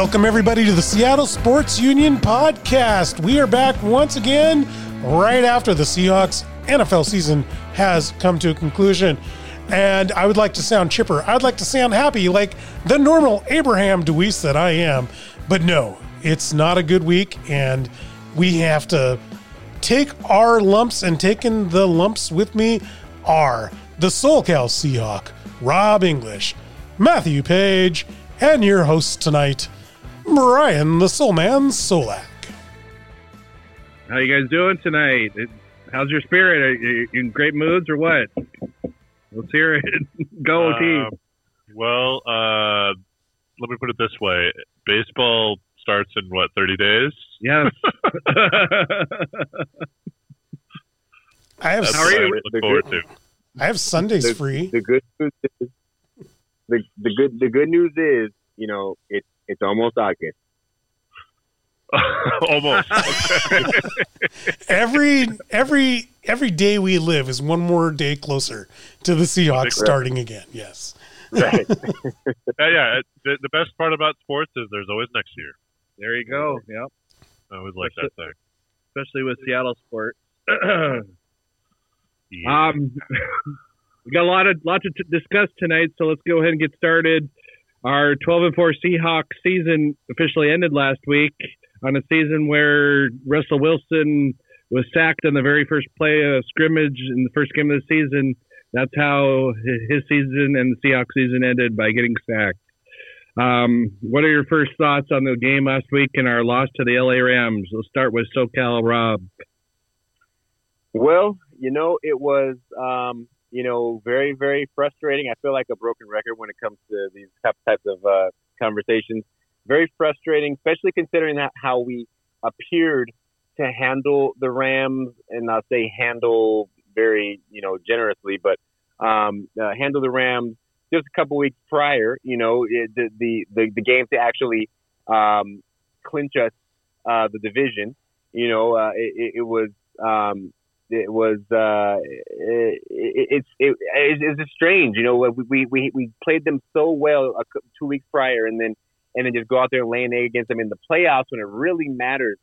Welcome, everybody, to the Seattle Sports Union podcast. We are back once again right after the Seahawks NFL season has come to a conclusion. And I would like to sound chipper. I'd like to sound happy, like the normal Abraham DeWeese that I am. But no, it's not a good week, and we have to take our lumps and taking the lumps with me are the SoCal Seahawk, Rob English, Matthew Paige, and your host tonight, Brian the Soul Man Solack. How you guys doing tonight? How's your spirit? Are you in great moods or what? Let's hear it. Go uh, team. Well, uh, let me put it this way: baseball starts in what thirty days. Yes. I have That's How are what I you? look forward to. I have Sundays the, free. The good news is the, the good the good news is you know it's it's almost August. Almost. every every every day we live is one more day closer to the Seahawks Right. starting again. Yes. Right. yeah, yeah. The, the best part about sports is there's always next year. There you go. Yep. I always like that thing. Especially with Seattle sports. Yeah. Um, we got a lot of lot to t- discuss tonight, so let's go ahead and get started. Our 12 and 4 Seahawks season officially ended last week on a season where Russell Wilson was sacked on the very first play of scrimmage in the first game of the season. That's how his season and the Seahawks season ended by getting sacked. Um, what are your first thoughts on the game last week and our loss to the LA Rams? Let's start with SoCal Rob. well, you know it was um, you know very very frustrating. I feel like a broken record when it comes to these types of uh, conversations. Very frustrating, especially considering that how we appeared to handle the Rams, and I'll say handle very you know generously, but um, uh, handle the Rams just a couple weeks prior. You know it, the, the the the game to actually um, clinch us uh, the division. You know uh, it, it, it was. Um, it was uh, it, it, it's it, it's strange, you know. We we we, played them so well two weeks prior, and then and then just go out there and lay an egg against them in the playoffs when it really matters.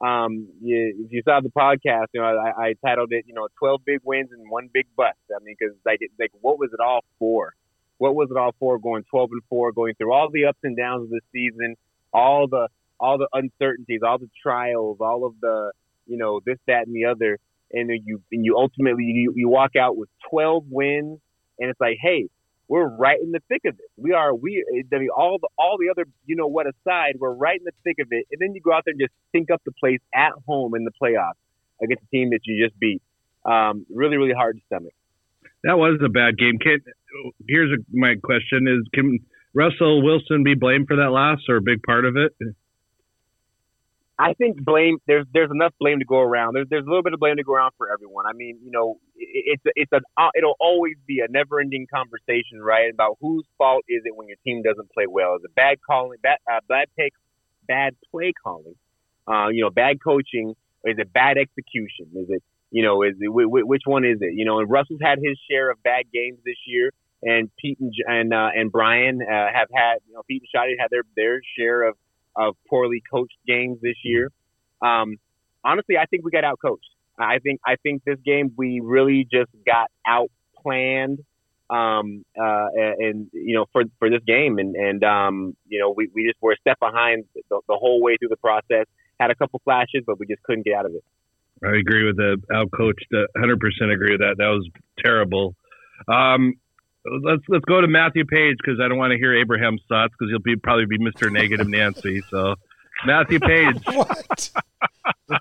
Um, you, if you saw the podcast, you know, I, I titled it, you know, 12 big wins and one big bust. I mean, because like, like, what was it all for? What was it all for? Going 12 and four, going through all the ups and downs of the season, all the all the uncertainties, all the trials, all of the, you know, this, that, and the other, and you and you ultimately you, you walk out with 12 wins, and it's like, hey, we're right in the thick of it. We are we I mean, all the all the other you know what aside, we're right in the thick of it. And then you go out there and just think up the place at home in the playoffs against a team that you just beat. Um, really, really hard to stomach. That was a bad game. Can, here's a, my question: Is can Russell Wilson be blamed for that loss or a big part of it? I think blame there's there's enough blame to go around. There's there's a little bit of blame to go around for everyone. I mean, you know, it, it's it's an uh, it'll always be a never-ending conversation, right? About whose fault is it when your team doesn't play well? Is it bad calling, bad uh, bad take, bad play calling? Uh, you know, bad coaching, is it bad execution? Is it you know, is it wh- wh- which one is it? You know, and Russell's had his share of bad games this year, and Pete and and uh, and Brian uh, have had you know Pete and Shotty had their their share of of poorly coached games this year. Um, honestly, I think we got out coached. I think I think this game we really just got out planned. Um, uh, and you know, for for this game, and and um, you know, we, we just were a step behind the, the whole way through the process. Had a couple flashes, but we just couldn't get out of it. I agree with the out outcoached. Hundred percent agree with that. That was terrible. Um, let's let's go to Matthew Paige because I don't want to hear Abraham's thoughts because he'll be probably be Mister Negative Nancy. So Matthew Paige. What?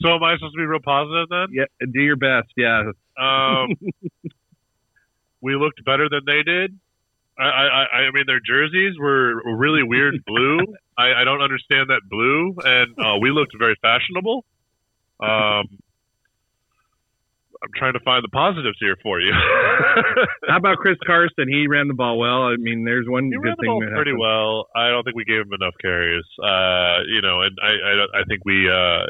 so am I supposed to be real positive then? Yeah, do your best. Yeah. Um, we looked better than they did. I, I, I I mean, their jerseys were really weird blue. I, I don't understand that blue, and uh, we looked very fashionable. Um, I'm trying to find the positives here for you. How about Chris Carson? He ran the ball well. I mean, there's one he good ran the thing ball that pretty happened. well. I don't think we gave him enough carries. Uh, you know, and I, I, I think we, uh,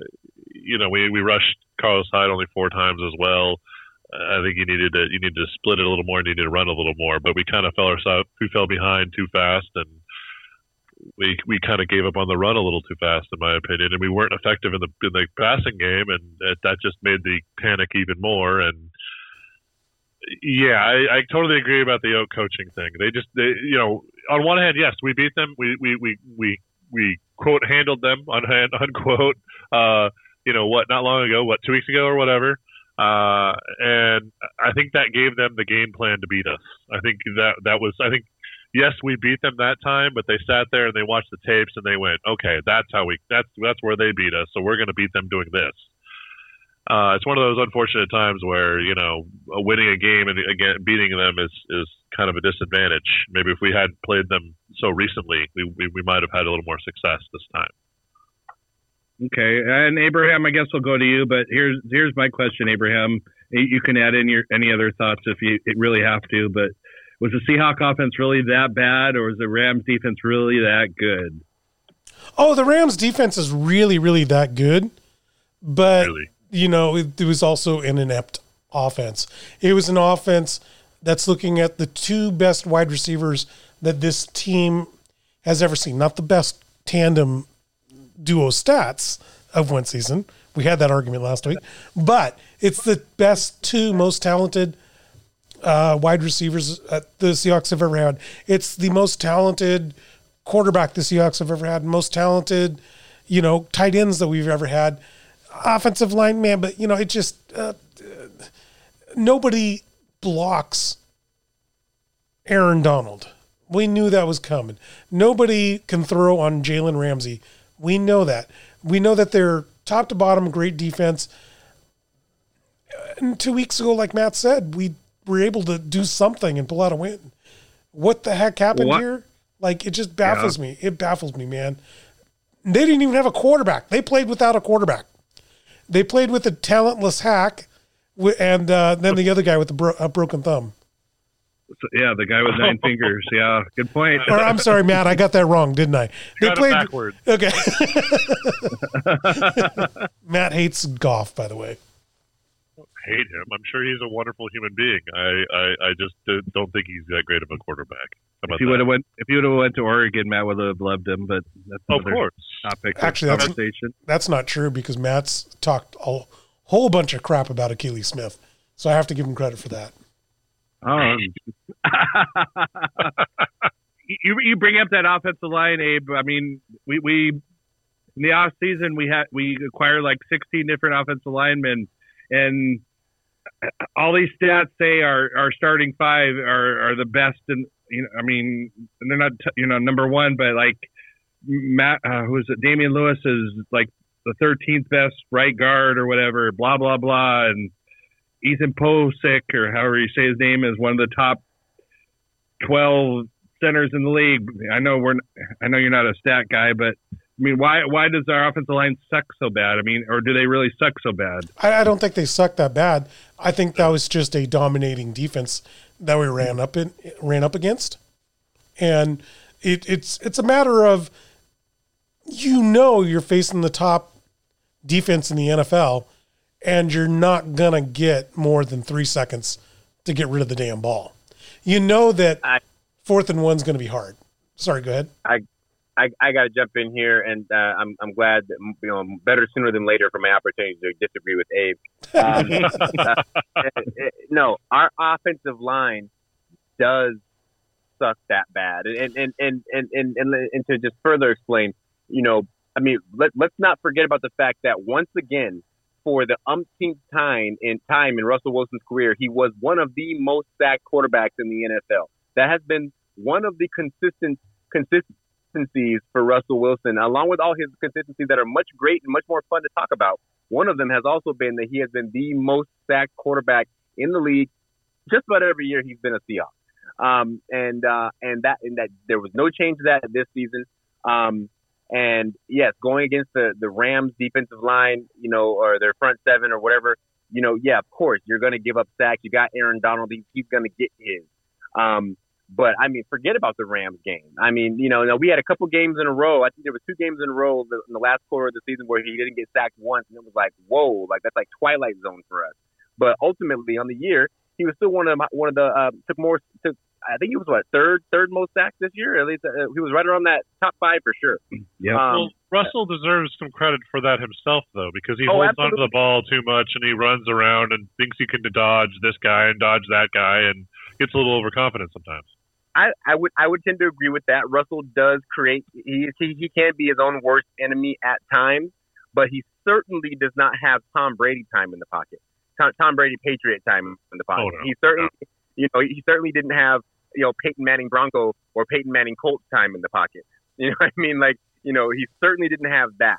you know, we, we rushed Carlos Hyde only four times as well. I think you needed to you needed to split it a little more and you needed to run a little more. But we kind of fell ourselves we fell behind too fast and we we kind of gave up on the run a little too fast in my opinion and we weren't effective in the in the passing game and that just made the panic even more and yeah, I, I totally agree about the Oak coaching thing. They just, they, you know, on one hand, yes, we beat them. We, we, we, we, we quote handled them unhand, unquote. Uh, you know what? Not long ago, what two weeks ago or whatever. Uh, and I think that gave them the game plan to beat us. I think that that was. I think yes, we beat them that time, but they sat there and they watched the tapes and they went, okay, that's how we. That's that's where they beat us. So we're going to beat them doing this uh, it's one of those unfortunate times where you know winning a game and again beating them is is kind of a disadvantage. Maybe if we had played them so recently, we we, we might have had a little more success this time. Okay, and Abraham, I guess we'll go to you. But here's here's my question, Abraham. You can add in your any other thoughts if you really have to. But was the Seahawk offense really that bad, or was the Rams defense really that good? Oh, the Rams defense is really really that good, but. Really? you know, it, it was also an inept offense. It was an offense that's looking at the two best wide receivers that this team has ever seen. Not the best tandem duo stats of one season. We had that argument last week, but it's the best two most talented uh, wide receivers the Seahawks have ever had. It's the most talented quarterback the Seahawks have ever had, most talented, you know, tight ends that we've ever had offensive line man, but you know, it just uh, nobody blocks Aaron Donald. We knew that was coming. Nobody can throw on Jalen Ramsey. We know that. We know that they're top to bottom great defense. And two weeks ago, like Matt said, we were able to do something and pull out a win. What the heck happened what? here? Like it just baffles yeah. me. It baffles me, man. They didn't even have a quarterback. They played without a quarterback. They played with a talentless hack, and uh, then the other guy with the bro- broken thumb. So, yeah, the guy with nine fingers. Yeah, good point. Or I'm sorry, Matt, I got that wrong, didn't I? They got played backwards. Okay. Matt hates Goff, by the way. Hate him. I'm sure he's a wonderful human being. I, I, I just don't think he's that great of a quarterback. If he would have went, if he would have went to Oregon, Matt would have loved him. But that's of course topic. Actually, that's that's not true because Matt's talked a whole bunch of crap about Akili Smith, so I have to give him credit for that. Oh. you you bring up that offensive line, Abe. I mean, we we in the off season we had we acquired like 16 different offensive linemen, and all these stats say our our starting five are are the best And, you know, I mean, they're not, you know, number one, but like Matt, uh, who is it? Damien Lewis is like the 13th best right guard or whatever, blah, blah, blah. And Ethan Pocic, or however you say his name, is one of the top 12 centers in the league. I know we're, I know you're not a stat guy, but I mean, why why does our offensive line suck so bad? I mean, or do they really suck so bad? I, I, don't think they suck that bad. I think that was just a dominating defense that we ran up in ran up against, and it, it's it's a matter of you know you're facing the top defense in the NFL, and you're not gonna get more than three seconds to get rid of the damn ball. You know that I, fourth and one's going to be hard. Sorry, go ahead. I I, I got to jump in here, and uh, I'm I'm glad that you know better sooner than later for my opportunity to disagree with Abe. Um, uh, no, our offensive line does suck that bad, and and and and and, and, and to just further explain, you know, I mean, let let's not forget about the fact that once again, for the umpteenth time in time in Russell Wilson's career, he was one of the most sacked quarterbacks in the NFL. That has been one of the consistent consistent consistencies for Russell Wilson, along with all his consistencies that are much great and much more fun to talk about. One of them has also been that he has been the most sacked quarterback in the league just about every year he's been a Seahawk. Um, and uh, and that and that there was no change to that this season. Um, and yes, going against the the Rams defensive line, you know, or their front seven or whatever, you know, yeah, of course you're going to give up sacks. You got Aaron Donald; he, he's going to get his. Um, but I mean, forget about the Rams game. I mean, you know, we had a couple games in a row. I think there was two games in a row in the last quarter of the season where he didn't get sacked once, and it was like, whoa, like that's like Twilight Zone for us. But ultimately, on the year, he was still one of my, one of the uh, took more took. I think he was what third third most sacks this year. At least uh, he was right around that top five for sure. Yeah. Um, well, Russell deserves some credit for that himself, though, because he Oh, holds onto the ball too much and he runs around and thinks he can dodge this guy and dodge that guy and gets a little overconfident sometimes. I, I would I would tend to agree with that. Russell does create he, he he can be his own worst enemy at times, but he certainly does not have Tom Brady time in the pocket. Tom, Tom Brady Patriot time in the pocket. Oh, no, he certainly you know he certainly didn't have you know Peyton Manning Bronco or Peyton Manning Colts time in the pocket. You know what I mean? Like you know he certainly didn't have that.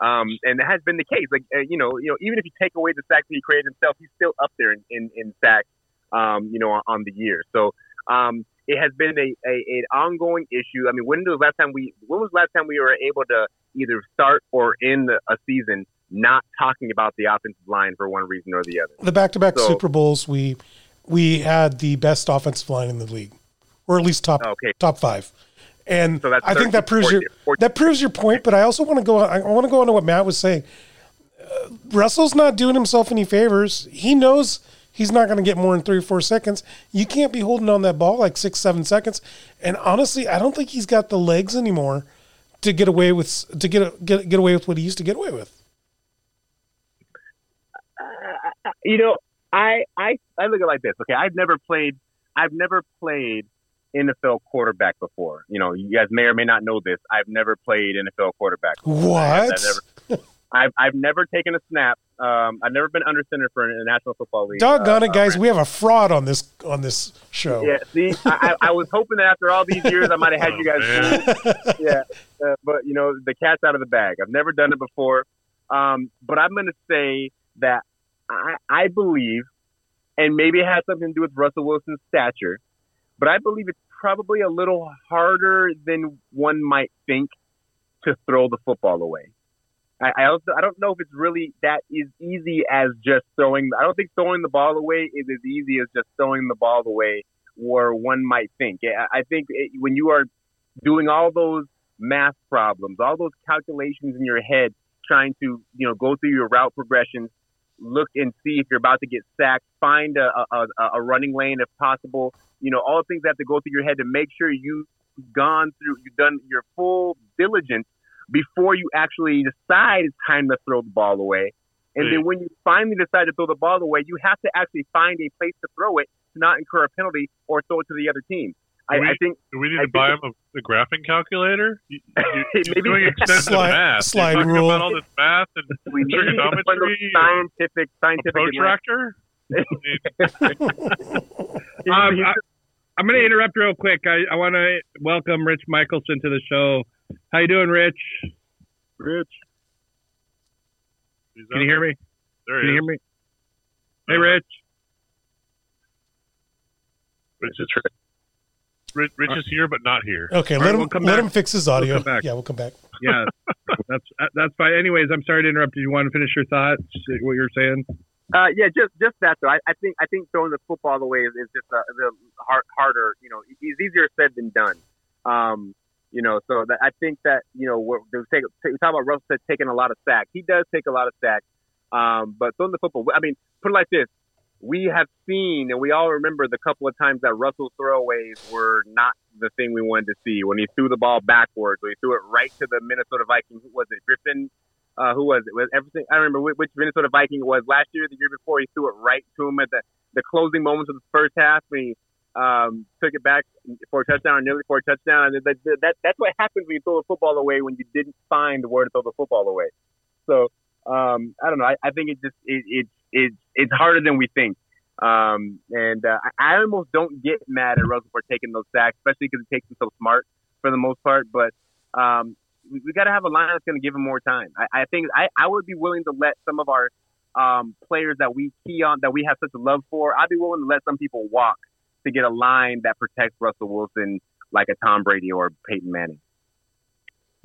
Um, and that has been the case. Like uh, you know, you know, even if you take away the sacks that he created himself, he's still up there in in, in sacks. Um, you know, on, on the year. So um, it has been a, a an ongoing issue. I mean, when was the last time we when was the last time we were able to either start or end a season not talking about the offensive line for one reason or the other? The back-to-back Super Bowls, we we had the best offensive line in the league, or at least top Okay, top five. And so that's I think that 13, proves your 14, 14. that proves your point. But I also want to go. I want to go on to what Matt was saying. Uh, Russell's not doing himself any favors. He knows he's not going to get more than three or four seconds. You can't be holding on that ball like six, seven seconds. And honestly, I don't think he's got the legs anymore to get away with to get get get away with what he used to get away with. Uh, you know, I I I look at it like this. Okay, I've never played. I've never played NFL quarterback before. You know, you guys may or may not know this. I've never played NFL quarterback. What? I've never, I've, I've never taken a snap. Um, I've never been under center for a National Football League. Doggone uh, it, guys! We have a fraud on this on this show. Yeah, see, I, I I was hoping that after all these years, I might have had you guys. Oh, yeah, uh, but you know, the cat's out of the bag. I've never done it before, um, but I'm going to say that I, I believe, and maybe it has something to do with Russell Wilson's stature, but I believe it's probably a little harder than one might think to throw the football away. I, I also I don't know if it's really that is easy as just throwing. I don't think throwing the ball away is as easy as just throwing the ball away, where one might think. I think it, when you are doing all those math problems, all those calculations in your head, trying to you know go through your route progressions, look and see if you're about to get sacked, find a a, a- running lane if possible. You know all things that have to go through your head to make sure you've gone through, you've done your full diligence before you actually decide it's time to throw the ball away. And then when you finally decide to throw the ball away, you have to actually find a place to throw it to not incur a penalty or throw it to the other team. I, We- I think Do we need I to buy him a, a graphing calculator? You, you, you're Maybe- doing extensive Slide- math. slide you're talking rule. about all this math and we need one trigonometry, scientific, a scientific. protractor. Um, I, I'm going to interrupt real quick. I, I want to welcome Rich Michelson to the show. How you doing, Rich? Rich. He's Can you hear me? There Can he you is. hear me? Hey, Rich. Rich is, Rich, Rich is here, but not here. Okay, All let right, him we'll come let back. him fix his audio. come back. yeah, we'll come back. Yeah, that's that's fine. Anyways, I'm sorry to interrupt. Did you want to finish your thoughts? What you're saying? Uh, yeah, just just that though. I, I think I think throwing the football away is, is just a, is a hard, harder. You know, it's easier said than done. Um, you know, so that I think that you know what they take. We talk about Russell taking a lot of sacks. He does take a lot of sacks. Um, but throwing the football, I mean, put it like this: we have seen and we all remember the couple of times that Russell's throwaways were not the thing we wanted to see. When he threw the ball backwards, when he threw it right to the Minnesota Vikings. Who was it? Griffin uh, who was it? Was everything? I don't remember which, which Minnesota Viking it was last year, the year before. He threw it right to him at the, the closing moments of the first half. When he um, took it back for a touchdown, nearly for a touchdown. And that, that that's what happens when you throw the football away when you didn't find the where to throw the football away. So um, I don't know. I, I think it just it, it it it's harder than we think. Um, and uh, I I almost don't get mad at Russell for taking those sacks, especially because he takes them so smart for the most part. But um, we, we got to have a line that's going to give him more time. I, I think I, I would be willing to let some of our um, players that we key on, that we have such a love for, I'd be willing to let some people walk to get a line that protects Russell Wilson like a Tom Brady or Peyton Manning.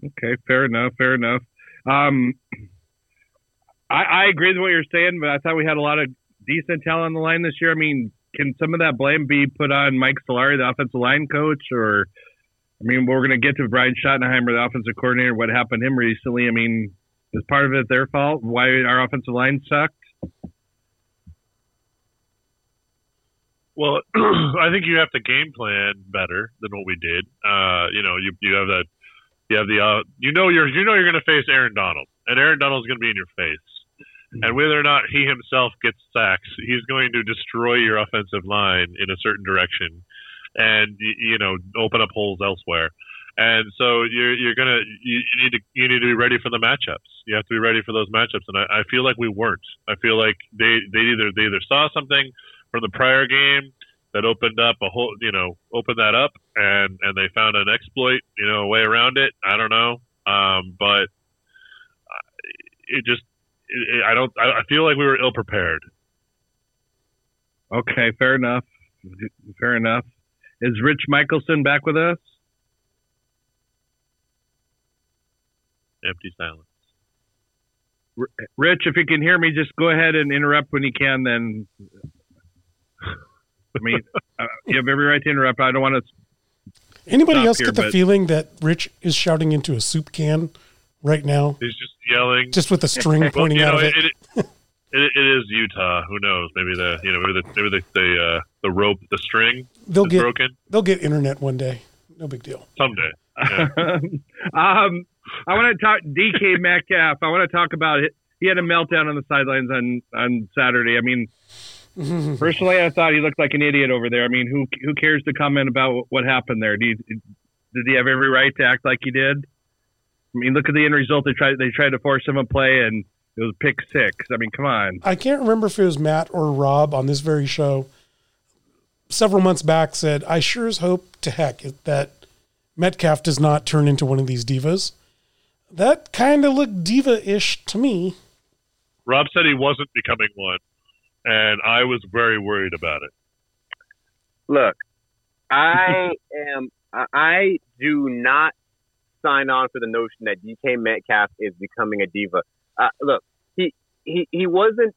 Okay, fair enough. Fair enough. Um, I, I agree with what you're saying, but I thought we had a lot of decent talent on the line this year. I mean, can some of that blame be put on Mike Solari, the offensive line coach, or I mean, we're going to get to Brian Schottenheimer, the offensive coordinator. What happened to him recently? I mean, is part of it their fault? Why our offensive line sucked? Well, I think you have to game plan better than what we did. Uh, you know, you you have that, you have the, uh, you know, you're you know you're going to face Aaron Donald, and Aaron Donald's going to be in your face, and whether or not he himself gets sacks, he's going to destroy your offensive line in a certain direction, and you, know open up holes elsewhere. And so you're you're gonna you, you need to you need to be ready for the matchups. You have to be ready for those matchups, and I, I feel like we weren't. I feel like they they either they either saw something from the prior game that opened up a whole, you know, opened that up, and and they found an exploit, you know, a way around it. I don't know, um, but it just, it, I don't, I feel like we were ill prepared. Okay, fair enough. Fair enough. Is Rich Michelson back with us? Empty silence. Rich, if you can hear me, just go ahead and interrupt when you can. Then I mean, uh, you have every right to interrupt. I don't want to. Anybody else here, get the but... feeling that Rich is shouting into a soup can right now? He's just yelling, just with a string pointing well, out know, of it. It, it, it. It is Utah. Who knows? Maybe the you know maybe the maybe the the, uh, the rope the string they'll get broken. They'll get internet one day. No big deal. Someday. Yeah. um, I want to talk DK Metcalf. I want to talk about it. He had a meltdown on the sidelines on on Saturday. I mean, Personally, I thought he looked like an idiot over there. I mean, who who cares to comment about what happened there? Did he, did he have every right to act like he did? I mean, look at the end result. They tried they tried to force him to play, and it was pick six. I mean, come on. I can't remember if it was Matt or Rob on this very show several months back said, "I sure as hope to heck that Metcalf does not turn into one of these divas." That kind of looked diva-ish to me. Rob said he wasn't becoming one and I was very worried about it. Look, I am. I do not sign on for the notion that DK Metcalf is becoming a diva. Uh, look, he he he wasn't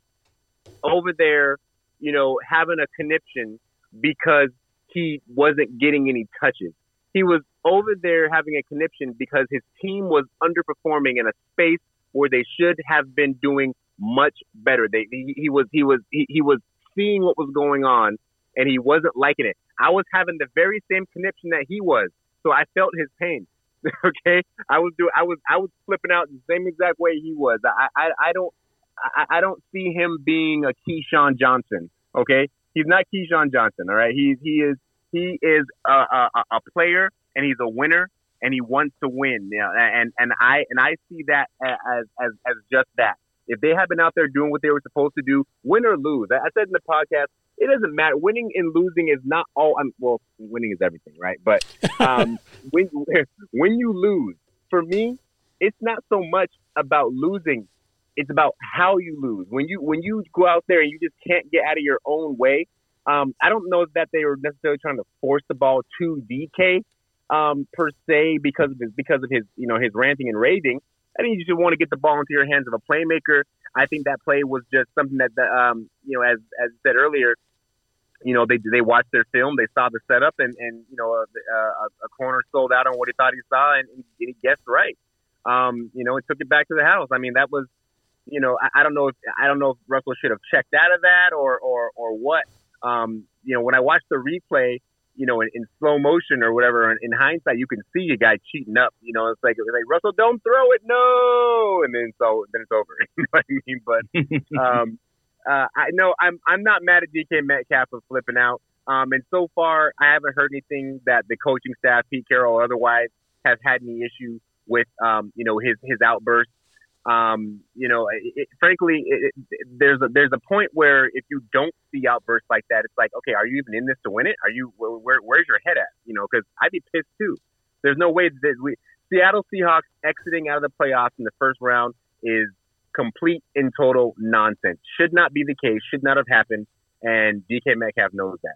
over there, you know, having a conniption because he wasn't getting any touches. He was over there having a conniption because his team was underperforming in a space where they should have been doing much better. They he, he was he was he, he was seeing what was going on and he wasn't liking it. I was having the very same connection that he was, so I felt his pain. okay, I was doing I was I was flipping out the same exact way he was. I I, I don't I, I don't see him being a Keyshawn Johnson. Okay, he's not Keyshawn Johnson. All right, he's he is he is a, a, a player and he's a winner and he wants to win. Know, and and I and I see that as as as just that. If they had been out there doing what they were supposed to do, win or lose, I said in the podcast, it doesn't matter. Winning and losing is not all. I'm, well, winning is everything, right? But um, when when you lose, for me, it's not so much about losing. It's about how you lose. When you when you go out there and you just can't get out of your own way. Um, I don't know that they were necessarily trying to force the ball to DK um, per se because of his because of his you know his ranting and raving. I think you just want to get the ball into your hands of a playmaker. I think that play was just something that, the, um, you know, as as said earlier, you know, they they watched their film, they saw the setup, and and you know, a, a, a corner sold out on what he thought he saw, and, and he guessed right. Um, you know, and took it back to the house. I mean, that was, you know, I, I don't know if I don't know if Russell should have checked out of that or or or what. Um, you know, when I watched the replay, you know, in, in slow motion or whatever. In, in hindsight, you can see a guy cheating up. You know, it's like it's like Russell, don't throw it, no, and then so then it's over. you know what I mean? But um, uh, I know I'm I'm not mad at DK Metcalf for flipping out. Um, and so far, I haven't heard anything that the coaching staff, Pete Carroll or otherwise, has had any issue with um, you know his his outbursts. Um, you know, it, frankly, it, it, there's a there's a point where if you don't see outbursts like that, it's like, okay, are you even in this to win it? Are you where, where where's your head at? You know, because I'd be pissed too. There's no way that we Seattle Seahawks exiting out of the playoffs in the first round is complete and total nonsense. Should not be the case. Should not have happened. And DK Metcalf knows that.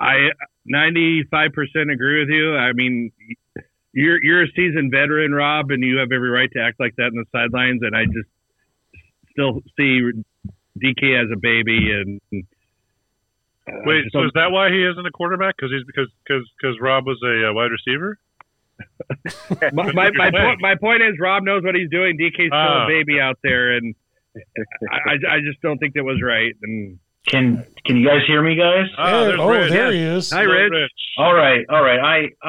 I 95% agree with you. I mean, you're you're a seasoned veteran, Rob, and you have every right to act like that in the sidelines. And I just still see DK as a baby. And uh, wait, so is that why he isn't a quarterback? Because he's because because because Rob was a uh, wide receiver. my my, my, point, my point is Rob knows what he's doing. DK's still a ah. baby out there, and I, I just don't think that was right. And Can Can you guys hear me, guys? Hey, there's oh, Rich. there he is. Hi, Hello, Rich. All right, all right. I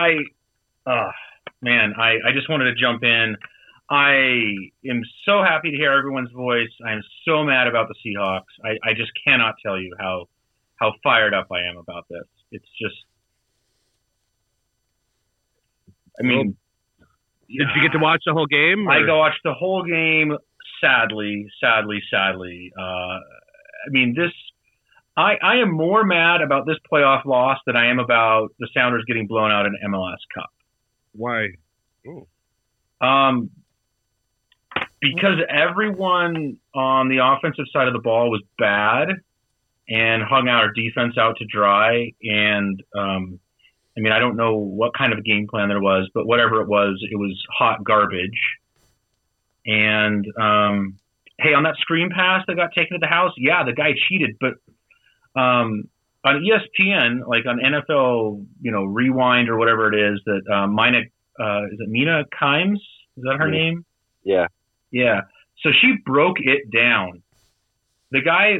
I uh man, I I just wanted to jump in. I am so happy to hear everyone's voice. I am so mad about the Seahawks. I, I just cannot tell you how how fired up I am about this. It's just I mean Did you get to watch the whole game? I or- go watch the whole game. Sadly, sadly, sadly. Uh, I mean, this. I, I am more mad about this playoff loss than I am about the Sounders getting blown out in MLS Cup. Why? Um, because everyone on the offensive side of the ball was bad and hung our defense out to dry. And um, I mean, I don't know what kind of a game plan there was, but whatever it was, it was hot garbage. And um, hey, on that screen pass that got taken to the house, yeah, the guy cheated, but um, on ESPN, like on NFL, you know, Rewind or whatever it is, that uh, Mina, uh, is it Mina Kimes? Is that her Yeah. name? Yeah. Yeah. So she broke it down. The guy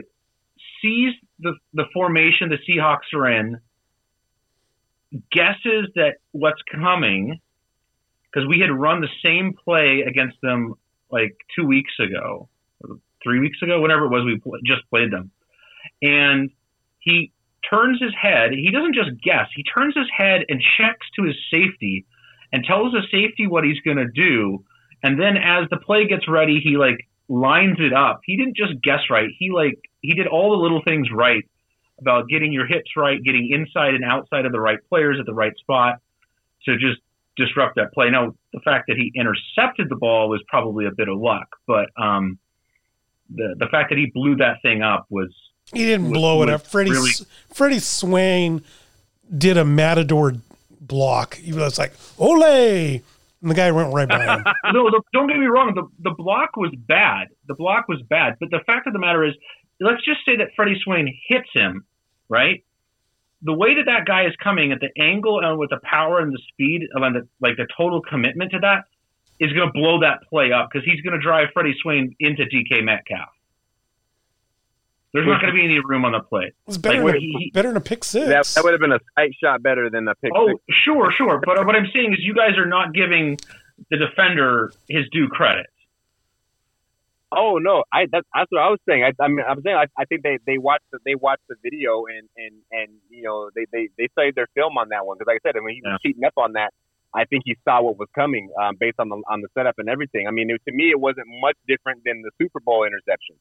sees the the formation the Seahawks are in, guesses that what's coming, because we had run the same play against them like two weeks ago, or three weeks ago, whatever it was we pl- just played them, and he turns his head. He doesn't just guess. He turns his head and checks to his safety and tells the safety what he's going to do. And then as the play gets ready, he like lines it up. He didn't just guess right. He like he did all the little things right about getting your hips right, getting inside and outside of the right players at the right spot to just disrupt that play. Now, the fact that he intercepted the ball was probably a bit of luck, but um, the the fact that he blew that thing up was He didn't was- blow it up. Freddie really- Freddie Swain did a matador block. He was like, "Ole!" and the guy went right by him. no, the, don't get me wrong. The the block was bad. The block was bad. But the fact of the matter is, let's just say that Freddie Swain hits him, right? The way that that guy is coming at the angle and with the power and the speed and the like the total commitment to that is going to blow that play up because he's going to drive Freddie Swain into DK Metcalf. There's not going to be any room on the plate. It was better, Like, than, he- better than a pick six. That, that would have been a tight shot better than a pick Oh, six. sure, sure. But what I'm saying is, you guys are not giving the defender his due credit. Oh no, I that's, that's what I was saying. I, I mean, I'm saying I, I think they they watched the, they watched the video and and and you know they they they studied their film on that one because like I said, when he was cheating up on that, I think he saw what was coming um, based on the on the setup and everything. I mean, it, to me, it wasn't much different than the Super Bowl interception.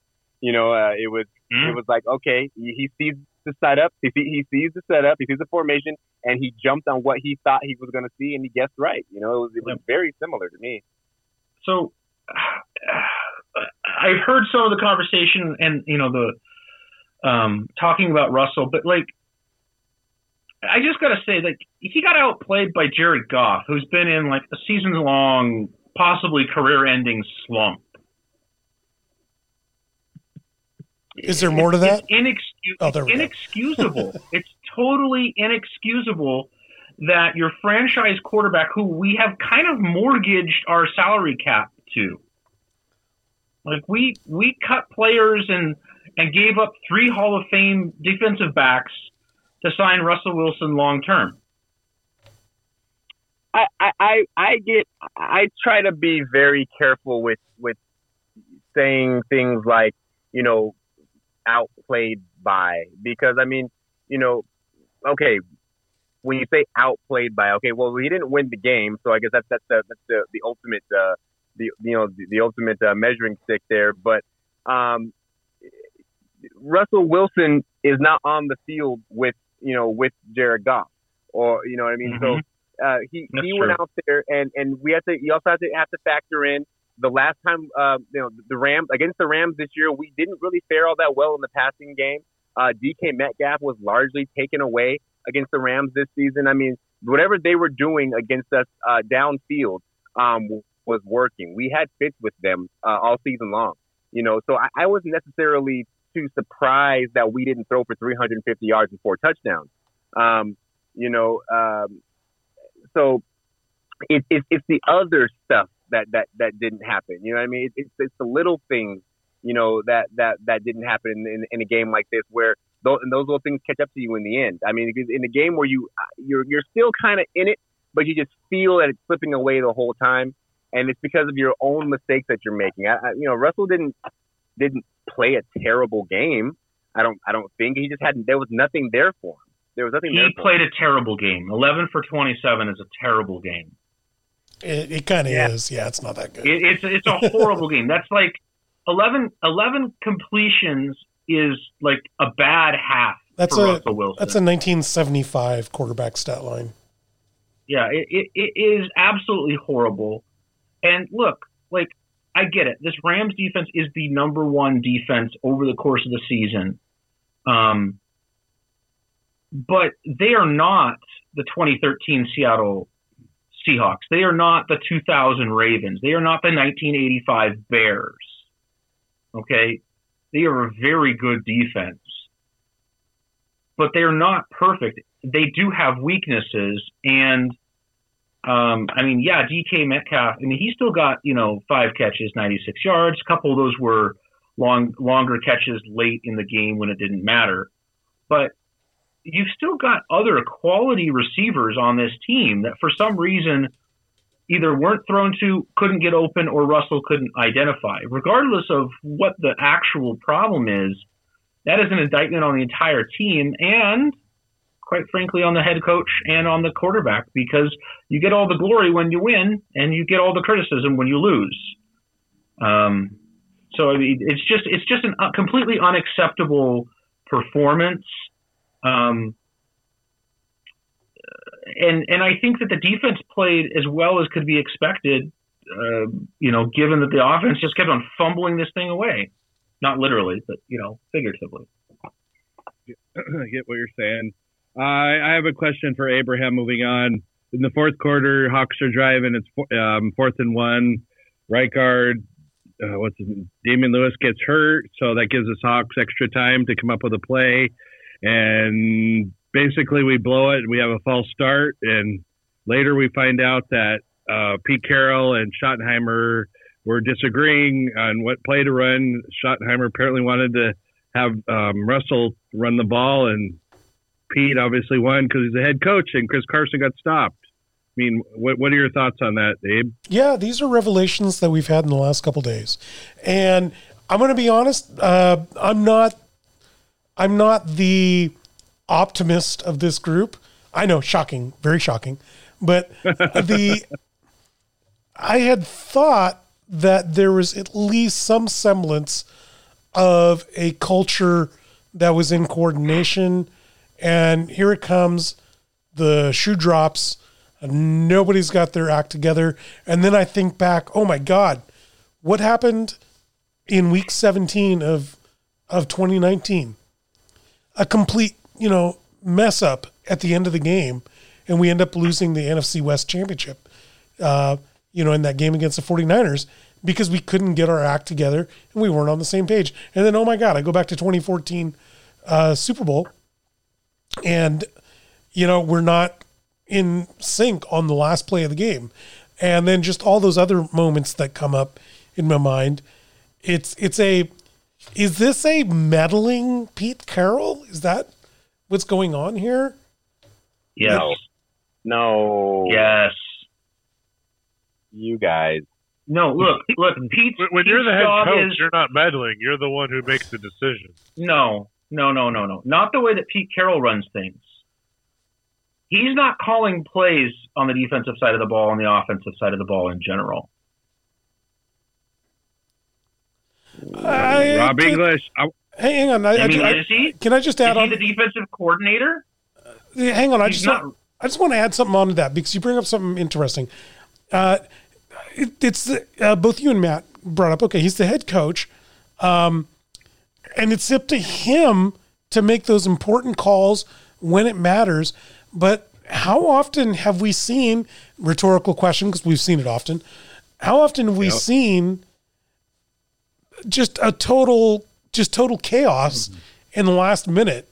You know, uh, it was Mm. it was like okay, he, sees the setup, he he sees the setup, he sees the formation, and he jumped on what he thought he was going to see, and he guessed right. You know, it was it was very similar to me. so I've heard some of the conversation and you know the um, talking about Russell, but like I just got to say like he got outplayed by Jared Goff, who's been in like a season long, possibly career ending slump. Is there more to that? It's inexcus- Oh, there we inexcusable. it's totally inexcusable that your franchise quarterback, who we have kind of mortgaged our salary cap to, like we we cut players and and gave up three Hall of Fame defensive backs to sign Russell Wilson long term. I, I, I I get I try to be very careful with with saying things like you know outplayed by because I mean you know okay when you say outplayed by okay well he didn't win the game so I guess that's that's the that's the, the ultimate uh, the you know the, the ultimate uh, measuring stick there but um, Russell Wilson is not on the field with you know with Jared Goff or you know what I mean so Mhm. uh, he That's he true. went out there and and we have to you also have to have to factor in the last time uh, you know the Rams against the Rams this year we didn't really fare all that well in the passing game. Uh, DK Metcalf was largely taken away against the Rams this season. I mean, whatever they were doing against us uh, downfield um, was working. We had fits with them uh, all season long. You know, so I, I wasn't necessarily too surprised that we didn't throw for 350 yards and four touchdowns. Um, you know, um, so it, it, it's the other stuff that, that, that didn't happen. You know what I mean? It, it's, it's the little things, you know that that that didn't happen in, in, in a game like this where those, and those little things catch up to you in the end. I mean, because in a game where you you're you're still kind of in it, but you just feel that it's slipping away the whole time, and it's because of your own mistakes that you're making. I, I, you know, Russell didn't didn't play a terrible game. I don't I don't think he just had there was nothing there for him. There was nothing. He played a terrible game. Eleven for twenty-seven is a terrible game. It, it kind of Yeah. is. Yeah, it's not that good. It, it's it's a horrible game. That's like 11, 11 completions is like a bad half That's for a Russell Wilson. that's a 1975 quarterback stat line. yeah, it, it, it is absolutely horrible. And look, like I get it. This Rams defense is the number one defense over the course of the season. Um, but they are not the 2013 Seattle Seahawks. They are not the 2000 Ravens. They are not the 1985 Bears. Okay? They are a very good defense. But they're not perfect. They do have weaknesses and um, I mean, yeah, DK Metcalf. I mean, he still got you know five catches, 96 yards. A couple of those were long, longer catches late in the game when it didn't matter. But you've still got other quality receivers on this team that for some reason either weren't thrown to, couldn't get open, or Russell couldn't identify. Regardless of what the actual problem is, that is an indictment on the entire team and, quite frankly, on the head coach and on the quarterback because you get all the glory when you win and you get all the criticism when you lose. Um, so I mean, it's just it's just a completely unacceptable performance. Um, and and I think that the defense played as well as could be expected. Uh, you know, given that the offense just kept on fumbling this thing away, not literally, but you know, figuratively. I get what you're saying. I I have a question for Abraham. Moving on in the fourth quarter, Hawks are driving. It's um, fourth and one. Right guard, uh, what's his name? Damien Lewis gets hurt, so that gives us Hawks extra time to come up with a play. And basically, we blow it. We have a false start, and later we find out that uh, Pete Carroll and Schottenheimer were disagreeing on what play to run. Schottenheimer apparently wanted to have um, Russell run the ball, and Pete obviously won because he's the head coach, and Chris Carson got stopped. I mean, what what are your thoughts on that, Abe? Yeah, these are revelations that we've had in the last couple days, and I'm going to be honest. Uh, I'm not. I'm not the optimist of this group. I know, shocking, very shocking, but the I had thought that there was at least some semblance of a culture that was in coordination, and here it comes. The shoe drops. Nobody's got their act together. And then I think back, oh my God, what happened in week 17 of of 2019? A complete, you know, mess up at the end of the game, and we end up losing the NFC West Championship. Uh, you know, in that game against the 49ers because we couldn't get our act together and we weren't on the same page. And then, oh my God, I go back to 2014 uh, Super Bowl, and you know we're not in sync on the last play of the game, and then just all those other moments that come up in my mind. It's it's a is this a meddling Pete Carroll? Is that what's going on here? Yes. No, Yes. you guys. No, look, look, Pete's, When, when Pete's you're the head coach, is, you're not meddling. You're the one who makes the decision. No, no, no, no, no. Not the way that Pete Carroll runs things. He's not calling plays on the defensive side of the ball and the offensive side of the ball in general. I, Rob English. I, Hey, hang on. I, I mean, I- is he? can I just Is add he on? the defensive coordinator? hang on. I just not. want, I just want to add something onto that because you bring up something interesting. Uh, it, it's the, uh, both you and Matt brought up. Okay, he's the head coach, um, and it's up to him to make those important calls when it matters. But how often have we seen rhetorical question? Because we've seen it often. How often have we seen just a total, just total chaos in the last minute?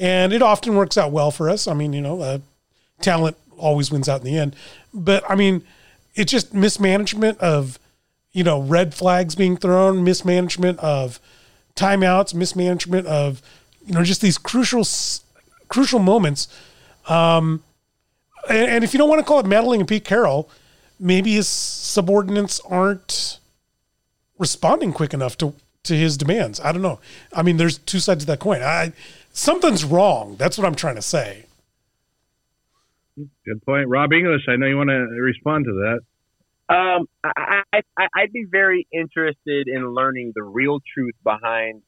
and it often works out well for us. I mean, you know, uh, talent always wins out in the end, but I mean, it's just mismanagement of you know, red flags being thrown, mismanagement of timeouts, mismanagement of, you know, just these crucial, crucial moments. Um, and, and if you don't want to call it meddling in Pete Carroll, maybe his subordinates aren't responding quick enough to to his demands. I don't know. I mean, there's two sides of that coin. I something's wrong. That's what I'm trying to say. Good point, Rob English. I know you want to respond to that. Um, I, I, I'd be very interested in learning the real truth behind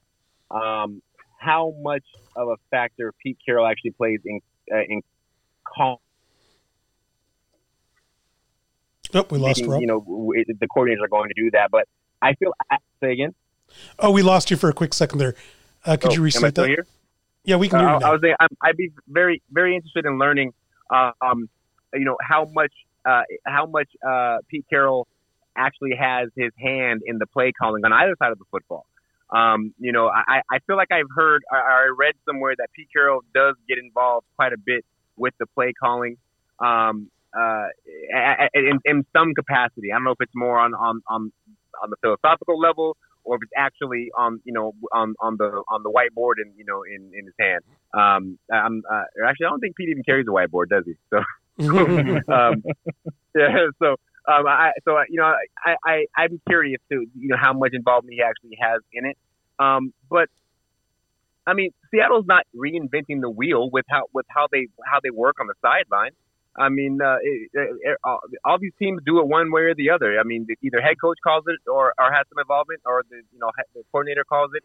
um, how much of a factor Pete Carroll actually plays in uh, in call. Oh, we lost Rob. You know, the coordinators are going to do that, but I feel. Say again. Oh, we lost you for a quick second there. Uh, could oh, you reset that? Here? Yeah, we can. Uh, I was saying i would be very, very interested in learning, uh, um, you know, how much, uh, how much uh, Pete Carroll actually has his hand in the play calling on either side of the football. Um, you know, I, I feel like I've heard, I, I read somewhere that Pete Carroll does get involved quite a bit with the play calling. Um, uh, in, in some capacity. I don't know if it's more on, on, on, on the philosophical level or if it's actually on you know on on the on the whiteboard and you know in in his hand. Um, I'm uh, actually I don't think Pete even carries a whiteboard, does he? So um, yeah, so um, I so you know I I I'm curious to you know how much involvement he actually has in it. Um, but I mean, Seattle's not reinventing the wheel with how with how they how they work on the sideline. I mean, uh, it, it, all, these teams do it one way or the other. I mean, either head coach calls it or, or has some involvement, or the you know the coordinator calls it.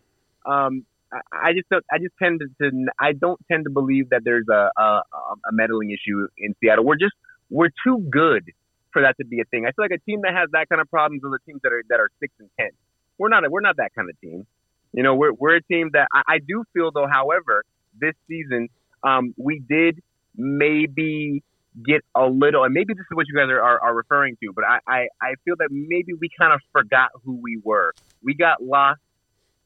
Um, I, just don't, I just tend to, to I don't tend to believe that there's a, a a meddling issue in Seattle. We're just we're too good for that to be a thing. I feel like a team that has that kind of problems are the teams that are that are six and ten. We're not we're not that kind of team. You know, we're we're a team that I, I do feel though. However, this season um, we did maybe get a little, and maybe this is what you guys are, are, referring to, but I, I, I feel that maybe we kind of forgot who we were. We got lost.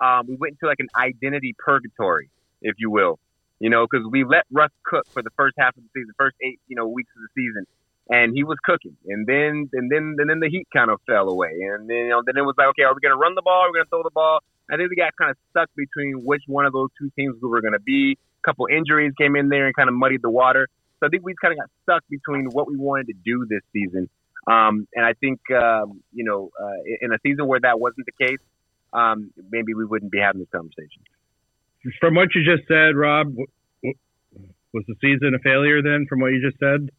Um, we went into like an identity purgatory, if you will, you know, because we let Russ cook for the first half of the season, first eight, you know, weeks of the season, and he was cooking, and then and then and then the heat kind of fell away, and then you know, then it was like, okay, are we gonna run the ball? Are we gonna throw the ball? I think we got kind of stuck between which one of those two teams we were gonna be. A couple injuries came in there and kind of muddied the water. So I think we kind of got stuck between what we wanted to do this season. Um, and I think, um, you know, uh, in a season where that wasn't the case, um, maybe we wouldn't be having this conversation. From what you just said, Rob, was the season a failure then from what you just said?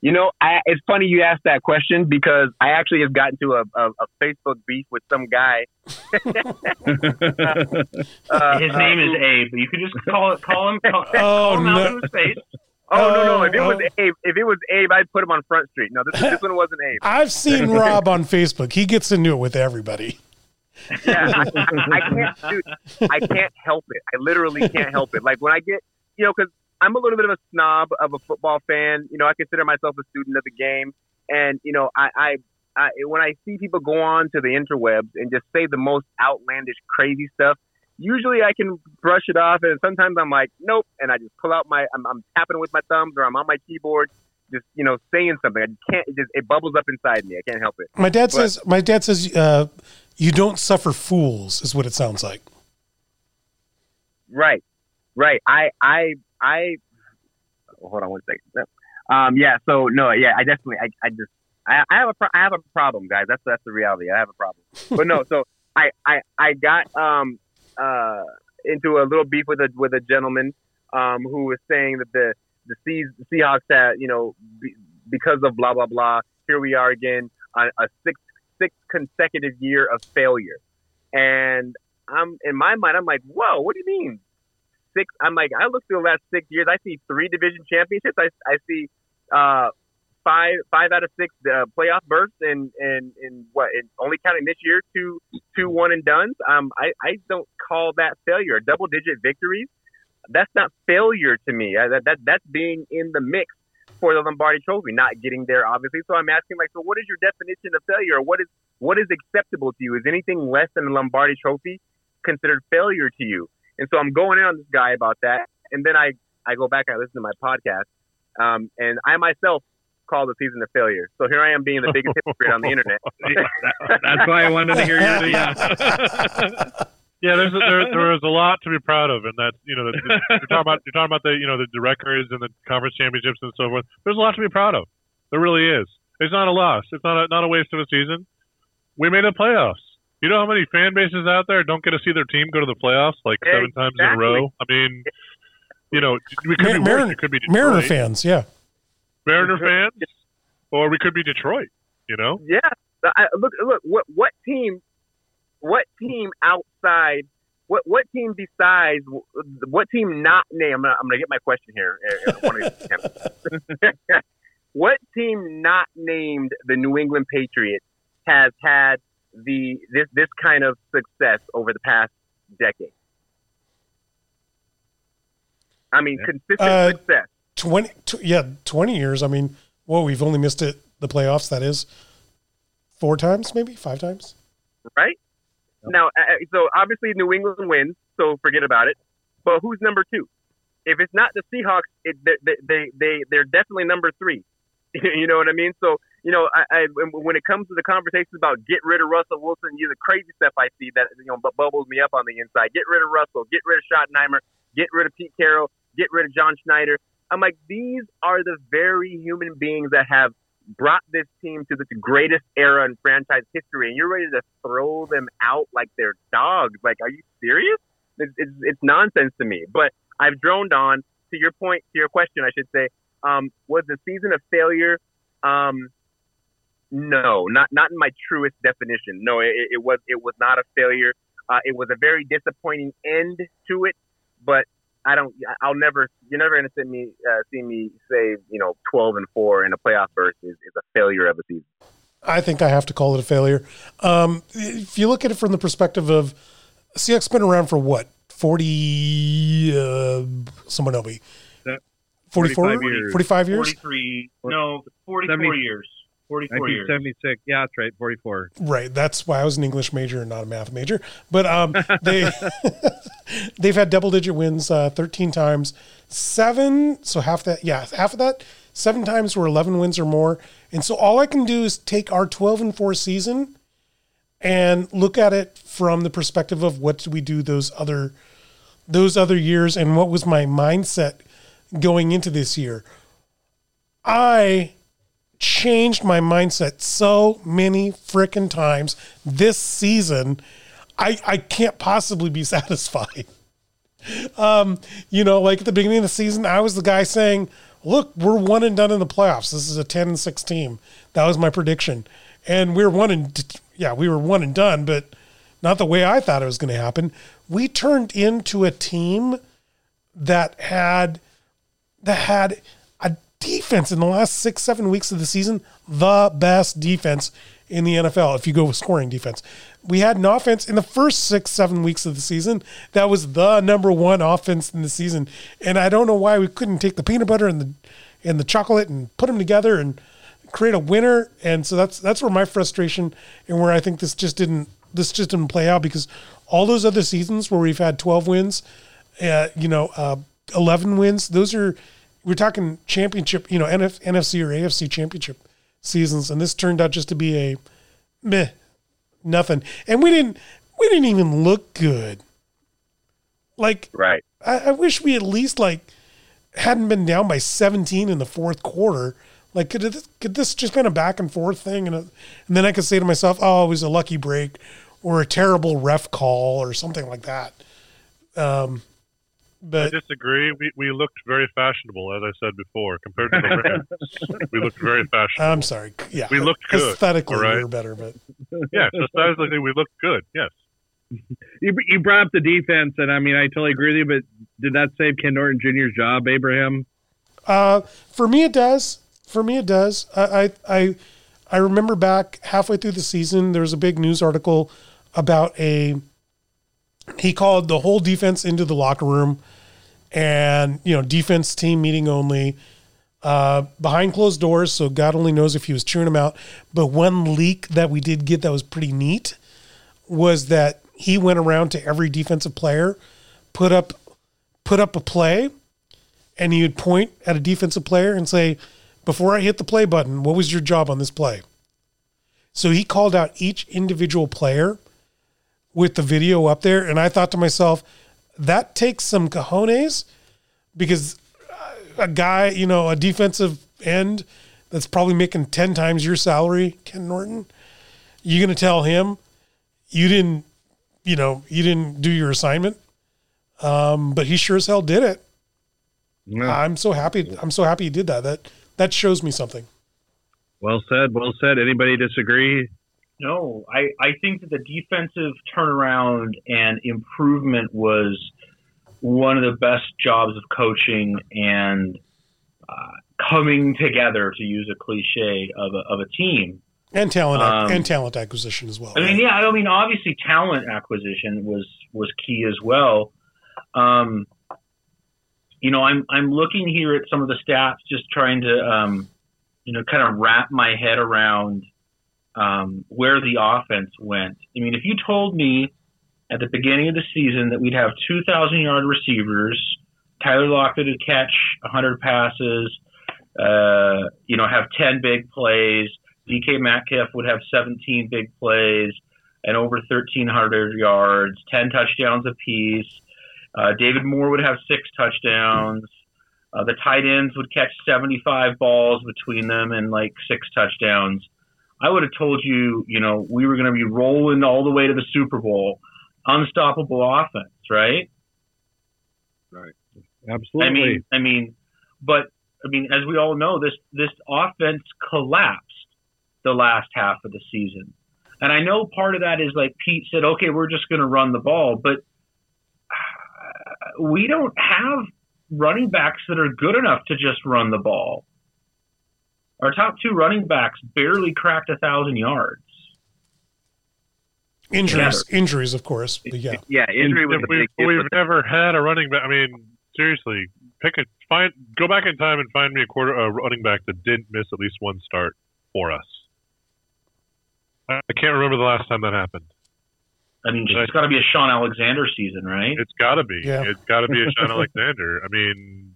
You know, I, it's funny you asked that question because I actually have gotten to a, a, a Facebook beef with some guy. uh, His name uh, is Abe. You could just call it, call him, call, oh, call him no. out to his face. Oh, no, no! If it oh, was oh. Abe, if it was Abe, I'd put him on Front Street. No, this, this one wasn't Abe. I've seen Rob on Facebook. He gets into it with everybody. Yeah, I, I, I can't. Dude, I can't help it. I literally can't help it. Like when I get, you know, because I'm a little bit of a snob of a football fan. You know, I consider myself a student of the game, and you know, I, I, I when I see people go on to the interwebs and just say the most outlandish, crazy stuff, usually I can brush it off, and sometimes I'm like, nope, and I just pull out my, I'm, I'm tapping with my thumbs or I'm on my keyboard, just you know, saying something. I can't, it just it bubbles up inside me. I can't help it. My dad but, says, my dad says, uh, you don't suffer fools, is what it sounds like. Right, right. I, I, I. Hold on one second. Um, yeah. So no, yeah. I definitely, I, I just, I, I have a, pro- I have a problem, guys. That's that's the reality. I have a problem. But no, so I, I, I got um uh, into a little beef with a with a gentleman um, who was saying that the the, Seas, the Seahawks had you know be, because of blah blah blah. Here we are again on a six six consecutive year of failure, and I'm in my mind I'm like, whoa, what do you mean six? I'm like, I look through the last six years, I see three division championships. I I see uh, five five out of six uh, playoff berths and and and what and only counting this year two two one and duns. Um, I I don't call that failure. Double digit victories, that's not failure to me. Uh, that that that's being in the mix for the Lombardi Trophy, not getting there obviously. So I'm asking like, so what is your definition of failure? What is what is acceptable to you? Is anything less than the Lombardi Trophy considered failure to you? And so I'm going in on this guy about that, and then I I go back I listen to my podcast, um, and I myself called the season a failure. So here I am being the biggest hypocrite on the internet. That's why I wanted to hear you. yeah. Yeah, there's a, there, there is a lot to be proud of, and that's you know the, the, you're talking about you're talking about the you know the, the records and the conference championships and so forth. There's a lot to be proud of. There really is. It's not a loss. It's not a, not a waste of a season. We made the playoffs. You know how many fan bases out there don't get to see their team go to the playoffs like seven times in a row? I mean, you know, we could Mar- be worse. Mariner, It could be Detroit, Mariner fans, yeah. Mariner fans, or we could be Detroit. You know, Yeah. I, look, look. What what team? What team outside? What what team besides? What team not named? I'm gonna, I'm gonna get my question here. one of these- what team not named the New England Patriots has had the this this kind of success over the past decade? I mean, Yeah. consistent Uh, success. 20, tw- yeah, 20 years. I mean, whoa, we've only missed it, the playoffs, that is, four times, maybe five times. right? Now, uh, uh, so obviously New England wins, so forget about it. But who's number two? If it's not the Seahawks, it, they, they, they, they, they're definitely number three. you know what I mean? So, you know, I, I, when it comes to the conversations about get rid of Russell Wilson, you the crazy stuff I see that, you know, bubbles me up on the inside. Get rid of Russell, get rid of Schottenheimer, get rid of Pete Carroll, get rid of John Schneider. I'm like, these are the very human beings that have brought this team to the greatest era in franchise history, and you're ready to throw them out like they're dogs. Like, are you serious? It's, it's, it's nonsense to me. But I've droned on to your point, to your question, I should say. Um, was the season a failure? Um, no, not not in my truest definition. No, it, it was it was not a failure. Uh, it was a very disappointing end to it, but I don't. I'll never. You're never going to see me uh, see me say you know 12 and four in a playoff berth is, is a failure of a season. I think I have to call it a failure. Um, if you look at it from the perspective of CX been around for what, 40, uh, someone help me. 44, 45 years. 45 years? 43, no, 44 70 years. 44 years. 1976. Yeah, that's right. 44. Right. That's why I was an English major and not a math major. But um, they they've had double digit wins uh, 13 times, seven. So half that, yeah, half of that, seven times were 11 wins or more. And so all I can do is take our 12 and four season and look at it from the perspective of what did we do those other those other years and what was my mindset going into this year. I changed my mindset so many freaking times this season. I, I can't possibly be satisfied. Um, you know, like at the beginning of the season, I was the guy saying, look, we're one and done in the playoffs. This is a 10 and 6 team. That was my prediction. And we were one and, yeah, we were one and done, but not the way I thought it was going to happen. We turned into a team that had that had defense in the last six, seven weeks of the season, the best defense in the NFL. If you go with scoring defense, we had an offense in the first six, seven weeks of the season that was the number one offense in the season. And I don't know why we couldn't take the peanut butter and the and the chocolate and put them together and create a winner. And so that's that's where my frustration and where I think this just didn't this just didn't play out because all those other seasons where we've had 12 wins, uh, you know, uh, 11 wins, those are we're talking championship, you know, NF, NFC or AFC championship seasons, and this turned out just to be a meh, nothing. And we didn't we didn't even look good. Like Right. I, I wish we at least like hadn't been down by 17 in the fourth quarter. Like could it, could this just been a back and forth thing, and, a, and then I could say to myself, "Oh, it was a lucky break, or a terrible ref call, or something like that." Um, I but disagree. We we looked very fashionable, as I said before, compared to the Rams. we looked very fashionable. I'm sorry. Yeah, We looked good, Aesthetically, all right? we were better, but yeah, so stylistically, we looked good. Yes. You, you brought up the defense, and I mean, I totally agree with you, but did that save Ken Norton Jr.'s job, Abraham? Uh, for me, it does. For me, it does. I, I, I, I remember back halfway through the season, there was a big news article about a. He called the whole defense into the locker room, and you know, defense team meeting only, uh, behind closed doors. So God only knows if he was chewing them out. But one leak that we did get that was pretty neat was that he went around to every defensive player, put up, put up a play and he would point at a defensive player and say, before I hit the play button, what was your job on this play? So he called out each individual player with the video up there. And I thought to myself, that takes some cojones because a guy, you know, a defensive end that's probably making 10 times your salary, Ken Norton, you're going to tell him you didn't, you know, you didn't do your assignment. Um, but he sure as hell did it. Yeah. I'm so happy. I'm so happy he did that. That that shows me something. Well said. Well said. Anybody disagree? No, I, I think that the defensive turnaround and improvement was one of the best jobs of coaching and uh, coming together, to use a cliche, of a, of a team. And talent Um, and talent acquisition as well. I mean, yeah, I mean, obviously, talent acquisition was was key as well. Um, you know, I'm I'm looking here at some of the stats, just trying to, um, you know, kind of wrap my head around um, where the offense went. I mean, if you told me at the beginning of the season that we'd have 2,000 yard receivers, Tyler Lockett would catch 100 passes, uh, you know, have 10 big plays, DK Metcalf would have 17 big plays and over 1,300 yards, 10 touchdowns apiece. Uh, David Moore would have six touchdowns. Uh, the tight ends would catch 75 balls between them and like six touchdowns. I would have told you, you know, we were going to be rolling all the way to the Super Bowl, unstoppable offense, right? Right. Absolutely. I mean, I mean, but I mean, as we all know, this this offense collapsed the last half of the season, and I know part of that is like Pete said, okay, we're just going to run the ball, but uh, we don't have running backs that are good enough to just run the ball. Our top two running backs barely cracked a thousand yards. injuries, injuries, of course. But yeah, Yeah, injury was If a we've, we've with never had a running back. I mean, seriously, pick a find. Go back in time and find me a quarter a running back that didn't miss at least one start for us. I I can't remember the last time that happened. I mean, it's got to be a Shaun Alexander season, right? It's got to be. Yeah. It's got to be a Shaun Alexander. I mean,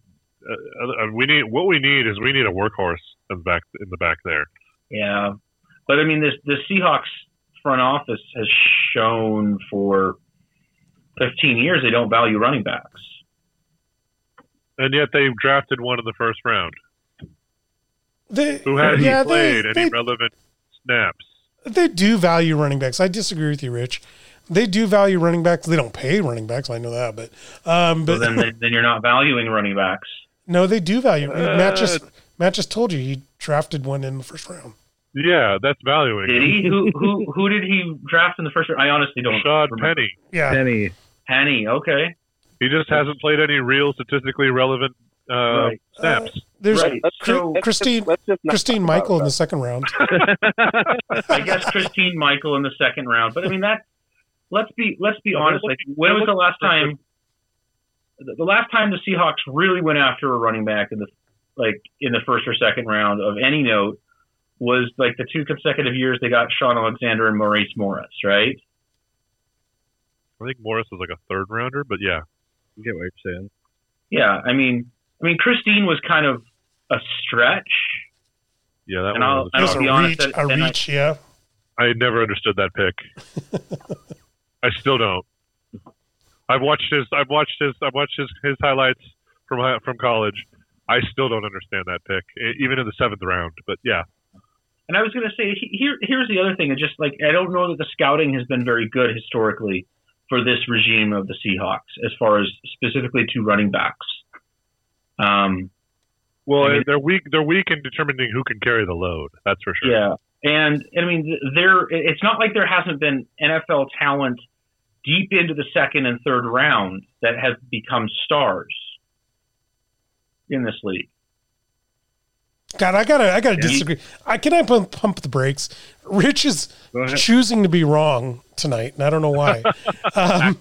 uh, uh, we need what we need is we need a workhorse in the back in the back there. Yeah, but I mean, this the Seahawks front office has shown for 15 years they don't value running backs. And yet they drafted one in the first round they, who hadn't yeah, played they, any they, relevant snaps. they do value running backs. I disagree with you, Rich. They do value running backs. They don't pay running backs. I know that, but um, So but then, then you're not valuing running backs. No, they do value. Matt just Uh, Matt just told you he drafted one in the first round. Yeah, that's valuing. Did he? who who who did he draft in the first? round? I honestly don't. Rashad remember. Penny. Yeah, Penny. Penny. Okay. He just hasn't played any real statistically relevant uh, Right. snaps. there's Right. Let's So Christine just, let's just not Christine talk about Michael in the second round. I guess Christine Michael in the second round. But I mean that. Let's be let's be honest. Like when was the last time? The the last time the Seahawks really went after a running back in the like in the first or second round of any note was like the two consecutive years they got Shaun Alexander and Maurice Morris, right? I think Morris was like a third rounder, but yeah. I get what you're saying. Yeah, I mean, I mean Christine was kind of a stretch. Yeah, that And one I'll- was and Just I'll a honest, reach, that- a and I- reach. Yeah, I never understood that pick. I still don't. I've watched his. I've watched his. I've watched his, his highlights from from college. I still don't understand that pick, even in the seventh round. But yeah, And I was going to say here here's the other thing. It's just like I don't know that the scouting has been very good historically for this regime of the Seahawks as far as specifically to running backs. Um, well, I mean- they're weak. They're weak in determining who can carry the load. That's for sure. Yeah, and I mean, there. It's not like there hasn't been NFL talent deep into the second and third round that have become stars in this league. God, I gotta, I gotta Yeah. disagree. I can I pump, pump the brakes. Rich is choosing to be wrong tonight, and I don't know why. um,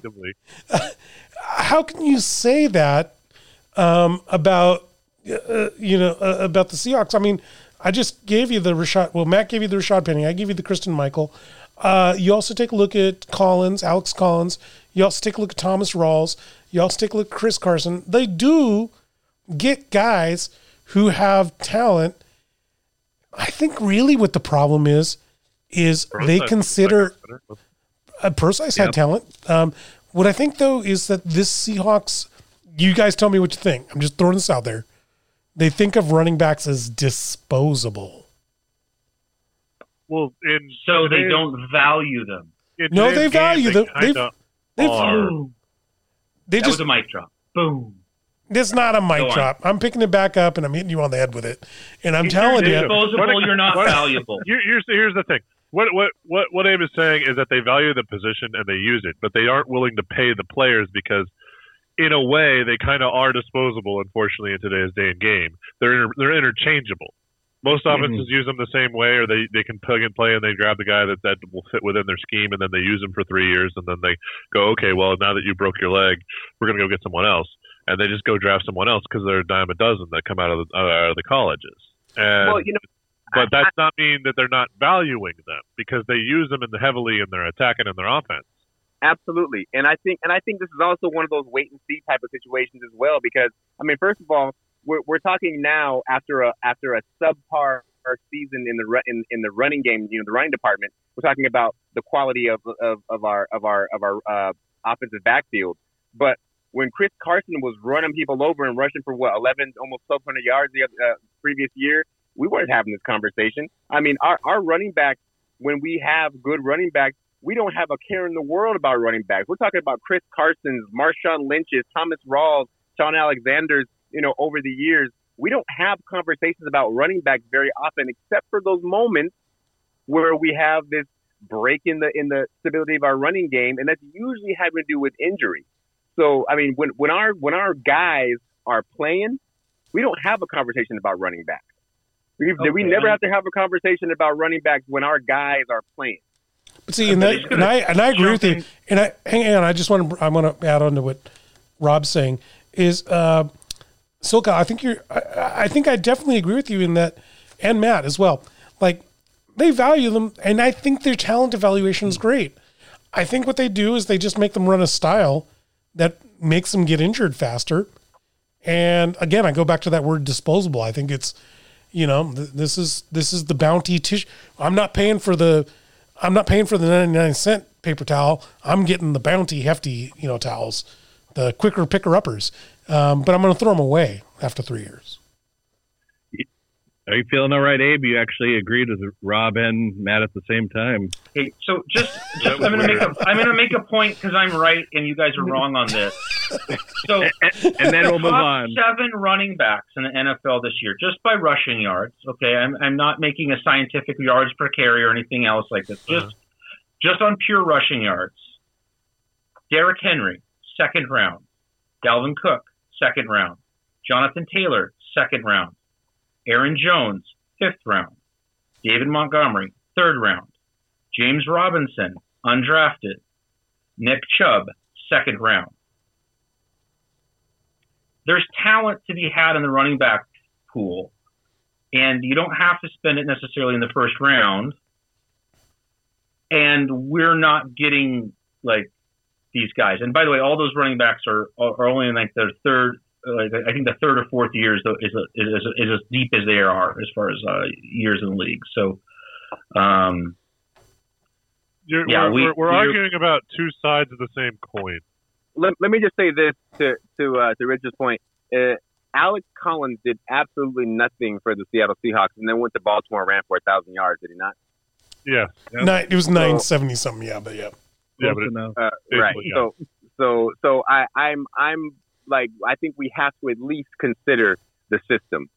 how can you say that um, about uh, you know uh, about the Seahawks? I mean, I just gave you the Rashad. Well, Matt gave you the Rashad Penny. I gave you the Christine Michael. Uh, you also take a look at Collins, Alex Collins. You also take a look at Thomas Rawls. You also take a look at Chris Carson. They do get guys who have talent I think really what the problem is is they consider center. uh, Prosise had talent. Um, what I think though is that this Seahawks, you guys tell me what you think. I'm just throwing this out there. They think of running backs as disposable. Well, in So they don't value them. No, they value them. They They've- they've- are. They That just was a mic drop. Boom. it's not a mic Go on. drop. I'm picking it back up and I'm hitting you on the head with it. And I'm If telling you're you, Disposable, What- you're not what- valuable. Here- here's here's the thing. What what what what Abe is saying is that they value the position and they use it, but they aren't willing to pay the players because, in a way, they kind of are disposable. Unfortunately, in today's day and game, they're inter- they're interchangeable. Most mm-hmm. offenses use them the same way, or they, they can plug and play, and they grab the guy that, that will fit within their scheme, and then they use him for three years, and then they go, okay, well now that you broke your leg, we're gonna go get someone else, and they just go draft someone else because they're a dime a dozen that come out of the, uh, out of the colleges. And well, you know, but that's not mean that they're not valuing them because they use them in the heavily in their attack and in their offense. Absolutely, and I think and I think this is also one of those wait and see type of situations as well. Because I mean, first of all, we're we're talking now after a after a subpar season in the in, in the running game, you know, the running department. We're talking about the quality of of, of our of our of our uh, offensive backfield. But when Chris Carson was running people over and rushing for what 11, almost 1,200 yards the uh, previous year, we weren't having this conversation. I mean, our our running backs, when we have good running backs we don't have a care in the world about running backs. We're talking about Chris Carson's, Marshawn Lynch's, Thomas Rawls, Shaun Alexander's, you know, over the years. We don't have conversations about running backs very often, except for those moments where we have this break in the in the stability of our running game, and that's usually having to do with injury. So, I mean, when when our when our guys are playing, we don't have a conversation about running backs. We, we never have to have a conversation about running backs when our guys are playing. But see, and, that, and I and I agree with you. And I hang on, I just want to I want to add on to what Rob's saying is uh, Silka. I think you're. I, I think I definitely agree with you in that, and Matt as well. Like they value them, and I think their talent evaluation is great. I think what they do is they just make them run a style that makes them get injured faster. And again, I go back to that word disposable. I think it's, you know, th- this is this is the bounty tissue. I'm not paying for the, I'm not paying for the 99 cent paper towel. I'm getting the bounty hefty, you know, towels, the quicker picker uppers. Um, but I'm going to throw them away after three years. Are you feeling all right, Abe? You actually agreed with Rob and Matt at the same time. Okay, so just, just I'm gonna make weird. a I'm gonna make a point because I'm right and you guys are wrong on this. So And then we'll move on. seven running backs in the NFL this year, just by rushing yards. Okay, I'm I'm not making a scientific yards per carry or anything else like this. Just Uh-huh. just on pure rushing yards. Derrick Henry, second round. Dalvin Cook, second round. Jonathan Taylor, second round. Aaron Jones, fifth round. David Montgomery, third round. James Robinson, undrafted. Nick Chubb, second round. There's talent to be had in the running back pool, and you don't have to spend it necessarily in the first round. And we're not getting like these guys. And by the way, all those running backs are are only in like their third. Like I think the third or fourth years though is is is, is as deep as they are as far as uh, years in the league. So, um, You're, Yeah, we're, we- we're, we're we're- arguing about two sides of the same coin. let, let me just say this to to uh, to Rich's point. Uh, Alex Collins did absolutely nothing for the Seattle Seahawks, and then went to Baltimore and ran for a thousand yards. Did he not? Yeah, Yep. Nine, it was nine seventy something. Yeah, but yeah. Yeah, Close but enough. Uh, right. So so so I I'm I'm like I think we have to at least consider the system.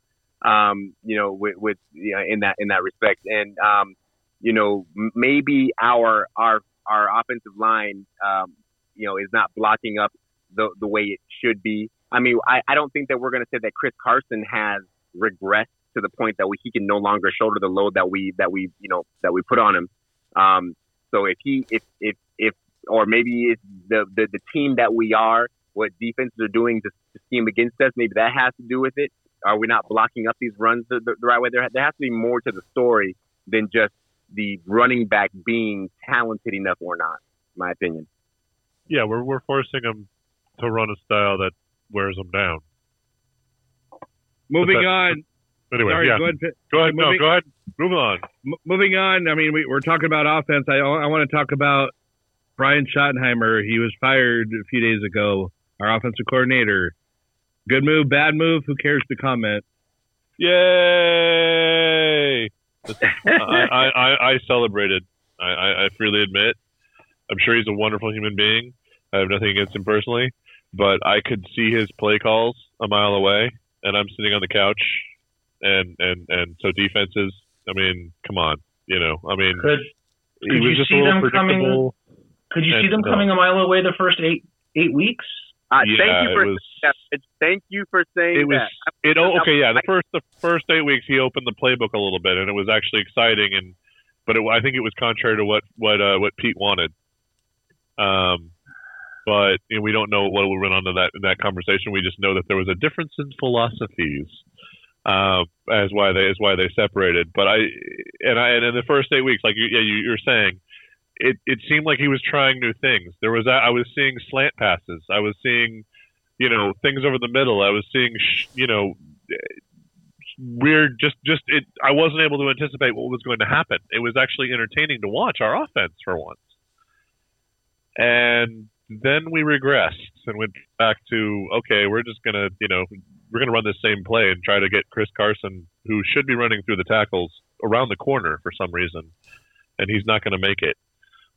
Um, you know, with, with you know, in that in that respect, and um, you know, maybe our our our offensive line, um, you know, is not blocking up the the way it should be. I mean, I, I don't think that we're going to say that Chris Carson has regressed to the point that we, he can no longer shoulder the load that we that we you know that we put on him. Um, so if he if if if or maybe it's the, the the team that we are, what defenses are doing to, to scheme against us, maybe that has to do with it. Are we not blocking up these runs the, the, the right way? There, there has to be more to the story than just the running back being talented enough or not. In my opinion. yeah, we're we're forcing them to run a style that wears them down. Moving that- on. Anyway, Sorry, yeah. go ahead. Go ahead. No, moving- go ahead. Move on. M- moving on. I mean, we, we're talking about offense. I, I want to talk about Brian Schottenheimer. He was fired a few days ago. Our offensive coordinator. Good move, bad move. Who cares to comment? Yay! I, I, I, I celebrated. I, I, I freely admit. I'm sure he's a wonderful human being. I have nothing against him personally, but I could see his play calls a mile away, and I'm sitting on the couch, and and and so defenses. I mean, come on, you know. I mean, Could he was you just see a little them coming- predictable. Could you see And, them uh, coming a mile away the first eight eight weeks? Uh, yeah, thank you for it was. yeah, thank you for saying It was. that. It oh, okay, yeah. The first the first eight weeks he opened the playbook a little bit, and it was actually exciting. And but it, I think it was contrary to what what uh, what Pete wanted. Um, but you know, we don't know what we went on to that in that conversation. We just know that there was a difference in philosophies. Uh, as why they as why they separated. But I and I and in the first eight weeks, like you, yeah, you, you're saying, it it seemed like he was trying new things. There was I was seeing slant passes. I was seeing you know things over the middle. I was seeing you know weird just just it. I wasn't able to anticipate what was going to happen. It was actually entertaining to watch our offense for once. And then we regressed and went back to okay, we're just gonna you know we're gonna run this same play and try to get Chris Carson, who should be running through the tackles around the corner for some reason, and he's not going to make it.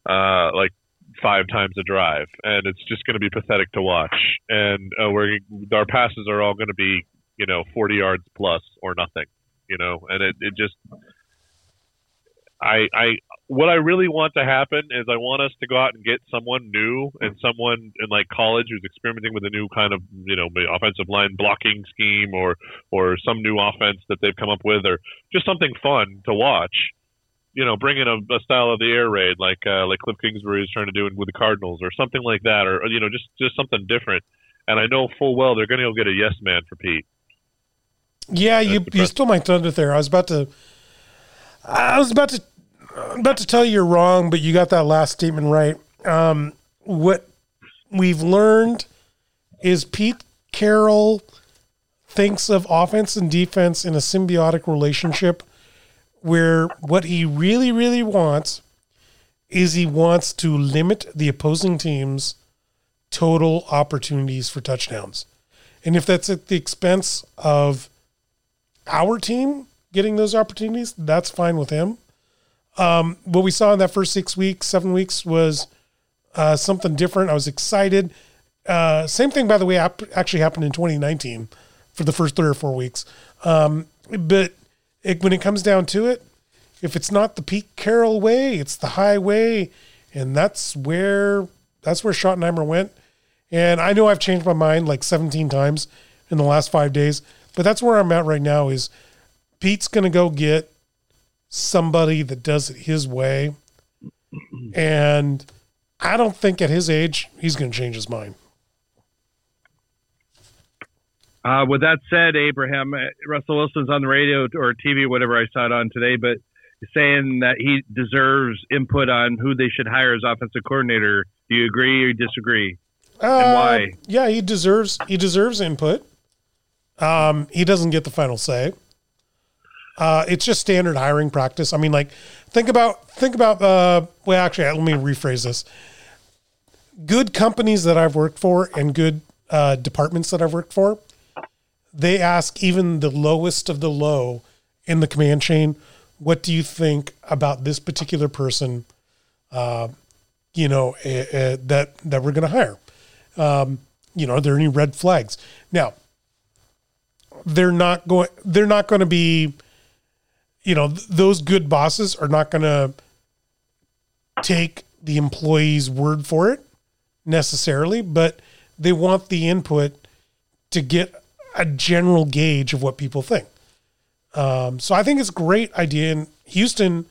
Uh, like five times a drive, and it's just going to be pathetic to watch. And uh, we're our passes are all going to be, you know, 40 yards plus or nothing, you know. And it, it just, I, I, what I really want to happen is I want us to go out and get someone new and someone in like college who's experimenting with a new kind of, you know, offensive line blocking scheme or or some new offense that they've come up with, or just something fun to watch you know, bring in a, a style of the air raid like uh, like Cliff Kingsbury is trying to do with the Cardinals, or something like that, or you know, just just something different. And I know full well they're going to go get a yes man for Pete. Yeah, you you stole my thunder there. I was about to, I was about to, about to tell you you're wrong, but you got that last statement right. Um, what we've learned is Pete Carroll thinks of offense and defense in a symbiotic relationship, where what he really really wants is he wants to limit the opposing team's total opportunities for touchdowns. And if that's at the expense of our team getting those opportunities, that's fine with him. Um, what we saw in that first six weeks, seven weeks was uh, something different. I was excited. Uh, same thing, by the way, actually happened in 2019 for the first three or four weeks. Um, but it, when it comes down to it, if it's not the Pete Carroll way, it's the highway, and that's where that's where Schottenheimer went. And I know I've changed my mind like 17 times in the last five days, but that's where I'm at right now. Is Pete's going to go get somebody that does it his way, and I don't think at his age he's going to change his mind. Uh, with that said, Abraham, uh, Russell Wilson's on the radio or TV, whatever I saw it on today, but saying that he deserves input on who they should hire as offensive coordinator. Do you agree or disagree? Uh, why? Yeah, he deserves he deserves input. Um, he doesn't get the final say. Uh, it's just standard hiring practice. I mean, like think about think about. Uh, well, actually, let me rephrase this. Good companies that I've worked for and good uh, departments that I've worked for, they ask even the lowest of the low in the command chain, "What do you think about this particular person?" Uh, you know uh, uh, that that we're going to hire um, you know, are there any red flags? Now, they're not going. They're not going to be. You know, th- those good bosses are not going to take the employee's word for it necessarily, but they want the input to get a general gauge of what people think. Um, so I think it's a great idea. In Houston,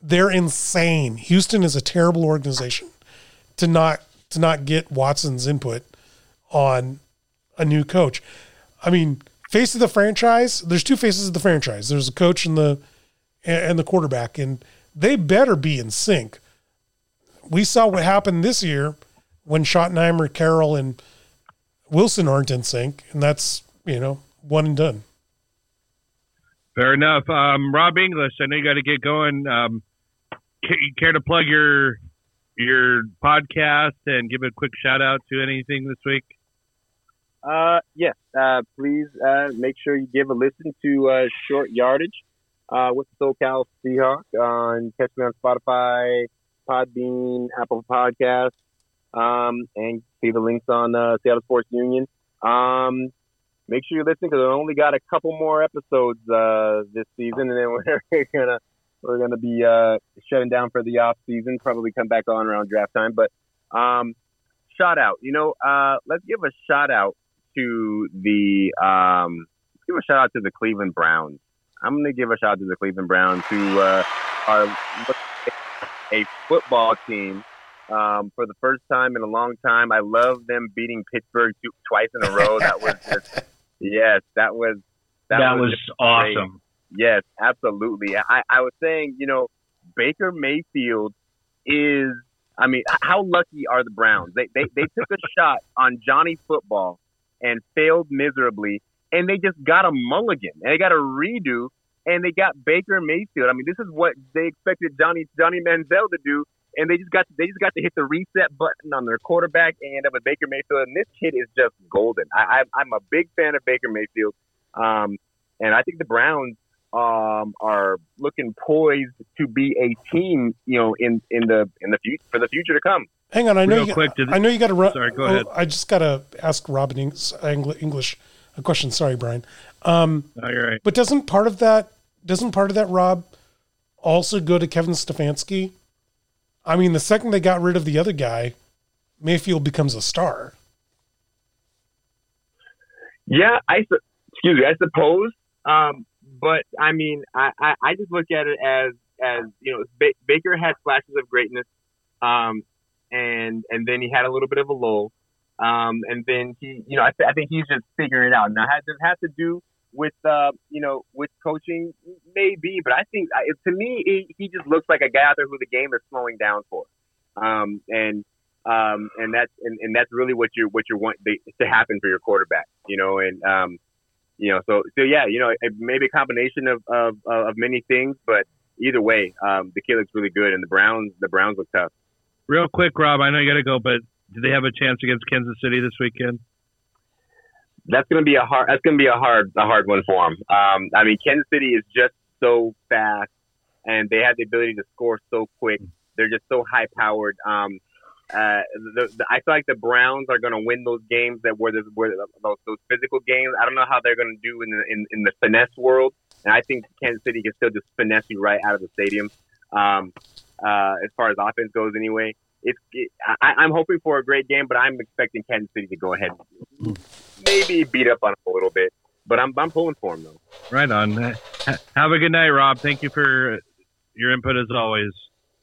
they're insane. Houston is a terrible organization to not to not get Watson's input on a new coach. I mean, face of the franchise. There's two faces of the franchise. There's a coach and the and the quarterback, and they better be in sync. We saw what happened this year when Schottenheimer, Carroll, and Wilson aren't in sync, and that's you know one and done. Fair enough. Um, Rob English, I know you got to get going. Um, ca- care to plug your your podcast and give a quick shout out to anything this week? Uh, yes. Uh, please uh, make sure you give a listen to uh, Short Yardage uh, with the SoCal Seahawk on catch me on Spotify, Podbean, Apple Podcasts, um, and see the links on uh, Seattle Sports Union. Um, make sure you listen because we only got a couple more episodes uh, this season, and then we're gonna we're gonna be uh, shutting down for the off season. Probably come back on around draft time, but um, shout out. You know, uh, let's give a shout out to the um, give a shout out to the Cleveland Browns. I'm gonna give a shout out to the Cleveland Browns who uh, are a football team um, for the first time in a long time. I love them beating Pittsburgh two, twice in a row. That was just yes, that was That, was, just awesome. Yes, absolutely. I, I was saying, you know, Baker Mayfield is. I mean, how lucky are the Browns? They they, they took a shot on Johnny Football and failed miserably, and they just got a mulligan and they got a redo, and they got Baker Mayfield. I mean, this is what they expected Johnny Johnny Manziel to do, and they just got they just got to hit the reset button on their quarterback and end up with Baker Mayfield. And this kid is just golden. I, I I'm a big fan of Baker Mayfield, um, and I think the Browns um, are looking poised to be a team, you know, in in the in the future for the future to come. Hang on, I know Real you. quick, did- I know you got to run. Sorry, go oh, ahead. I just got to ask Robin Eng- Eng- English a question. Sorry, Brian. Um, Oh, you're right. but doesn't part of that doesn't part of that Rob also go to Kevin Stefanski? I mean, the second they got rid of the other guy, Mayfield becomes a star. Yeah, I excuse me. I suppose, um, but I mean, I, I, I just look at it as as you know, ba- Baker had flashes of greatness, um, and and then he had a little bit of a lull, um, and then he, you know, I, th- I think he's just figuring it out. Now, has it has to do with uh, you know, with coaching, maybe, but I think to me, he, he just looks like a guy out there who the game is slowing down for, um, and um, and that's and, and that's really what you what you want the, to happen for your quarterback, you know, and um, you know, so so yeah, you know, maybe a combination of, of of many things, but either way, um, the kid looks really good, and the Browns the Browns look tough. Real quick, Rob, I know you got to go, but do they have a chance against Kansas City this weekend? That's gonna be a hard that's gonna be a hard a hard one for them. Um, I mean, Kansas City is just so fast, and they have the ability to score so quick. They're just so high powered. Um, uh, the, the, I feel like the Browns are going to win those games that were, were those, those physical games. I don't know how they're going to do in the in, in the finesse world, and I think Kansas City can still just finesse you right out of the stadium. Um, uh, as far as offense goes, anyway, it's it, I, I'm hoping for a great game, but I'm expecting Kansas City to go ahead, maybe beat up on them a little bit. But I'm I'm pulling for them though. Right on. Have a good night, Rob. Thank you for your input as always.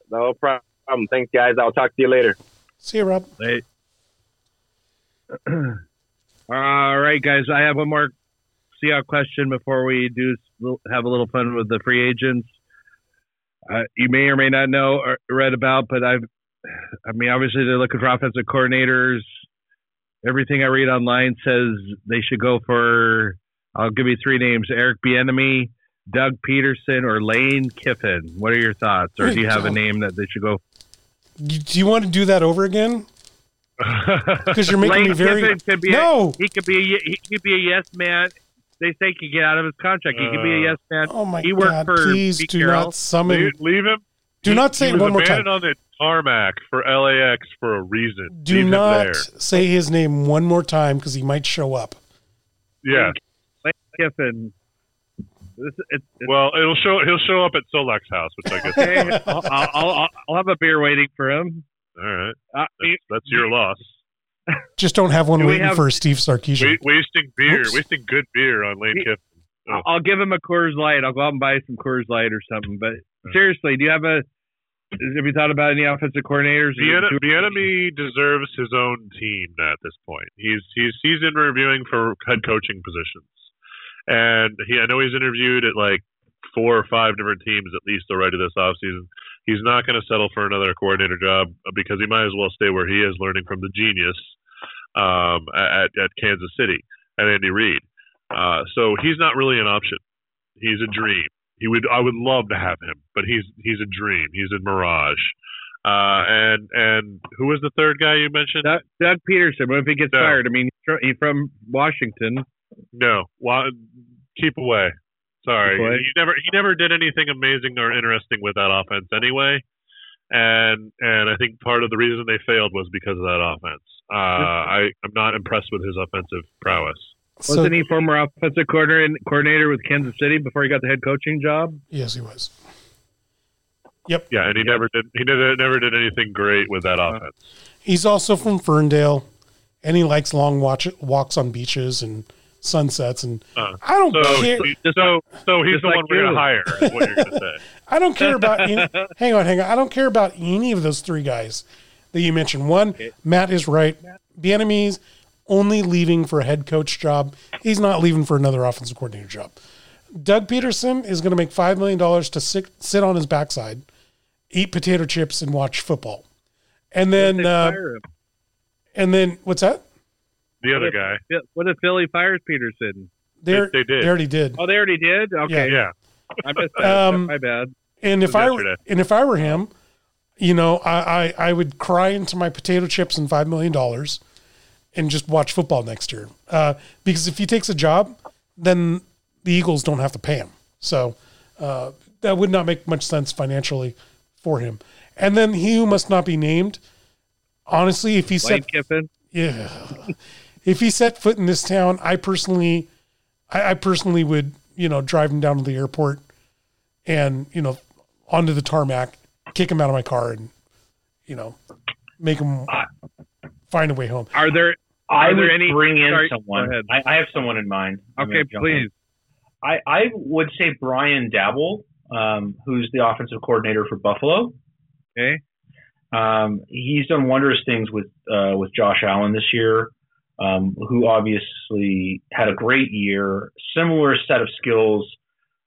No problem. Thanks, guys. I'll talk to you later. See you, Rob. Hey. All right, guys. I have one more Seahawks question before we do have a little fun with the free agents. Uh, you may or may not know or read about, but I've, I mean, obviously they're looking for offensive coordinators. Everything I read online says they should go for. I'll give you three names: Eric Bieniemy, Doug Pederson, or Lane Kiffin. What are your thoughts, or do you have a name that they should go? Do you want to do that over again? Because you're making Lane me very Kiffin could be a- no. he could be a, he could be a yes man. They say he could get out of his contract. He could be a uh, yes man. Oh my he worked God! for Please Pete do Carroll. not summon. Leave, leave him. Do He- not say he it was one more time. on the tarmac for LAX for a reason. Do leave not say his name one more time because he might show up. Yeah. Lane Kiffin. This, it's, it's, Well, it'll show. He'll show up at Solack's house, which I guess. okay. I'll, I'll, I'll, I'll have a beer waiting for him. All right. Uh, That's, that's your loss. Just don't have one Do waiting have- for Steve Sarkisian. Wa- wasting beer, Oops. wasting good beer on Lane We- Kiffin. Oh. I'll, I'll give him a Coors Light. I'll go out and buy some Coors Light or something. But seriously, do you have a? Have you thought about any offensive coordinators? The, Bieniemy deserves his own team at this point. He's he's he's interviewing for head coaching positions, and he I know he's interviewed at like four or five different teams at least already this offseason. He's not going to settle for another coordinator job because he might as well stay where he is, learning from the genius um, at at Kansas City and Andy Reid. Uh, so he's not really an option. he's a dream. He would I would love to have him, but he's he's a dream. He's a mirage. Uh, and and who was the third guy you mentioned? Doug, Doug Pederson. What if he gets No. fired? I mean, he's from Washington. No, well, keep away. Sorry, Keep away? he never he never did anything amazing or interesting with that offense anyway. And and I think part of the reason they failed was because of that offense. Uh, I I'm not impressed with his offensive prowess. So, Wasn't he former offensive coordinator coordinator with Kansas City before he got the head coaching job? yes, he was. Yep. Yeah, and he never did he never never did anything great with that offense. He's also from Ferndale, and he likes long watch, walks on beaches and sunsets. And Uh, I don't So care. so so he's just the like one we're you. gonna hire. Is what you're gonna say? I don't care about. Any, hang on, hang on. I don't care about any of those three guys that you mentioned. One, Matt is right. Bieniemy's only leaving for a head coach job. He's not leaving for another offensive coordinator job. Doug Pederson is going to make five million dollars to sit, sit on his backside, eat potato chips, and watch football. And then, uh, and then, what's that? The other guy. What if Philly fires Pederson? They're, they did. They already did. Oh, they already did. Okay, Yeah. I missed that. Um, My bad. And if I yesterday. and if I were him, you know, I, I I would cry into my potato chips and five million dollars, and just watch football next year. Uh, because if he takes a job, then the Eagles don't have to pay him. So uh, that would not make much sense financially for him. And then he who must not be named. Honestly, if he Lane set Kiffin. yeah, if he set foot in this town, I personally, I, I personally would you know drive him down to the airport, and you know onto the tarmac, kick him out of my car, and you know make him find a way home. Are there? I there would any- bring in sorry, someone. I, I have someone in mind. Okay, gonna in. please. I, I would say Brian Daboll, um, who's the offensive coordinator for Buffalo. Okay. Um, he's done wondrous things with uh, with Josh Allen this year, um, who obviously had a great year, similar set of skills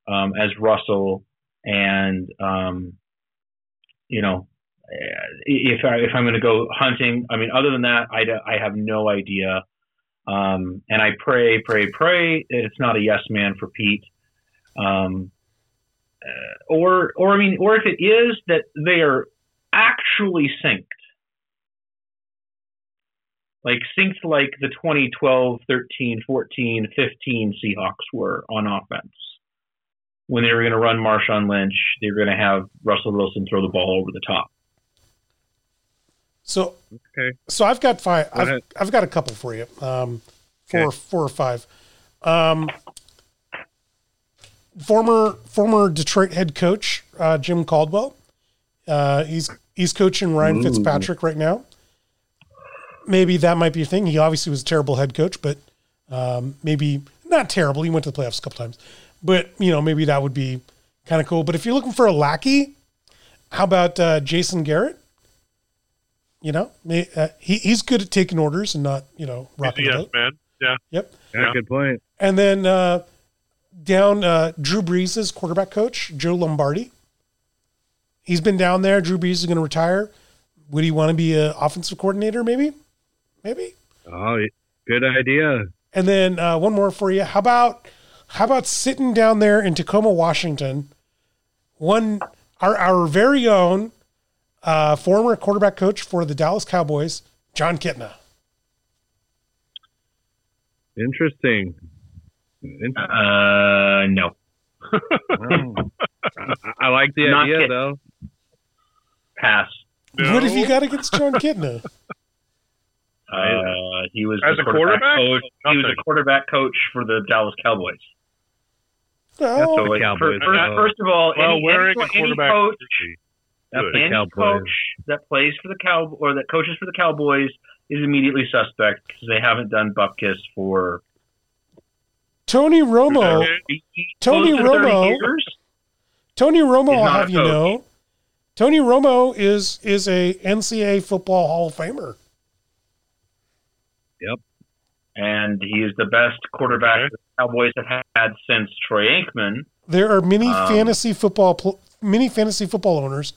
um, as Russell, and um, you know, if I, if I'm going to go hunting, I mean, other than that, I I have no idea. Um, and I pray, pray, pray that it's not a yes man for Pete. Um, uh, or, or I mean, or if it is that they are actually synced, like synced like the 2012, 13, 14, 15 Seahawks were on offense. When they were going to run Marshawn Lynch, they were going to have Russell Wilson throw the ball over the top. So Okay. so I've got five. Go I've. I've got a couple for you. Um, four, Okay. four or five. Um, former former Detroit head coach uh, Jim Caldwell. Uh, he's he's coaching Ryan Ooh. Fitzpatrick right now. Maybe that might be a thing. He obviously was a terrible head coach, but um, maybe not terrible. He went to the playoffs a couple times, but you know maybe that would be kind of cool. But if you're looking for a lackey, how about uh, Jason Garrett? You know, may- uh, he he's good at taking orders and not you know He's a rocking the yes boat. man. Yeah. Yep. Yeah, Yeah. Good point. And then uh, down uh, Drew Brees' quarterback coach, Joe Lombardi. He's been down there. Drew Brees is going to retire. Would he want to be an offensive coordinator? Maybe, maybe. Oh, good idea. And then uh, one more for you. How about how about sitting down there in Tacoma, Washington? One our our very own uh, former quarterback coach for the Dallas Cowboys, Jon Kitna. Interesting. Interesting. Uh, no. Oh. I, I like the Not idea kidding. though. Pass. What have you got against Jon Kitna? Uh, he was As a quarterback? Coach. He was a quarterback coach for the Dallas Cowboys. Well, So, the like, Cowboys, first, first of all, Well, any, wearing any, a any quarterback coach, jersey. That's the any coach that plays for the cow or that coaches for the Cowboys is immediately suspect because they haven't done Bupkis for Tony Romo. Okay. Tony close to 30 Romo. years. Tony Romo, I'll have you know, Tony Romo is is a NCAA football Hall of Famer. Yep, and he is the best quarterback Okay. the Cowboys have had since Troy Aikman. There are many Um, fantasy football pl- many fantasy football owners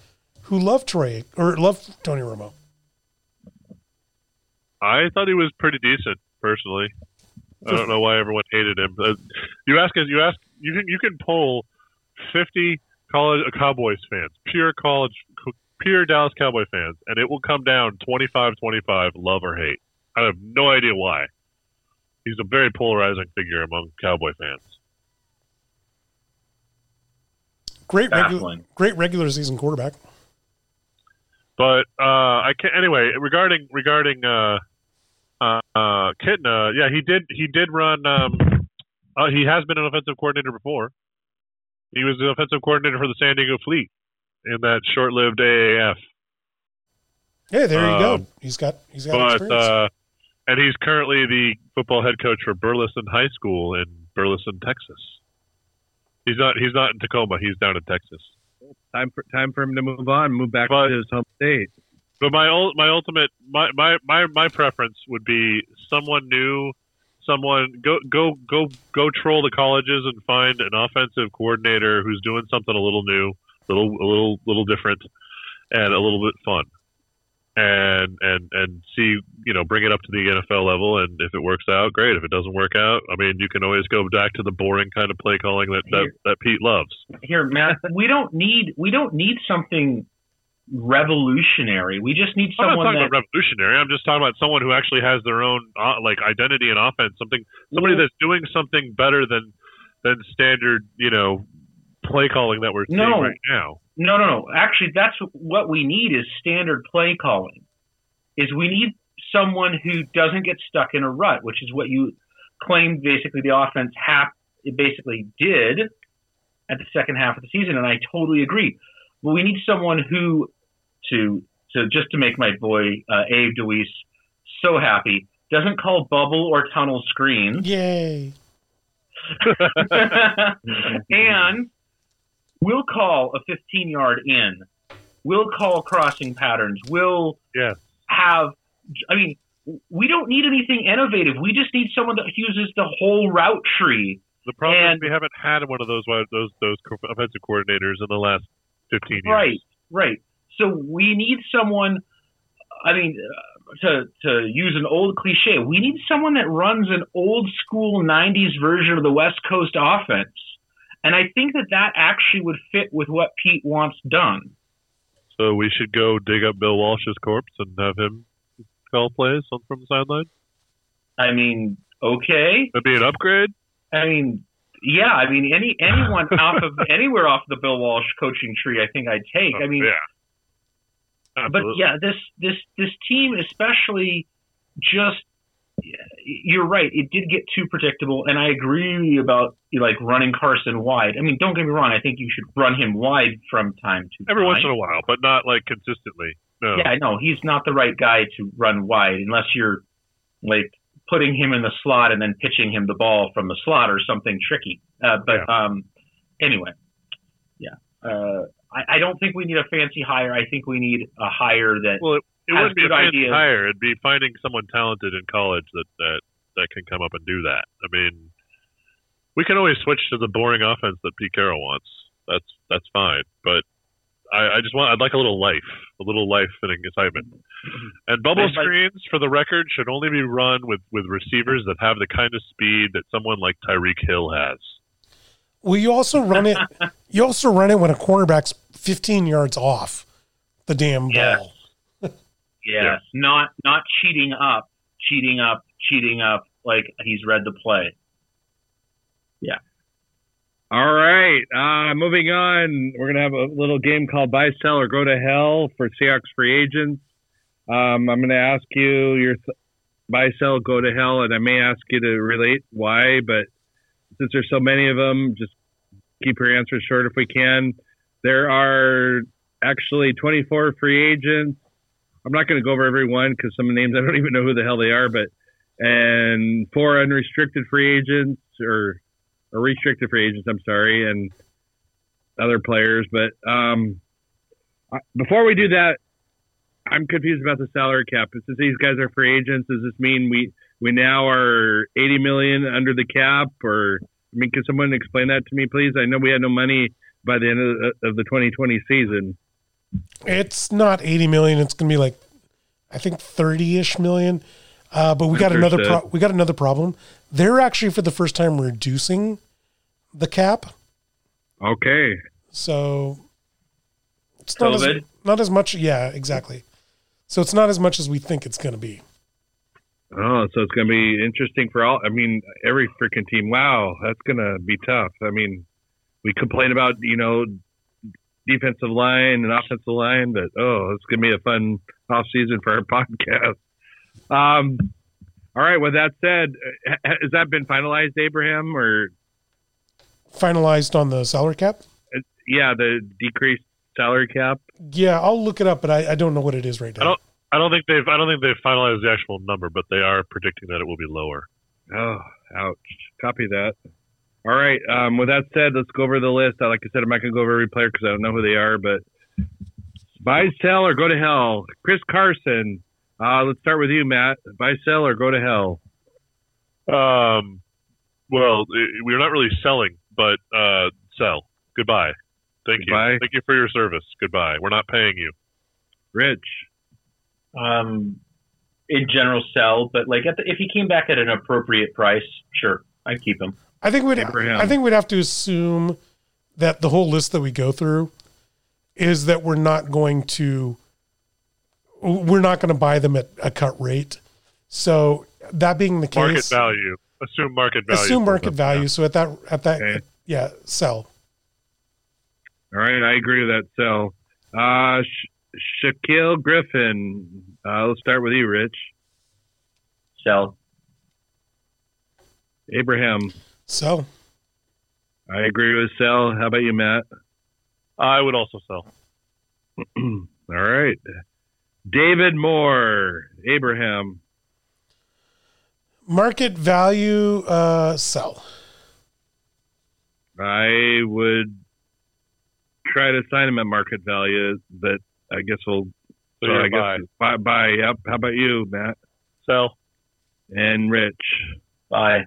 who love Troy or love Tony Romo. I thought he was pretty decent personally. I don't know why everyone hated him. Uh, you ask you ask you can you can poll fifty college uh, Cowboys fans, pure college, pure Dallas Cowboy fans, and it will come down 25-25, love or hate. I have no idea why. He's a very polarizing figure among Cowboy fans. Great regular, great regular season quarterback. But uh, I can anyway regarding regarding uh, uh, uh, Kitna. Yeah, he did he did run. Um, uh, he has been an offensive coordinator before. He was the offensive coordinator for the San Diego Fleet in that short-lived AAF. Hey, there you Um, go. He's got he's got but experience. uh, and he's currently the football head coach for Burleson High School in Burleson, Texas. He's not he's not in Tacoma. He's down in Texas. Time for time for him to move on, move back But- to his home state. But my ul- my ultimate my, my, my, my preference would be someone new, someone go go go go troll the colleges and find an offensive coordinator who's doing something a little new, little a little little different, and a little bit fun, and and and see you know bring it up to the NFL level, and if it works out, great. If it doesn't work out, I mean you can always go back to the boring kind of play calling that that, that Pete loves. Here, Matt, we don't need we don't need something revolutionary. We just need someone I'm not talking that about revolutionary. I'm just talking about someone who actually has their own uh, like identity and offense. Something somebody Well- that's doing something better than than standard, you know, play calling that we're seeing No. right now. No, no, no. Actually, that's what we need is standard play calling. Is we need someone who doesn't get stuck in a rut, which is what you claimed basically the offense half it basically did at the second half of the season, and I totally agree. But we need someone who to to just to make my boy uh, Abe DeWeese so happy doesn't call bubble or tunnel screens. Yay! and we'll call a 15 yard in. We'll call crossing patterns. We'll Yes. have, I mean, we don't need anything innovative. We just need someone that uses the whole route tree. The problem And- is we haven't had one of those those those offensive coordinators in the last 15 years. Right, right. So we need someone, I mean, uh, to, to use an old cliche, we need someone that runs an old school 90s version of the West Coast offense. And I think that that actually would fit with what Pete wants done. So we should go dig up Bill Walsh's corpse and have him call plays from the sideline. I mean, okay. That'd be an upgrade. I mean, yeah. I mean, any anyone off of anywhere off the Bill Walsh coaching tree, I think I'd take. I oh, mean, yeah. Absolutely. but yeah, this this this team, especially, just you're right. It did get too predictable, and I agree about like running Carson wide. I mean, don't get me wrong. I think you should run him wide from time to Every time. once in a while, but not like consistently. No. Yeah, I know he's not the right guy to run wide unless you're like putting him in the slot and then pitching him the ball from the slot or something tricky. Uh, but um, anyway, yeah, uh, I, I don't think we need a fancy hire. I think we need a hire that Well, it, it wouldn't be a good fancy ideas. hire. It'd be finding someone talented in college that, that that can come up and do that. I mean, we can always switch to the boring offense that Pete Carroll wants. That's that's fine. But I, I just want I'd like a little life, a little life and excitement. And bubble screens, for the record, should only be run with with receivers that have the kind of speed that someone like Tyreek Hill has. Well, you also run it. You also run it when a cornerback's 15 yards off the damn ball. yes, Yeah. not not cheating up, cheating up, cheating up like he's read the play. Yeah. All right. Uh, moving on, we're gonna have a little game called Buy, Sell, or Go to Hell for Seahawks free agents. Um, I'm gonna ask you your th- buy, sell, go to hell, and I may ask you to relate why, but since there's so many of them, just keep your answers short if we can. There are actually 24 free agents. I'm not going to go over every one because some names I don't even know who the hell they are, but and four unrestricted free agents or or restricted free agents. I'm sorry, and other players. But um, before we do that, I'm confused about the salary cap. Since these guys are free agents, does this mean we we now are 80 million under the cap? Or I mean, can someone explain that to me, please? I know we had no money by the end of the, of the 2020 season. It's not 80 million. It's going to be like, I think 30 ish million. Uh, but we got another pro- we got another problem. They're actually for the first time reducing the cap. Okay. So it's not as, not as much. Yeah, exactly. So it's not as much as we think it's going to be. Oh, so it's going to be interesting for all. I mean, every freaking team. Wow, that's going to be tough. I mean, we complain about you know defensive line and offensive line, but oh, it's going to be a fun off season for our podcast. Um, all right. With that said, has that been finalized, Abraham? Or Finalized on the salary cap. yeah, the decreased salary cap. Yeah, I'll look it up, but I, I don't know what it is right I now. don't. I don't think they've. I don't think they've finalized the actual number, but they are predicting that it will be lower. Oh, ouch. Copy that. All right. Um, with that said, let's go over the list. I like I said, I'm not going to go over every player because I don't know who they are, but buy, sell, or go to hell. Chris Carson. Uh, let's start with you, Matt. Buy, sell, or go to hell. Um, well, i- we're not really selling, but uh, sell. Goodbye. Thank Goodbye. you. Thank you for your service. Goodbye. We're not paying you. Rich. Um, in general, sell, but like at the, if he came back at an appropriate price, sure, I'd keep him. I think we'd Abraham. I think we'd have to assume that the whole list that we go through is that we're not going to we're not going to buy them at a cut rate. So that being the Market case, value. Assume market value. assume market them. value. So at that at that Okay. yeah, sell. All right. I agree with that. Sell. Uh, Sh- Shaquille Griffin. Uh, let's start with you, Rich. Sell. Abraham. Sell. I agree with sell. How about you, Matt? I would also sell. All right. David Moore. Abraham. Market value uh sell. I would try to sign him at market value, but I guess we'll. So So you're I buy. guess buy. buy. Yep. How about you, Matt Sell. and Rich? Buy.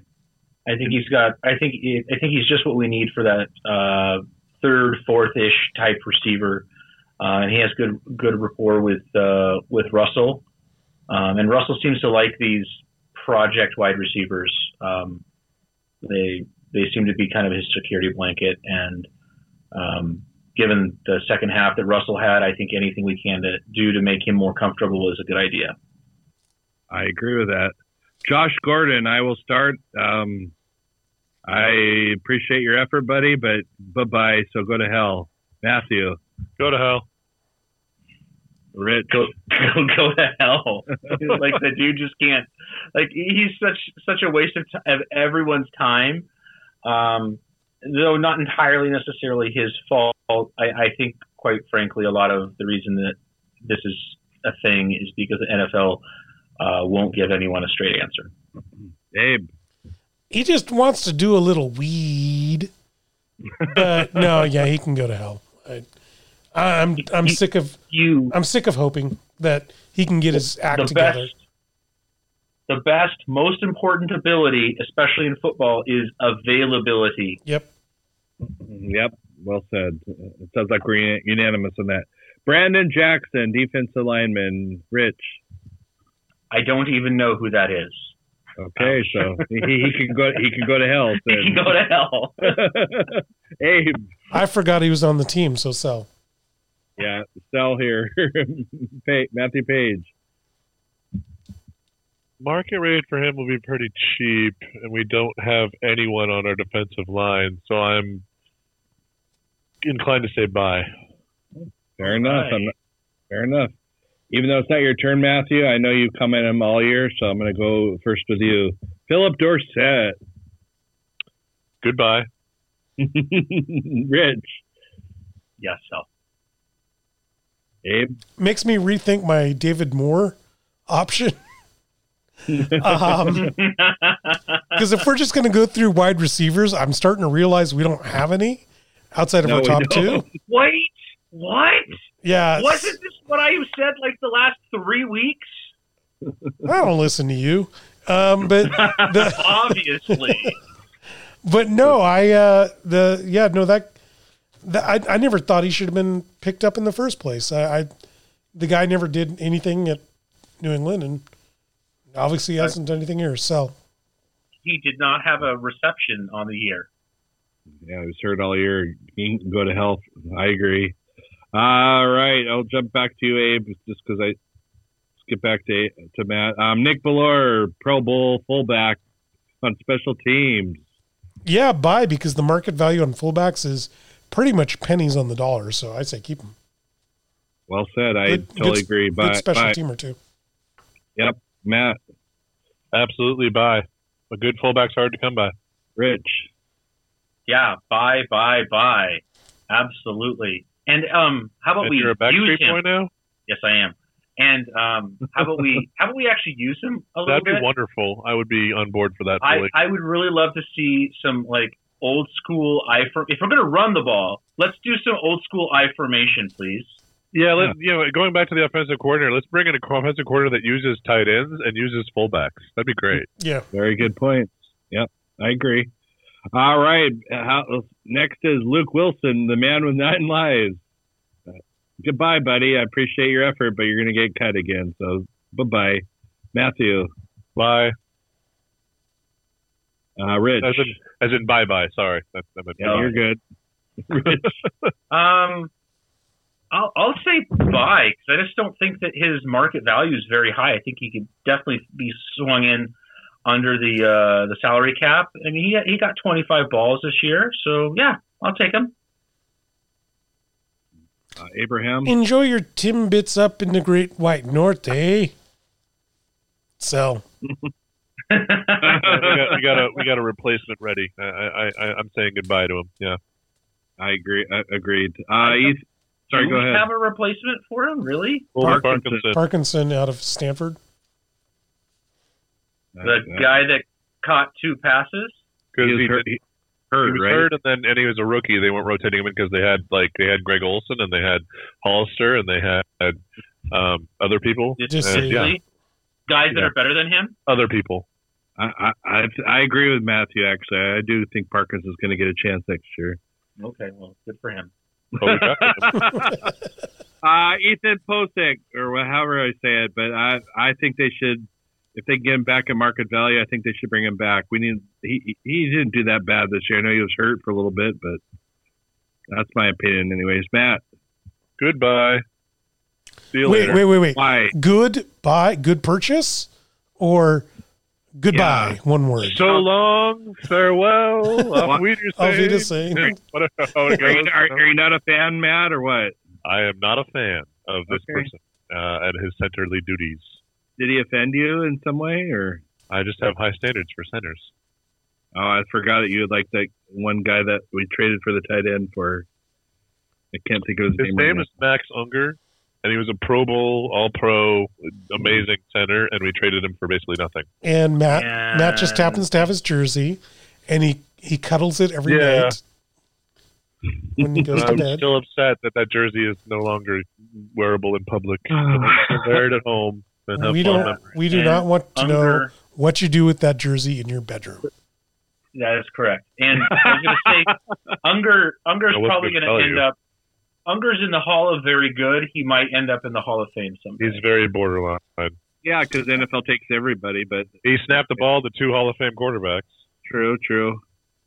I think he's got. I think. I think he's just what we need for that uh, third, fourth-ish type receiver, uh, and he has good good rapport with uh, with Russell. Um, and Russell seems to like these project wide receivers. Um, they they seem to be kind of his security blanket. And um, given the second half that Russell had, I think anything we can to do to make him more comfortable is a good idea. I agree with that. Josh Gordon, I will start. Um, I appreciate your effort, buddy, but bye bye. So go to hell. Matthew, Go to hell. Rich. go go, go to hell. like the dude just can't. Like he's such such a waste of, ti of everyone's time. Um, though not entirely necessarily his fault. I, I think, quite frankly, a lot of the reason that this is a thing is because the NFL uh, won't give anyone a straight answer. Abe. He just wants to do a little weed. But no, yeah, he can go to hell. I, I'm I'm He- sick of You I'm sick of hoping that he can get his act the together. best. The best, most important ability, especially in football, is availability. Yep. Yep. Well said. It sounds like we're unanimous on that. Brandon Jackson, defensive lineman. Rich. I don't even know who that is. Okay, so he, he can go. He can go to hell. He can go to hell. Abe. I forgot he was on the team, so sell. Yeah, sell here. Pa- Matthew Paige. Market rate for him will be pretty cheap, and we don't have anyone on our defensive line, so I'm inclined to say buy. Fair enough. right. I'm not, fair enough. Even though it's not your turn, Matthew, I know you've come at him all year, so I'm going to go first with you. Phillip Dorsett. Goodbye. Rich. yes, so. Abe. Makes me rethink my David Moore option. um, because if we're just going to go through wide receivers, I'm starting to realize we don't have any outside of No, our top two. Wait, what? Yeah, Wasn't this what I have said like the last three weeks? I don't listen to you. Um, but the, Obviously. but no, I uh, the yeah no that, that I I never thought he should have been picked up in the first place. I, I the guy never did anything at New England, and obviously hasn't done anything here. So he did not have a reception on the year. Yeah, he was hurt all year. He can go to hell. I agree. All right, I'll jump back to you, Abe, just because I skip back to to Matt. Um, Nick Bellore, Pro Bowl fullback on special teams. Yeah, buy because the market value on fullbacks is pretty much pennies on the dollar. So I say keep them. Well said. I Good- totally good- agree. Buy Bye, special bye. team or two. Yep, Matt, Absolutely buy. A good fullback's hard to come by. Rich. Yeah, buy, buy, buy. Absolutely. And um, how about And we you're a use Backstreet him? Boy now? Yes, I am. And um, how about we how about we actually use him a little bit? That'd be wonderful. I would be on board for that I. I would really love to see some like old school I for, if we're gonna run the ball, let's do some old school I formation, please. yeah, let's you know, going back to the offensive coordinator, let's bring in a offensive coordinator that uses tight ends and uses fullbacks. That'd be great. Yeah. Very good point. Yep, I agree. All right. How, next is Luke Wilson, the man with nine lives. Uh, goodbye, buddy. I appreciate your effort, but you're going to get cut again. So, bye bye. Matthew, Bye. uh, Rich. As in, as in bye bye. Sorry. That, that meant yeah, bye. you're good. Rich. Um, I'll I'll say buy because I just don't think that his market value is very high. I think he could definitely be swung in under the uh, the salary cap. I mean, he he got 25 balls this year, so yeah, I'll take him. Uh, Abraham. Enjoy your Timbits up in the Great White North, eh? So we, got, we got a we got a replacement ready. I, I, I I'm saying goodbye to him. Yeah. I agree. Uh, agreed. Uh, Eth- sorry, Do go we ahead. Have a replacement for him? Really? Parkinson. Parkinson. Parkinson out of Stanford. Uh, The uh, guy that caught two passes. Because he was he, hurt, did- he- he was right? hurt, and then and he was a rookie. They weren't rotating him because they had like they had Greg Olsen and they had Hollister and they had um, other people. Just And, yeah, Really? Guys that Yeah. are better than him. other people. I, I, I, I agree with Matthew, actually. I do think Parkinson's going to get a chance next year. Okay, well, good for him. But we got him. uh, Ethan Pocic, or wha- however I say it, but I I think they should, if they get him back at market value, I think they should bring him back. We need he he didn't do that bad this year. I know he was hurt for a little bit, but that's my opinion, anyways. Matt, Goodbye. See you Wait, later. wait, wait, wait. why? Good buy, good purchase, or goodbye? One word. So long, farewell. Auf Wiedersehen. Auf Wiedersehen. Whatever, how it Are you, goes. are, are you not a fan, Matt, or what? I am not a fan of this Okay. person uh, and his centerly duties. Did he offend you in some way, or? I just have high standards for centers. Oh, I forgot that you had like that one guy that we traded for the tight end for. I can't think of his, His name. right name now. is Max Unger, and he was a Pro Bowl, All Pro, amazing center, and we traded him for basically nothing. And Matt, Matt just happens to have his jersey, and he he cuddles it every Yeah. night when he goes to I'm bed. still upset that that jersey is no longer wearable in public. Wear it at home and have We don't. memories. We do And not want to know what you do with that jersey in your bedroom. that is correct. And I was going to say, Unger Unger's I probably gonna going to tell end you. up. Unger's in the Hall of Very Good. He might end up in the Hall of Fame someday. He's very borderline. Yeah, because NFL takes everybody, but He snapped the ball to two Hall of Fame quarterbacks. true, true.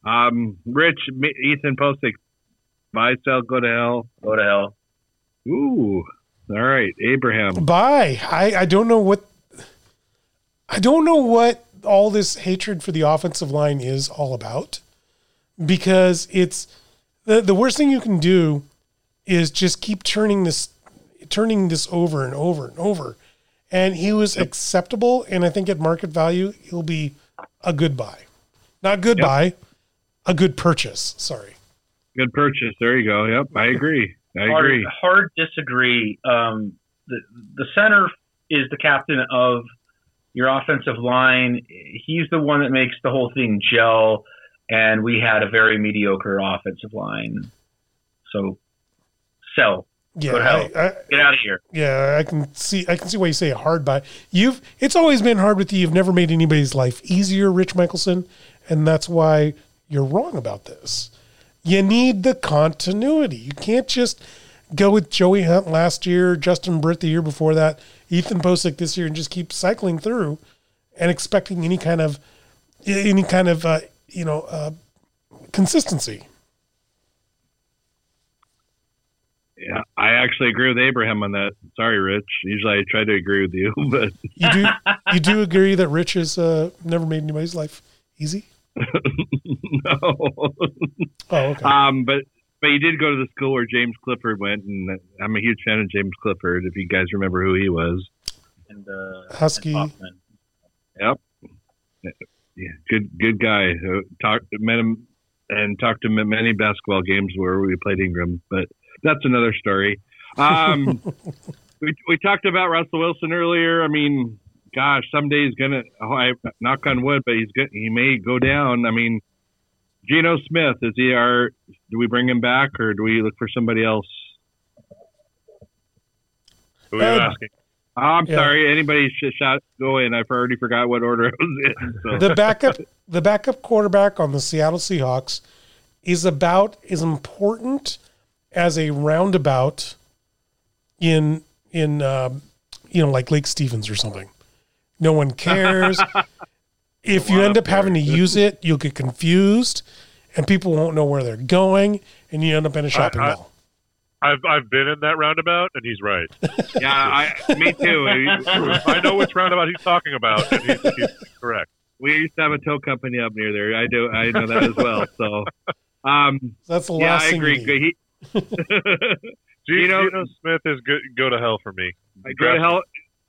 Um, Rich, Ethan Pocic, buy, sell, go to hell. Go to hell. Ooh, all right, Abraham. Bye. I I don't know what. I don't know what all this hatred for the offensive line is all about, because it's the the worst thing you can do is just keep turning this turning this over and over and over. And he was acceptable, and I think at market value he'll be a good buy, not good Yep. buy, a good purchase. Sorry. Good purchase. There you go. Yep, I agree. I hard, agree. hard disagree. Um, the the center is the captain of your offensive line. He's the one that makes the whole thing gel. And we had a very mediocre offensive line. So sell. Yeah, Go to hell. I, I, Get out of here. Yeah, I can see. I can see why you say hard buy. You've. It's always been hard with you. You've never made anybody's life easier, Rich Michelson, and that's why you're wrong about this you need the continuity. You can't just go with Joey Hunt last year, Justin Britt the year before that, Ethan Pocic this year, and just keep cycling through and expecting any kind of any kind of uh, you know uh, consistency. Yeah, I actually agree with Abraham on that. Sorry, Rich. Usually I try to agree with you, but you do you do agree that Rich has uh, never made anybody's life easy. no. Oh, okay. Um, but but you did go to the school where James Clifford went, and I'm a huge fan of James Clifford. If you guys remember who he was, And uh, Husky. and Hoffman. yeah, good good guy. Uh, Talked met him and talked to him at many basketball games where we played Ingram, but that's another story. Um, we we talked about Russell Wilson earlier. I mean, gosh, someday he's gonna. Oh, I knock on wood, but he's good. He may go down. I mean, Geno Smith is he our? Do we bring him back or do we look for somebody else? Who are you Uh, asking? Oh, I'm Yeah. sorry. Anybody should shout go in. I've already forgot what order I was in. So. the backup the backup quarterback on the Seattle Seahawks is about as important as a roundabout in in um, you know like Lake Stevens or something. No one cares. if you end up having to use it, you'll get confused, and people won't know where they're going, and you end up in a shopping I- mall. I've I've been in that roundabout, and he's right. yeah, I, me too. I know which roundabout he's talking about, and he's, he's correct. We used to have a tow company up near there. I do. I know that as well. So, um, That's the yeah, last I thing. agree. You need. He, Geno, know- Geno Smith is good, go to hell for me. I go to hell.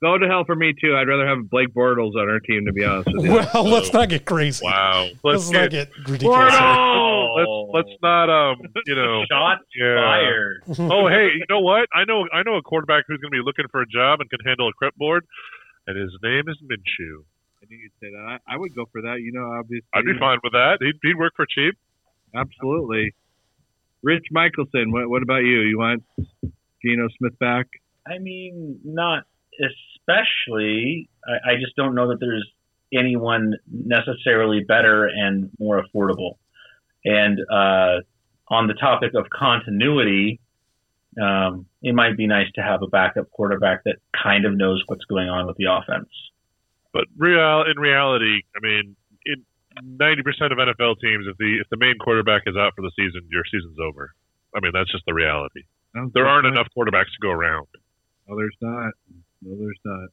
Go to hell for me too. I'd rather have Blake Bortles on our team, to be honest with you. Well, let's not get crazy. Wow. Let's Let's not get, get ridiculous. here. Oh. let's let's not um you know Shots yeah. fired. oh hey you know what I know I know a quarterback who's going to be looking for a job and can handle a clipboard, and his name is Minshew. I knew you'd say that. I, I would go for that. You know, obviously. I'd be fine with that. He'd, he'd work for cheap. Absolutely. Rich Michelson. What, what about you? You want Geno Smith back? I mean, not especially. I, I just don't know that there's anyone necessarily better and more affordable. And uh, on the topic of continuity, um, it might be nice to have a backup quarterback that kind of knows what's going on with the offense. But real in reality, I mean, in ninety percent of NFL teams, if the if the main quarterback is out for the season, your season's over. I mean, that's just the reality. There aren't enough quarterbacks to go around. No, there's not. No, there's not.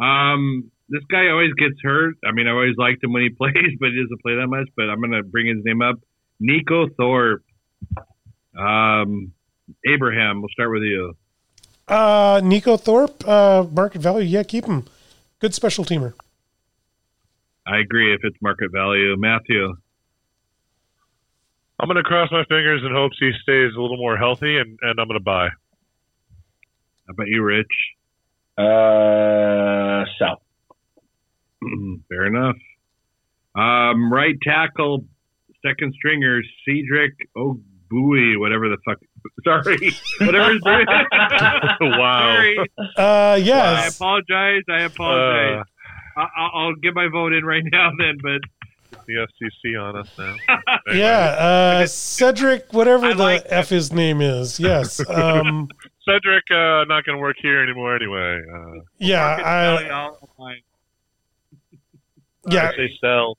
Um, this guy always gets hurt. I mean, I always liked him when he plays, but he doesn't play that much. But I'm gonna bring his name up. Neiko Thorpe. Um, Abraham. We'll start with you. Uh, Neiko Thorpe, uh, market value. Yeah, keep him. Good special teamer. I agree. If it's market value, Matthew. I'm going to cross my fingers and hope he stays a little more healthy, and, and I'm going to buy. How about you, Rich? Uh, South. Fair enough. Um, right tackle, second stringer, Cedric Ogbuehi, whatever the fuck. Sorry, whatever his name. Wow. Sorry. Uh, I yes. apologize. I apologize. Uh, I- I'll, I'll get my vote in right now, then. But the FCC on us now. yeah. Uh, Cedric, whatever I the like F his name is. Yes. Um, Cedric, uh, not going to work here anymore anyway. Uh, yeah. I'll- I, I'll find- yeah. I say sell.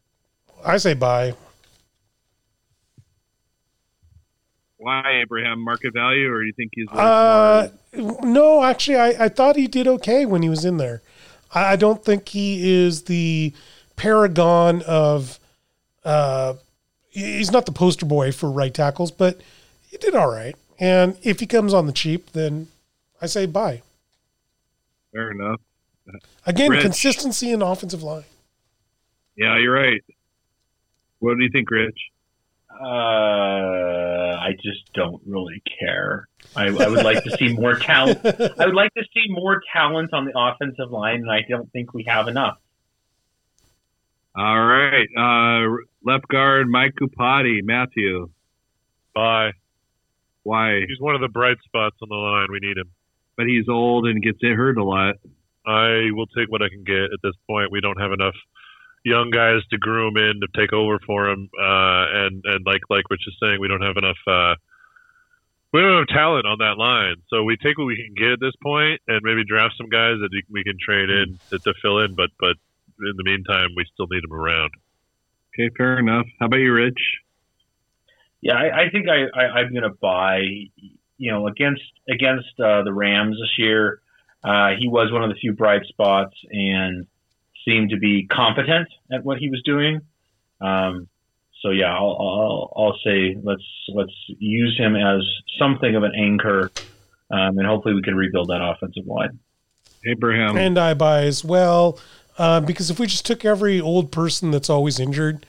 I say buy. Why Abraham? Market value, or you think he's? worth Uh, no, actually, I, I thought he did okay when he was in there. I, I don't think he is the paragon of. Uh, he's not the poster boy for right tackles, but he did all right. And if he comes on the cheap, then I say bye. Fair enough. Again, Rich. consistency in offensive line. Yeah, you're right. What do you think, Rich? Uh, I just don't really care. I, I would like to see more talent. I would like to see more talent on the offensive line, and I don't think we have enough. All right. Uh, left guard, Mike Iupati, Matthew. Bye. Why? He's one of the bright spots on the line. We need him. But he's old and gets it hurt a lot. I will take what I can get at this point. We don't have enough young guys to groom in to take over for him, uh, and and like like Rich is saying, we don't have enough. Uh, we don't have talent on that line, so we take what we can get at this point, and maybe draft some guys that we- we can trade in to, to fill in. But but in the meantime, we still need them around. Okay, fair enough. How about you, Rich? Yeah, I, I think I, I, I'm going to buy. you know, against against uh, the Rams this year, uh, he was one of the few bright spots and seemed to be competent at what he was doing. Um, so yeah, I'll, I'll, I'll say let's let's use him as something of an anchor, um, and hopefully we can rebuild that offensive line. Abraham. And I buy as well. Uh, because if we just took every old person that's always injured,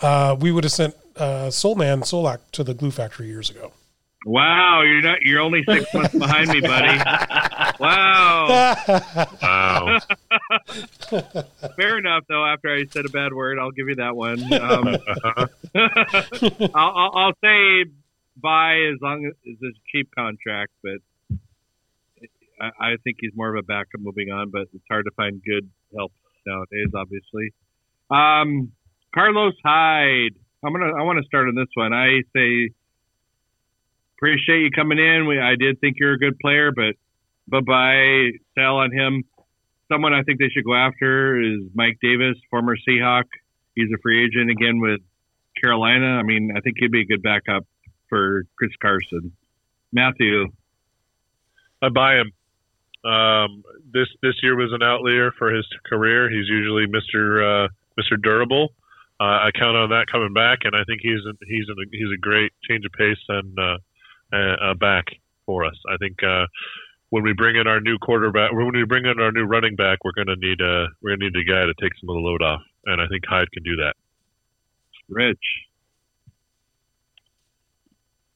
uh, we would have sent uh, Soulman Solack to the glue factory years ago. Wow, you're not. You're only six months behind me, buddy. Wow. Wow. Fair enough, though. After I said a bad word, I'll give you that one. Um, I'll, I'll, I'll say buy as long as it's a cheap contract, but I, I think he's more of a backup moving on. But it's hard to find good help nowadays, obviously. Um, Carlos Hyde. I'm gonna. I want to start on this one. I say appreciate you coming in. We, I did think you're a good player, but bye bye. Sell on him. Someone I think they should go after is Mike Davis, former Seahawk. He's a free agent again with Carolina. I mean, I think he'd be a good backup for Chris Carson. Matthew, I buy him. Um, this this year was an outlier for his career. He's usually Mr. Uh, Mr. Durable. Uh, I count on that coming back, and I think he's a, he's a, he's a great change of pace and uh, uh, back for us. I think uh, when we bring in our new quarterback, when we bring in our new running back, we're going to need a we're going to need a guy to take some of the load off, and I think Hyde can do that. Rich.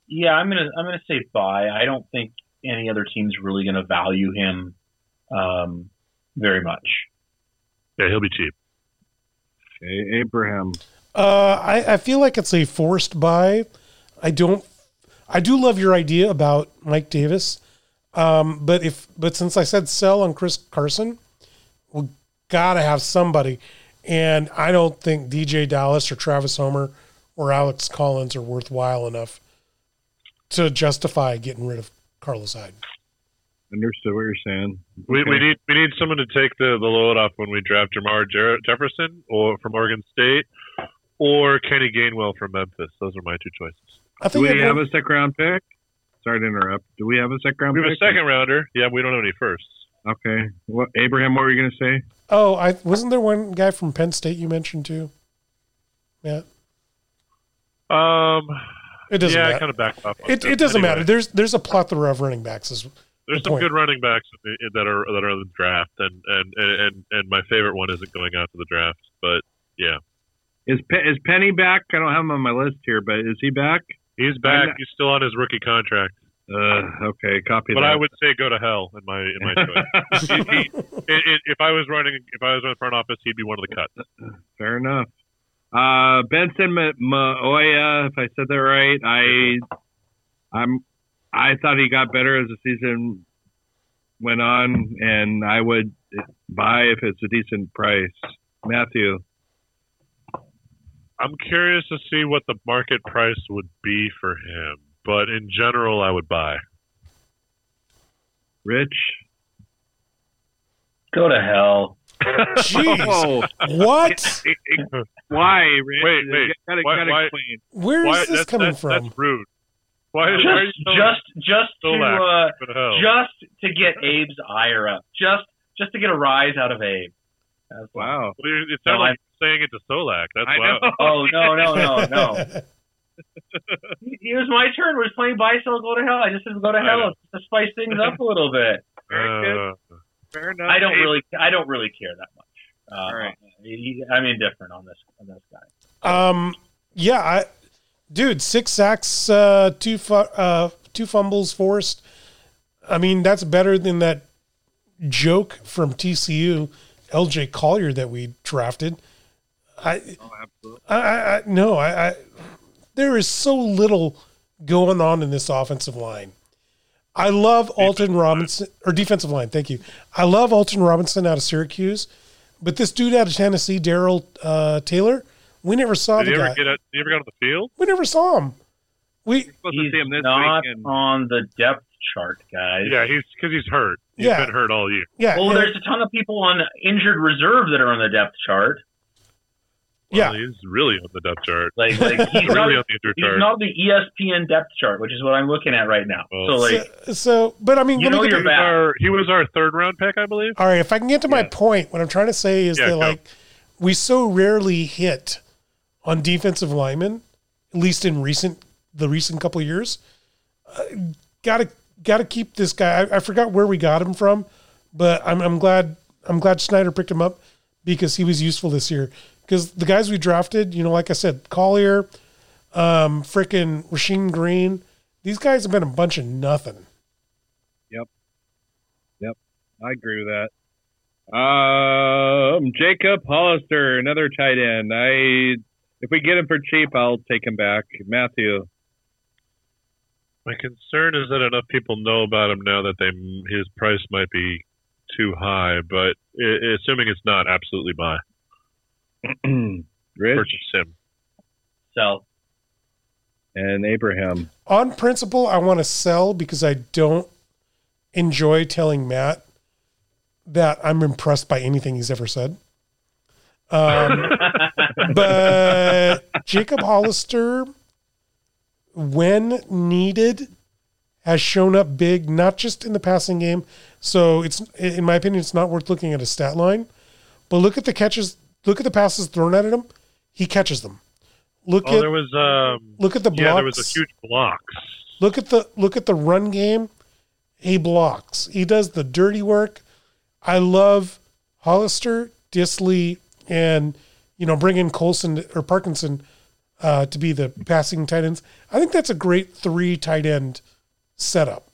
Yeah, I'm gonna I'm gonna say buy. I don't think any other team's really gonna value him um, very much. Yeah, he'll be cheap. Okay, Abraham. Uh, I, I feel like it's a forced buy. I don't. I do love your idea about Mike Davis, um, but if but since I said sell on Chris Carson, we gotta have somebody, and I don't think DeeJay Dallas or Travis Homer or Alex Collins are worthwhile enough to justify getting rid of Carlos Hyde. Understood what you're saying. We, we need we need someone to take the, the load off when we draft Jamar Jer- Jefferson or from Oregon State or Kenny Gainwell from Memphis. Those are my two choices. I Do we it have a second round pick? Sorry to interrupt. Do we have a second round We have a pick? second rounder. Yeah, we don't have any firsts. Okay. What, Abraham, what were you going to say? oh, I wasn't there one guy from Penn State you mentioned too. Yeah, Um, it doesn't yeah, I matter. kind of backed up. It, it doesn't Anyway, matter. There's there's a plethora of running backs. Is There's the some point. good running backs that are that are in the draft, and and, and and my favorite one isn't going out to the draft, but yeah, Is Pe- is Penny back? I don't have him on my list here, but is he back? he's back. not- He's still on his rookie contract, Uh, okay, copy but that. I would say go to hell in my in my choice. He- he- i- i- if I was running, if I was in the front office, he'd be one of the cuts. Fair enough. Uh, Benson Ma- Mayowa, if I said that right, I, I'm, I thought he got better as the season went on, and I would buy if it's a decent price. Matthew, I'm curious to see what the market price would be for him, but in general, I would buy. Rich. Go to hell. Jeez. Oh, what? why, Rich? Wait, wait. Gotta, Why- gotta why- explain. Where is Why- this that's, coming that's, from? That's rude. Why, why are you Just telling just just to uh, go to hell? just to get Abe's ire up. Just just to get a rise out of Abe. That's. Wow. Well, you- it No, like you're saying it to Solack. That's I why. know. Oh no no no no! It was my turn. We're playing buy sell go to hell. I just said go to I know. hell to spice things up a little bit. Very Uh, Fair enough. I don't Abe. really I don't really care that much. Uh, All right. I'm indifferent on this on this guy. Um, yeah, I, dude, six sacks, uh, two fu- uh, two fumbles forced. I mean, that's better than that joke from TCU, LJ Collier that we drafted. I, Oh. I, I, I no, I, I, there is so little going on in this offensive line. I love Alton Robinson or defensive line. Thank you. I love Alton Robinson out of Syracuse, but this dude out of Tennessee, Darrell uh, Taylor, we never saw did the you ever guy. get? Out, did you ever get on the field? we never saw him. We supposed to see him this not week. And, on the depth chart, guys. Yeah, he's because he's hurt. He's Yeah. been hurt all year. yeah. Well, and- there's a ton of people on injured reserve that are on the depth chart. Yeah. He's really on the depth chart. Like, like he's really not, on the injury he's chart. not the ESPN depth chart, which is what I'm looking at right now. Well, so like, so, so, but I mean, You let know get you're He was, back. our, he was our third round pick, I believe. All right, if I can get to my point, what I'm trying to say is Yeah, that go. like we so rarely hit on defensive linemen, at least in recent the recent couple of years. Uh, gotta gotta keep this guy. I, I forgot where we got him from, but I'm I'm glad I'm glad Schneider picked him up because he was useful this year. Because the guys we drafted, you know, like I said, Collier, um, frickin' Rasheem Green, these guys have been a bunch of nothing. Yep. Yep. I agree with that. Um, Jacob Hollister, another tight end. I if we get him for cheap, I'll take him back. Matthew. My concern is that enough people know about him now that they his price might be too high. But i assuming it's not, absolutely buy Rich purchase him. sell. and Abraham. on principle, I want to sell because I don't enjoy telling Matt that I'm impressed by anything he's ever said. Um, but Jacob Hollister, when needed, has shown up big, not just in the passing game. So it's, in my opinion, it's not worth looking at a stat line. But look at the catches. Look at the passes thrown at him. He catches them. Look Oh, at there was um, look at the blocks. yeah, there was a huge blocks. Look at the look at the run game. He blocks. He does the dirty work. I love Hollister, Dissly, and you know bring in Colson or Parkinson uh, to be the passing tight ends. I think that's a great three tight end setup.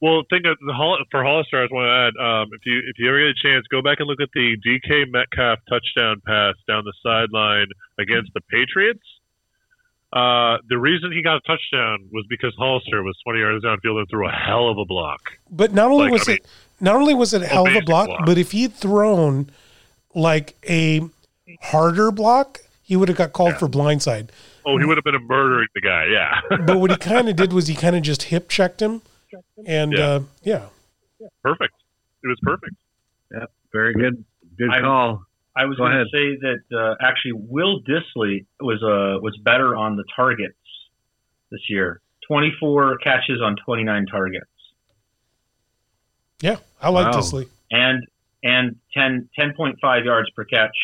Well, think of the for Hollister. I just want to add, um, if you if you ever get a chance, go back and look at the DK Metcalf touchdown pass down the sideline against the Patriots. Uh, the reason he got a touchdown was because Hollister was 20 yards downfield and threw a hell of a block. But not only Like, was I mean, it not only was it a hell of a block, block. but if he'd thrown like a harder block, he would have got called for blindside. Oh, he would have been murdering the guy. Yeah, But what he kind of did was he kind of just hip checked him, and Yeah. uh, yeah. perfect. It was perfect. Yeah. Very good. Good I- call. I was Go going to say that uh, actually Will Dissly was uh, was better on the targets this year. 24 catches on 29 targets, Yeah, I like Wow. Dissly. and and 10 10.5 yards per catch,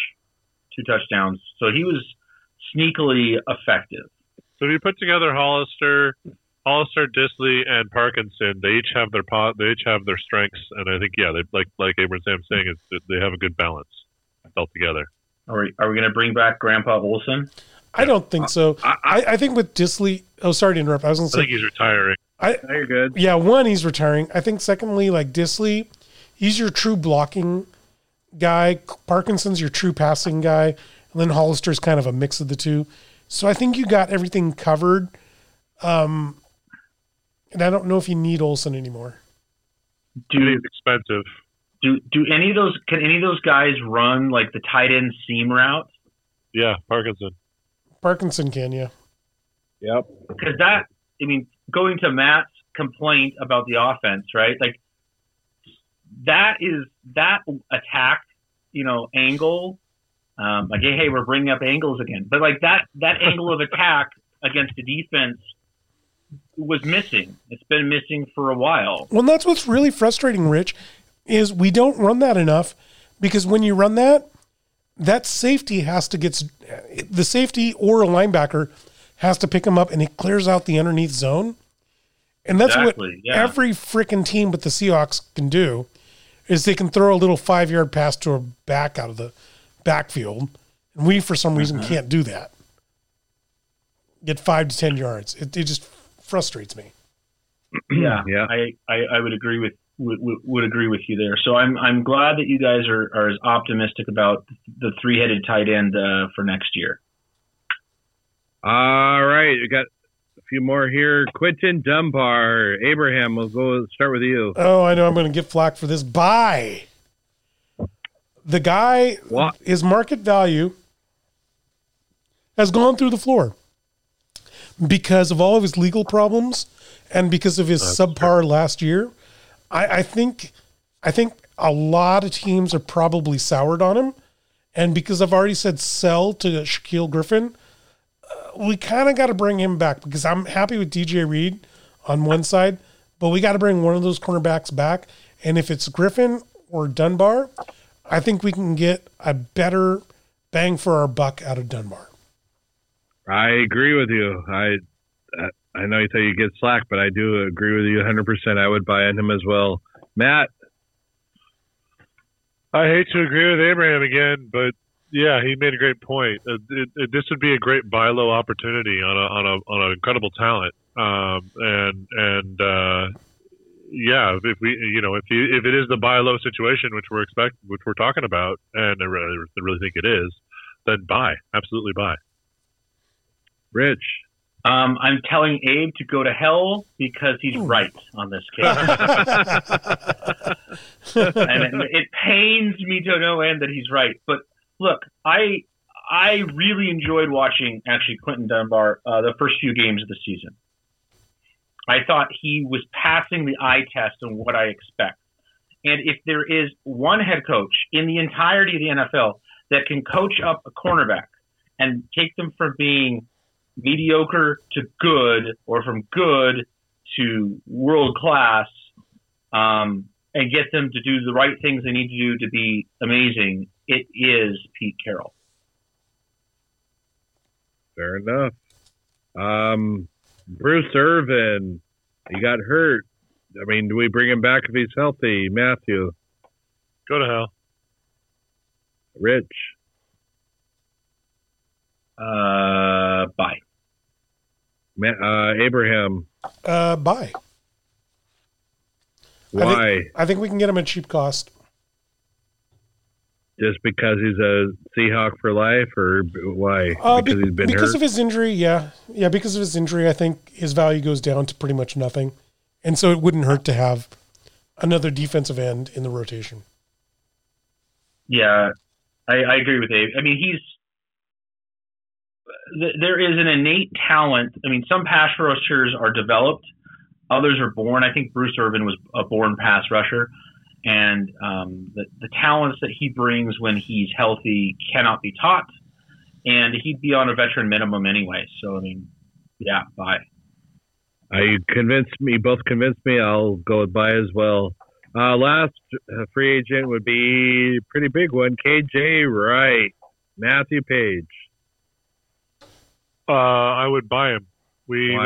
two touchdowns. So he was sneakily effective. So if you put together Hollister, Hollister, Dissly, and Parkinson, they each have their pot. They each have their strengths, and I think yeah, they like like Abraham's saying is they have a good balance altogether. Are we, are we going to bring back Grandpa Olsen? I don't think so. I, I, I think with Dissly. Oh, sorry to interrupt. I was going I think he's retiring. I, you're good. yeah, one, he's retiring. I think secondly, like Dissly, he's your true blocking guy. Parkinson's your true passing guy, and then Hollister's kind of a mix of the two. So I think you got everything covered. Um, and I don't know if you need Olsen anymore. Do And he's expensive. do do any of those can any of those guys run like the tight end seam route? Yeah, Parkinson. Parkinson can, yeah. Yep. because that I mean, going to Matt's complaint about the offense, right? Like that is that attack, you know, angle. Um, like, hey, hey, we're bringing up angles again, but like that that angle of attack against the defense was missing. It's been missing for a while. Well, that's what's really frustrating, Rich, is we don't run that enough because when you run that, that safety has to get the safety or a linebacker has to pick him up and it clears out the underneath zone. And that's Exactly, what yeah. every freaking team but the Seahawks can do is they can throw a little five yard pass to a back out of the backfield. And we, for some reason, mm-hmm. can't do that. Get five to 10 yards. It, it just frustrates me. Yeah, Yeah. I, I, I would agree with would, would- would agree with you there. So I'm I'm glad that you guys are, are as optimistic about the three headed tight end uh, for next year. All right, we got a few more here. Quinton Dunbar, Abraham. We'll go start with you. Oh, I know I'm going to get flack for this. Buy. The guy, What? his market value has gone through the floor because of all of his legal problems and because of his subpar last year. I, I think, I think a lot of teams are probably soured on him, And because I've already said sell to Shaquill Griffin, uh, we kind of got to bring him back because I'm happy with DJ Reed on one side, but we got to bring one of those cornerbacks back. And if it's Griffin or Dunbar, I think we can get a better bang for our buck out of Dunbar. I agree with you. I I know you say you get slack, but I do agree with you 100%. I would buy in him as well. Matt, I hate to agree with Abraham again, but yeah, he made a great point. Uh, it, it, this would be a great buy low opportunity on a on a on an incredible talent, um, and and uh, yeah, if we you know if you, if it is the buy low situation which we're expect which we're talking about, and I really, I really think it is, then buy absolutely buy. Rich, um, I'm telling Abe to go to hell because he's right on this case. and it, it, pains me to no end that he's right. But look, I I really enjoyed watching actually Quinton Dunbar uh, the first few games of the season. I thought he was passing the eye test on what I expect. And if there is one head coach in the entirety of the NFL that can coach up a cornerback and take them from being mediocre to good or from good to world class um, and get them to do the right things they need to do to be amazing, it is Pete Carroll. Fair enough. Um, Bruce Irvin, he got hurt. I mean, do we bring him back if he's healthy? Matthew. Go to hell. Rich. Uh, bye. Uh, Abraham. Uh, bye. Why? I think, I think we can get him at cheap cost. Just because he's a Seahawk for life, or why? Uh, because be, he's been because hurt? of his injury. Yeah, yeah. Because of his injury, I think his value goes down to pretty much nothing, and so it wouldn't hurt to have another defensive end in the rotation. Yeah, I, I agree with Dave. I mean, he's there is an innate talent. I mean, some pass rushers are developed, others are born. I think Bruce Irvin was a born pass rusher, and um, the, the talents that he brings when he's healthy cannot be taught. And he'd be on a veteran minimum anyway. So I mean, yeah, bye. I convinced me. Both convinced me. I'll go with buy as well. Uh, last free agent would be pretty big one. KJ Wright, Matthew Paige. Uh, I would buy him. We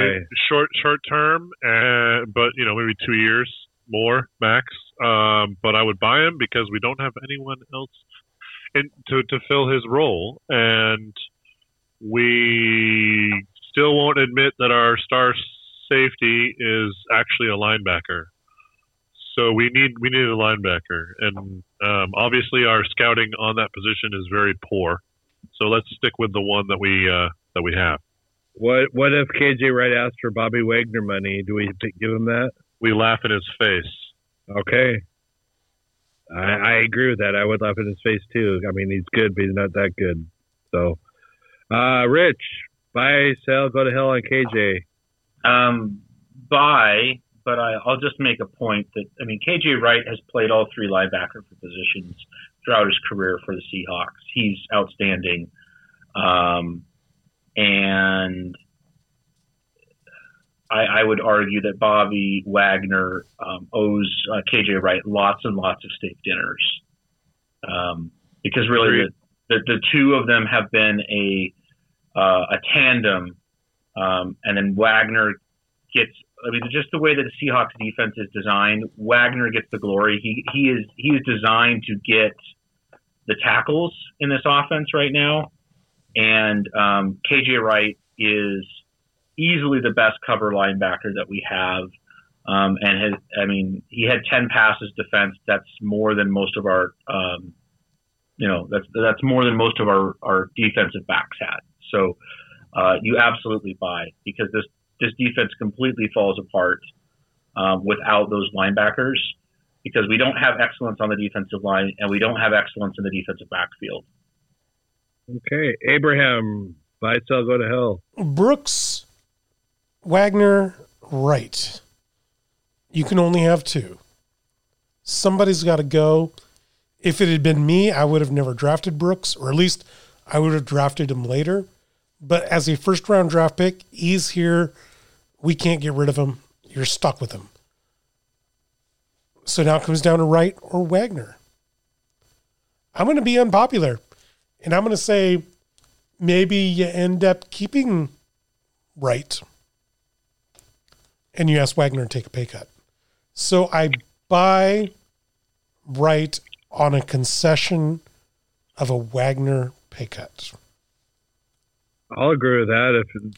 short short term, and but you know maybe two years more max. Um, but I would buy him because we don't have anyone else in, to to fill his role, and we still won't admit that our star safety is actually a linebacker. So we need we need a linebacker, and um, obviously our scouting on that position is very poor. So let's stick with the one that we uh, that we have. What What if KJ Wright asked for Bobby Wagner money? Do we give him that? We laugh at his face. Okay. I, I agree with that. I would laugh at his face too. I mean, he's good, but he's not that good. So, uh, Rich, buy, sell, go to hell on KJ. Um, buy, but I, will just make a point that I mean, KJ Wright has played all three linebacker positions throughout his career for the Seahawks. He's outstanding. Um, and I, I, would argue that Bobby Wagner um, owes uh, KJ Wright lots and lots of steak dinners, um, because really the, the, the two of them have been a uh, a tandem, um, and then Wagner gets. I mean, just the way that the Seahawks defense is designed, Wagner gets the glory. He he is he is designed to get the tackles in this offense right now. And um, KJ Wright is easily the best cover linebacker that we have. Um, and has, I mean, he had 10 passes defense. That's more than most of our, um, you know, that's, that's more than most of our, our defensive backs had. So, uh, you absolutely buy because this, this defense completely falls apart, um, without those linebackers because we don't have excellence on the defensive line and we don't have excellence in the defensive backfield. Okay, Abraham, buy, sell, go to hell. Brooks, Wagner, Wright. You can only have two. Somebody's got to go. if it had been me, I would have never drafted Brooks, or at least I would have drafted him later. But as a first round draft pick, he's here. We can't get rid of him. You're stuck with him. So now it comes down to Wright or Wagner. I'm going to be unpopular. And I'm going to say maybe you end up keeping Wright and you ask Wagner to take a pay cut. So I buy Wright on a concession of a Wagner pay cut. I'll agree with that. If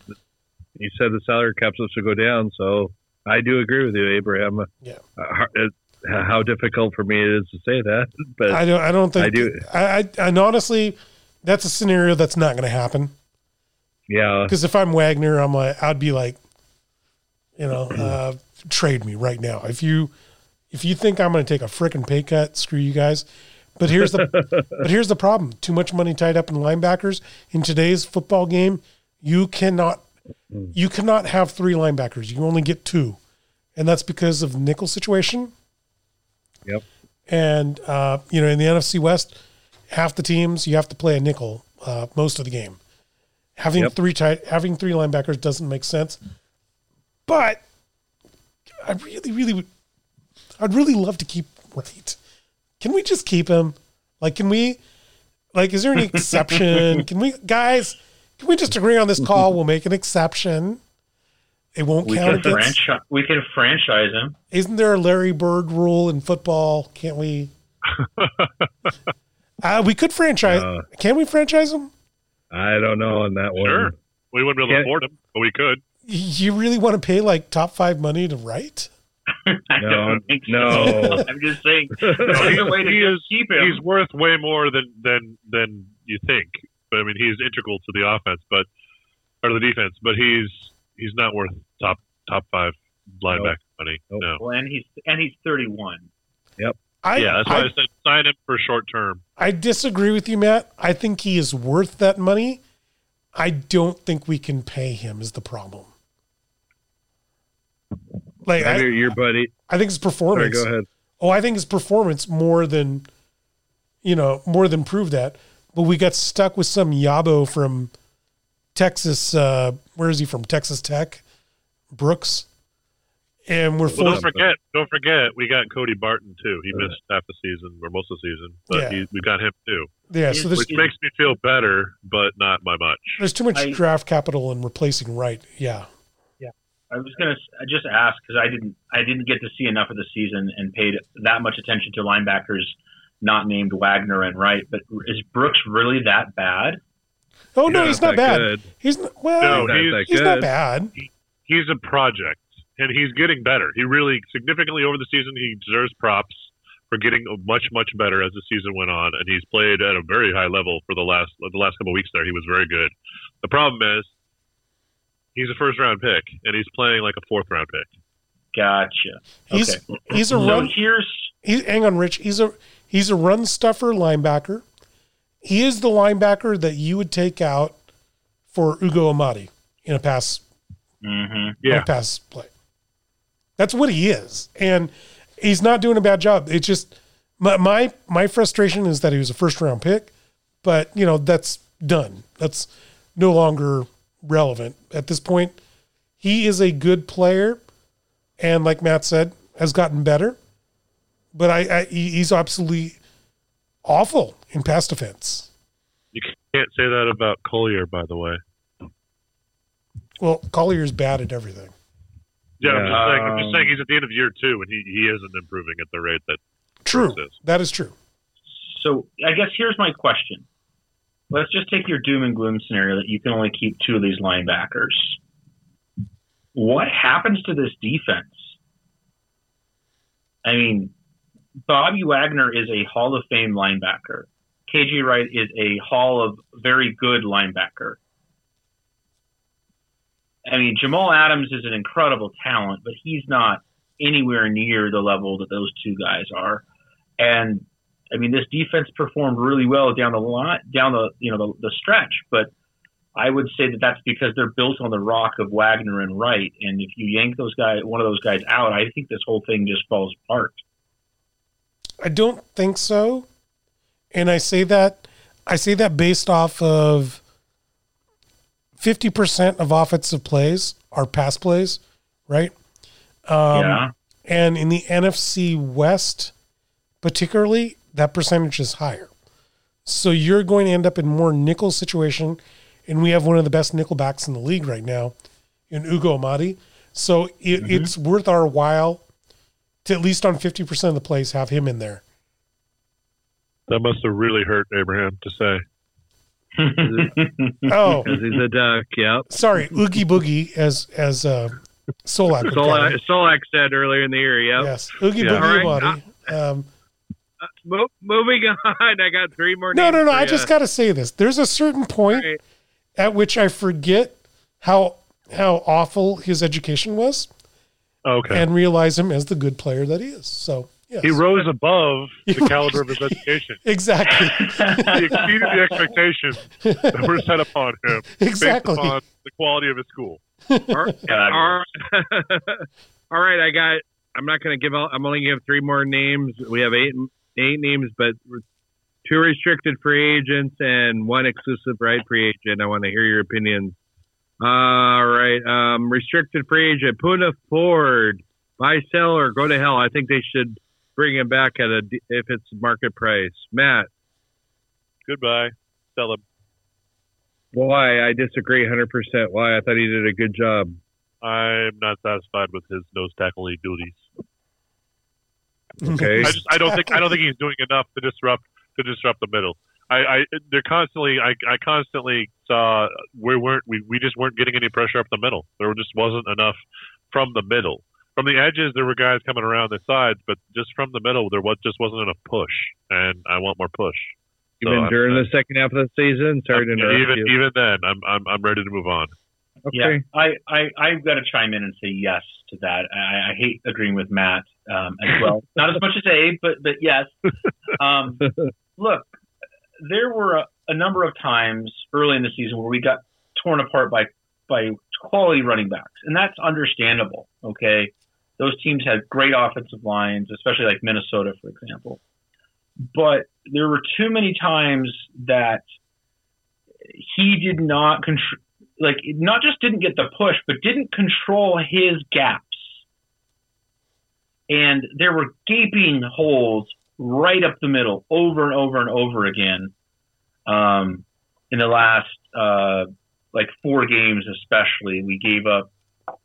you said the salary cap supposed to go down, so I do agree with you, Abraham. Yeah. Uh, how difficult for me it is to say that, but I don't. I don't think I do. I, I and honestly, that's a scenario that's not going to happen. yeah, Because if I'm Wagner, I'm like, I'd be like, you know, uh, trade me right now. If you, if you think I'm going to take a freaking pay cut, screw you guys. But here's the, but here's the problem: too much money tied up in linebackers in today's football game. You cannot, you cannot have three linebackers. You only get two, and that's because of the nickel situation. Yep. And uh, you know, in the NFC West, half the teams you have to play a nickel uh, most of the game. Having Yep. three tight, having three linebackers doesn't make sense. But I really, really would. I'd really love to keep Wright. Can we just keep him? Like, can we? Like, is there any exception? can we, guys? Can we just agree on this call? We'll make an exception. It won't We count can against. franchise. We can franchise him. Isn't there a Larry Bird rule in football? Can't we? uh, we could franchise. Uh, Can we franchise him? I don't know on that one. Sure. We wouldn't be able to afford him, but we could. You really want to pay like top five money to write? I No, don't think so. no. I'm just saying. No, There's he, way to he is, keep him. he's worth way more than, than than you think. But I mean, he's integral to the offense, but or the defense. But he's he's not worth top top five linebacker money. Nope. No. Well, and he's and he's 31. I, yeah, that's why I, I, said sign him for short term. I disagree with you, Matt. I think he is worth that money. I don't think we can pay him. Is the problem? Like I hear I, your buddy. I think his Sorry, performance. go ahead. Oh, I think his performance more than, you know, more than proved that. But we got stuck with some Yabo from Texas. Uh, where is he from? Texas Tech, Brooks. And we're Well, don't forget, don't forget, we got Cody Barton too. He missed half the season or most of the season, but Yeah. he, we got him too, Yeah, so there's which makes me feel better, but not by much. there's too much I- draft capital in replacing Wright. Yeah, yeah. I was gonna s- I just ask because I didn't I didn't get to see enough of the season and paid that much attention to linebackers not named Wagner and Wright. But is Brooks really that bad? Oh no, Yeah, he's not bad. good. He's not, well, No, Not he's- that he's not good. bad. He's a project, and he's getting better. He really significantly over the season. He deserves props for getting much much better as the season went on, and he's played at a very high level for the last the last couple of weeks. There, he was very good. The problem is. He's a first round pick, and he's playing like a fourth round pick. Gotcha. He's okay. he's a so run. here's He, hang on, Rich. He's a he's a run stuffer linebacker. He is the linebacker that you would take out for Ugo Amadi in a pass mhm. Yeah, a pass play. That's what he is, and he's not doing a bad job. It's just my my, my frustration is that he was a first round pick, but you know that's done. That's no longer relevant at this point. He is a good player, and like Matt said, has gotten better. But I, I he's absolutely awful in pass defense. you can't say that about Collier, by the way. Well, Collier's bad at everything. Yeah, I'm, just Yeah. saying, I'm just saying he's at the end of year two, and he, he isn't improving at the rate that True, is. that is true. So I guess here's my question. Let's just take your doom and gloom scenario that you can only keep two of these linebackers. What happens to this defense? I mean, Bobby Wagner is a Hall of Fame linebacker. KJ Wright is a Hall of very good linebacker. I mean, Jamal Adams is an incredible talent, but he's not anywhere near the level that those two guys are. And I mean, this defense performed really well down the line, down the you know the, the stretch. But I would say that that's because they're built on the rock of Wagner and Wright. And if you yank those guys, one of those guys out, I think this whole thing just falls apart. I don't think so. And I say that I say that based off of fifty percent of offensive plays are pass plays, right? Um, yeah. And in the NFC West, particularly, that percentage is higher. So you're going to end up in more nickel situation, and we have one of the best nickel backs in the league right now, in Ugo Amadi. So it, Mm-hmm. it's worth our while to at least on fifty percent of the plays have him in there. That must have really hurt Abraham to say. Oh, Because he's a duck. Yep. sorry, Oogie Boogie, as as uh, Solack. would Solack. Solack said earlier in the year. Yep. Yes, Oogie Yeah. Boogie All right. Amadi. Um, Mo- moving on, I got three more. no, names no, no. I ya. just got to say this. There's a certain point All right. at which I forget how how awful his education was, Okay. and realize him as the good player that he is. So yes, he rose above the caliber of his education. exactly, He exceeded the expectations that were set upon him exactly. based upon the quality of his school. All right. All right, I got. I'm not going to give. I'm only going to have three more names. We have eight eight names, but two restricted free agents and one exclusive right free agent. I want to hear your opinions. All right, um, restricted free agent Poona Ford. Buy, sell, or go to hell. I think they should bring him back at a if it's market price. Matt, Goodbye. Sell him. why? I disagree 100. percent Why? I thought he did a good job. I'm not satisfied with his nose tackle duties. Okay. I just I don't think I don't think he's doing enough to disrupt to disrupt the middle. I, I they're constantly I, I constantly saw we weren't we, we just weren't getting any pressure up the middle. There just wasn't enough from the middle. From the edges there were guys coming around the sides, but just from the middle there was just wasn't enough push. And I want more push. So Even I'm- during the second half of the season. Sorry to interrupt even you. even then I'm I'm I'm ready to move on. Yeah, Okay. I, I, I've got to chime in and say yes to that. I, I hate agreeing with Matt um, as well. Not as much as Abe, but but yes. Um, look, there were a, a number of times early in the season where we got torn apart by by quality running backs, and that's understandable. Okay, those teams had great offensive lines, especially like Minnesota, for example. But there were too many times that he did not control like not just didn't get the push, but didn't control his gaps. And there were gaping holes right up the middle, over and over and over again. Um, in the last uh, like four games, especially, we gave up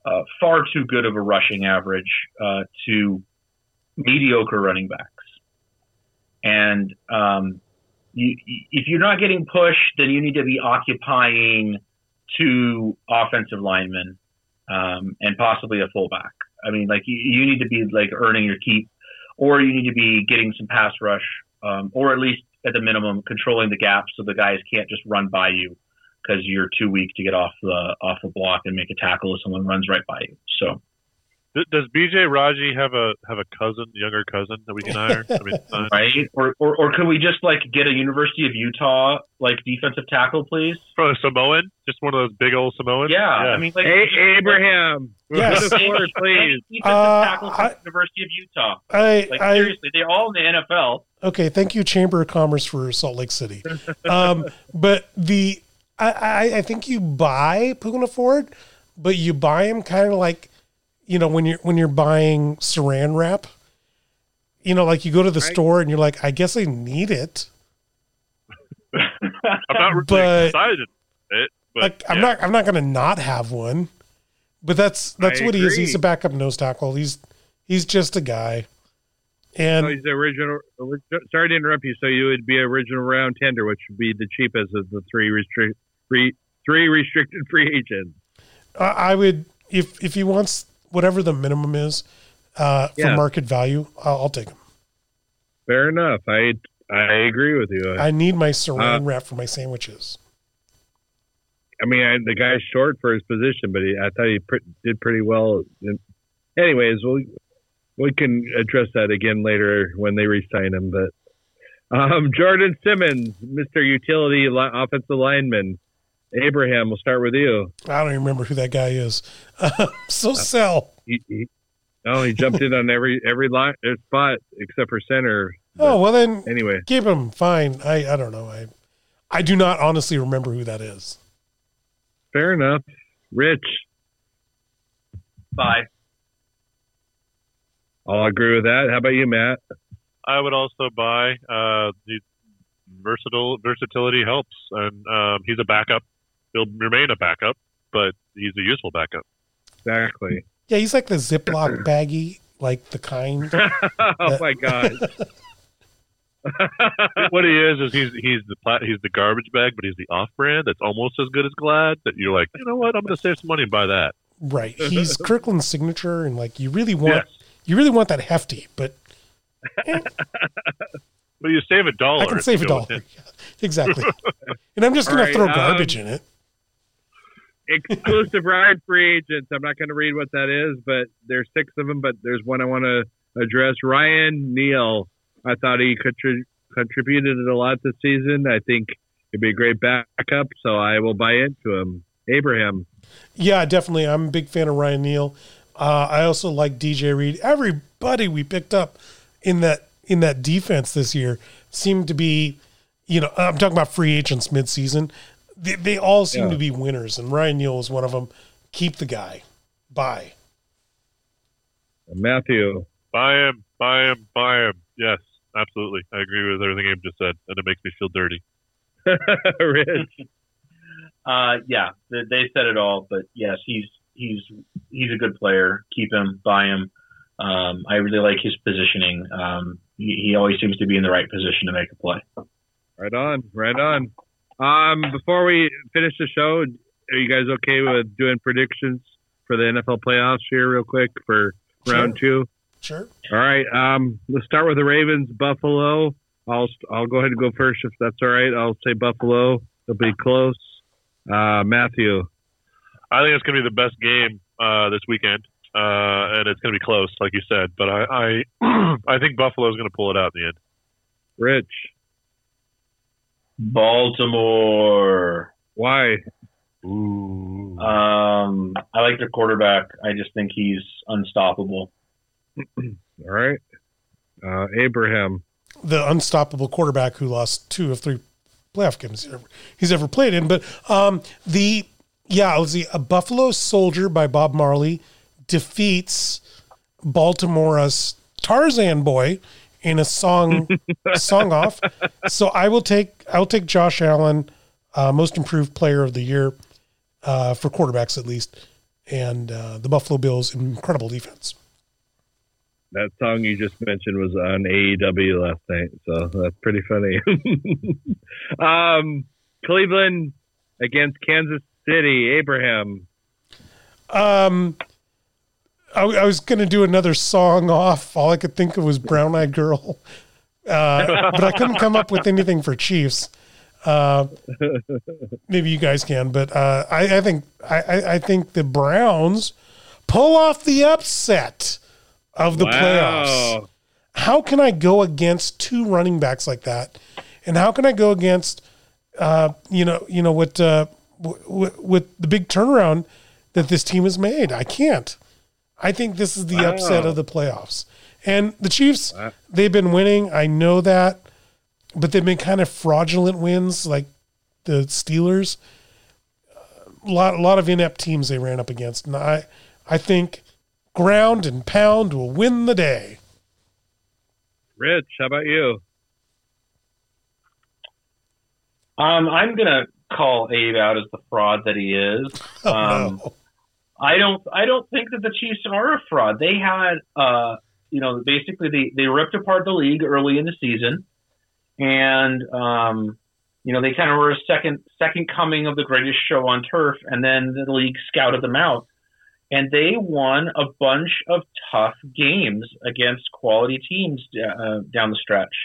uh, far too good of a rushing average uh, to mediocre running backs. And um, you, if you're not getting pushed, then you need to be occupying two offensive linemen um, and possibly a fullback. I mean, like you, you need to be like earning your keep, or you need to be getting some pass rush, um, or at least at the minimum controlling the gaps so the guys can't just run by you because you're too weak to get off the off the block and make a tackle if someone runs right by you. So Does BJ Raji have a have a cousin, younger cousin that we can hire? I mean, right, or, or or could we just like get a University of Utah like defensive tackle, please? from a Samoan, just one of those big old Samoans. Yeah, I mean, like Hey, Abraham. Yes. Forward, please. Defensive Uh, tackle from I- University of Utah. I, Like I seriously, they're all in the NFL. okay. Thank you, Chamber of Commerce for Salt Lake City. Um, but the I, I, I think you buy Poona Ford, but you buy him kind of like you know when you're when you're buying Saran wrap. You know, like you go to the Right. store and you're like, I guess I need it. I'm not really But- excited. It, but like I'm not I'm not gonna not have one. But that's that's I what he is. He's a backup nose tackle. He's he's just a guy. So And oh, he's the original. Sorry to interrupt you. So you would be original round tender, which would be the cheapest of the three restrict three three restricted free agents. I would if if he wants whatever the minimum is uh, for Yeah. market value, I'll, I'll take him. Fair enough. I I agree with you. I, need my saran Uh, wrap for my sandwiches. I mean, I, the guy's short for his position, but he, I thought he pr- did pretty well. Anyways, we we can address that again later when they re-sign him. But um, Jordan Simmons, Mr. Utility li- offensive lineman. Abraham, we'll start with you. I don't even remember who that guy is. so sell. He, he, oh, he jumped in on every every line, uh, spot except for center. Oh well, then Anyway, keep him fine. I I don't know. I I do not honestly remember who that is. fair enough. Rich, Bye. I'll agree with that. How about you, Matt? I would also buy uh, the versatile versatility helps, and um, he's a backup. He'll remain a backup, but he's a useful backup. Exactly. Yeah, he's like the Ziploc baggie, like the kind. oh my god. what he is is he's he's the pla- he's the garbage bag, but he's the off-brand that's almost as good as Glad. That you're like, you know what? I'm going to save some money and buy that. Right. He's Kirkland's signature, and like you really want Yes. you really want that hefty, but But you save a dollar. I can save a dollar. Yeah, exactly. and I'm just gonna All right, throw um, garbage in it. Exclusive ride free agents. I'm not going to read what that is, but there's six of them. But there's one I want to address. Ryan Neal. I thought he contri- contributed a lot this season. I think he'd be a great backup, so I will buy into him. Abraham. Yeah, definitely. I'm a big fan of Ryan Neal. Uh, I also like DJ Reed. Everybody we picked up in that in that defense this year seemed to be, you know, I'm talking about free agents midseason. They, they all seem Yeah. to be winners, and Ryan Neal is one of them. Keep the guy. Bye. Matthew. Buy him, buy him, buy him. Yes, absolutely. I agree with everything Abe just said, and it makes me feel dirty. Rich. Uh, yeah, they, they said it all. But yes, he's he's he's a good player. Keep him, buy him. Um, I really like his positioning. Um, he, he always seems to be in the right position to make a play. Right on, right on. Um, before we finish the show, are you guys okay with doing predictions for the NFL playoffs here, real quick, for round two? Sure. All right. Um, let's start with the Ravens, Buffalo. I'll I'll go ahead and go first if that's all right. I'll say Buffalo. It'll be close. Uh, Matthew. I think it's going to be the best game uh, this weekend, uh, and it's going to be close, like you said. But I I, I think Buffalo's going to pull it out in the end. Rich. Baltimore. Why? Ooh. Um, I like their quarterback. I just think he's unstoppable. All right. Uh, Abraham. the unstoppable quarterback who lost two of three playoff games he's ever, he's ever played in. But um, the yeah, let's see, a Buffalo Soldier by Bob Marley defeats Baltimore's Tarzan Boy in a song song off. So I will take I will take Josh Allen, uh, most improved player of the year uh, for quarterbacks at least, and uh, the Buffalo Bills incredible defense. That song you just mentioned was on AEW last night, so that's pretty funny. um, Cleveland against Kansas City. Abraham. Um, I, I was going to do another song off. All I could think of was Brown Eyed Girl, uh, but I couldn't come up with anything for Chiefs. Uh, maybe you guys can, but uh, I, I think I, I, think the Browns pull off the upset of the playoffs. How can I go against two running backs like that? And how can I go against, uh, you know, you know what, uh, w- w- with the big turnaround that this team has made? I can't. I think this is the Wow. upset of the playoffs. And the Chiefs, Wow. they've been winning. I know that, but they've been kind of fraudulent wins, like the Steelers. A lot, a lot of inept teams they ran up against, and I, I think ground and pound will win the day. Rich, how about you? Um, I'm gonna call Abe out as the fraud that he is. Oh, Um, no. I don't. I don't think that the Chiefs are a fraud. They had, uh, you know, basically they they ripped apart the league early in the season, and um, you know they kind of were a second second coming of the greatest show on turf, and then the league scouted them out, and they won a bunch of tough games against quality teams uh, down the stretch.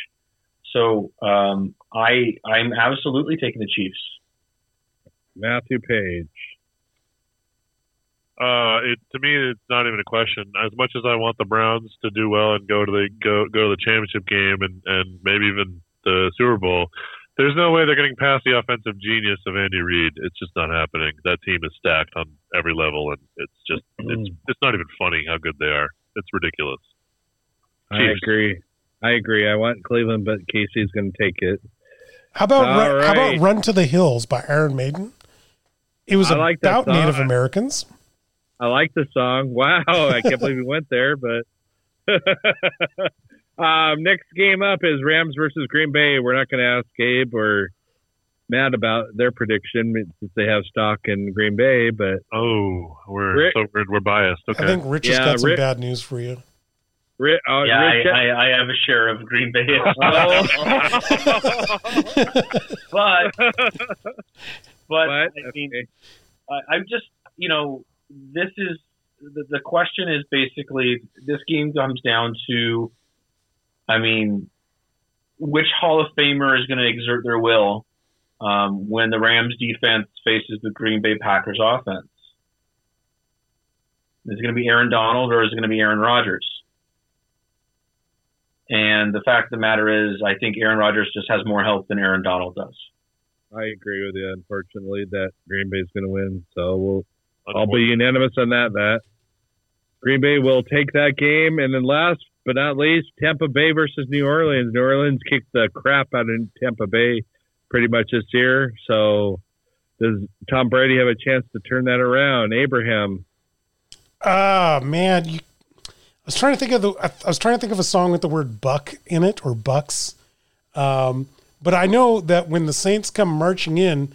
So um, I I'm absolutely taking the Chiefs. Matthew Paige. Uh, it to me, it's not even a question. As much as I want the Browns to do well and go to the go go to the championship game and and maybe even the Super Bowl, there's no way they're getting past the offensive genius of Andy Reid. It's just not happening. That team is stacked on every level, and it's just it's it's not even funny how good they are. It's ridiculous. I agree. I agree. I want Cleveland, but Casey's going to take it. How about All run, how about "Run to the Hills" by Iron Maiden? It was I about song. Native Americans. I like the song. Wow, I can't believe we went there, but um, next game up is Rams versus Green Bay. We're not going to ask Gabe or Matt about their prediction since they have stock in Green Bay, but Oh, we're Rick- so we're, we're biased. Okay. I think Rich has Yeah, got some Rick- bad news for you. Ri- uh, Yeah, Rich, I, I, I have a share of Green Bay, but but What? I mean, Okay. I, I'm just you know this is the, the question is basically this game comes down to, I mean, which Hall of Famer is going to exert their will um, when the Rams defense faces the Green Bay Packers offense? Is it going to be Aaron Donald or is it going to be Aaron Rodgers? And the fact of the matter is, I think Aaron Rodgers just has more help than Aaron Donald does. I agree with you. Unfortunately, that Green Bay is going to win, so we'll I'll be unanimous on that. That Green Bay will take that game, and then last but not least, Tampa Bay versus New Orleans. New Orleans kicked the crap out of Tampa Bay pretty much this year. So does Tom Brady have a chance to turn that around? Abraham, Ah, man, you, I was trying to think of the. I, I was trying to think of a song with the word "buck" in it or "bucks," um, but I know that when the Saints come marching in,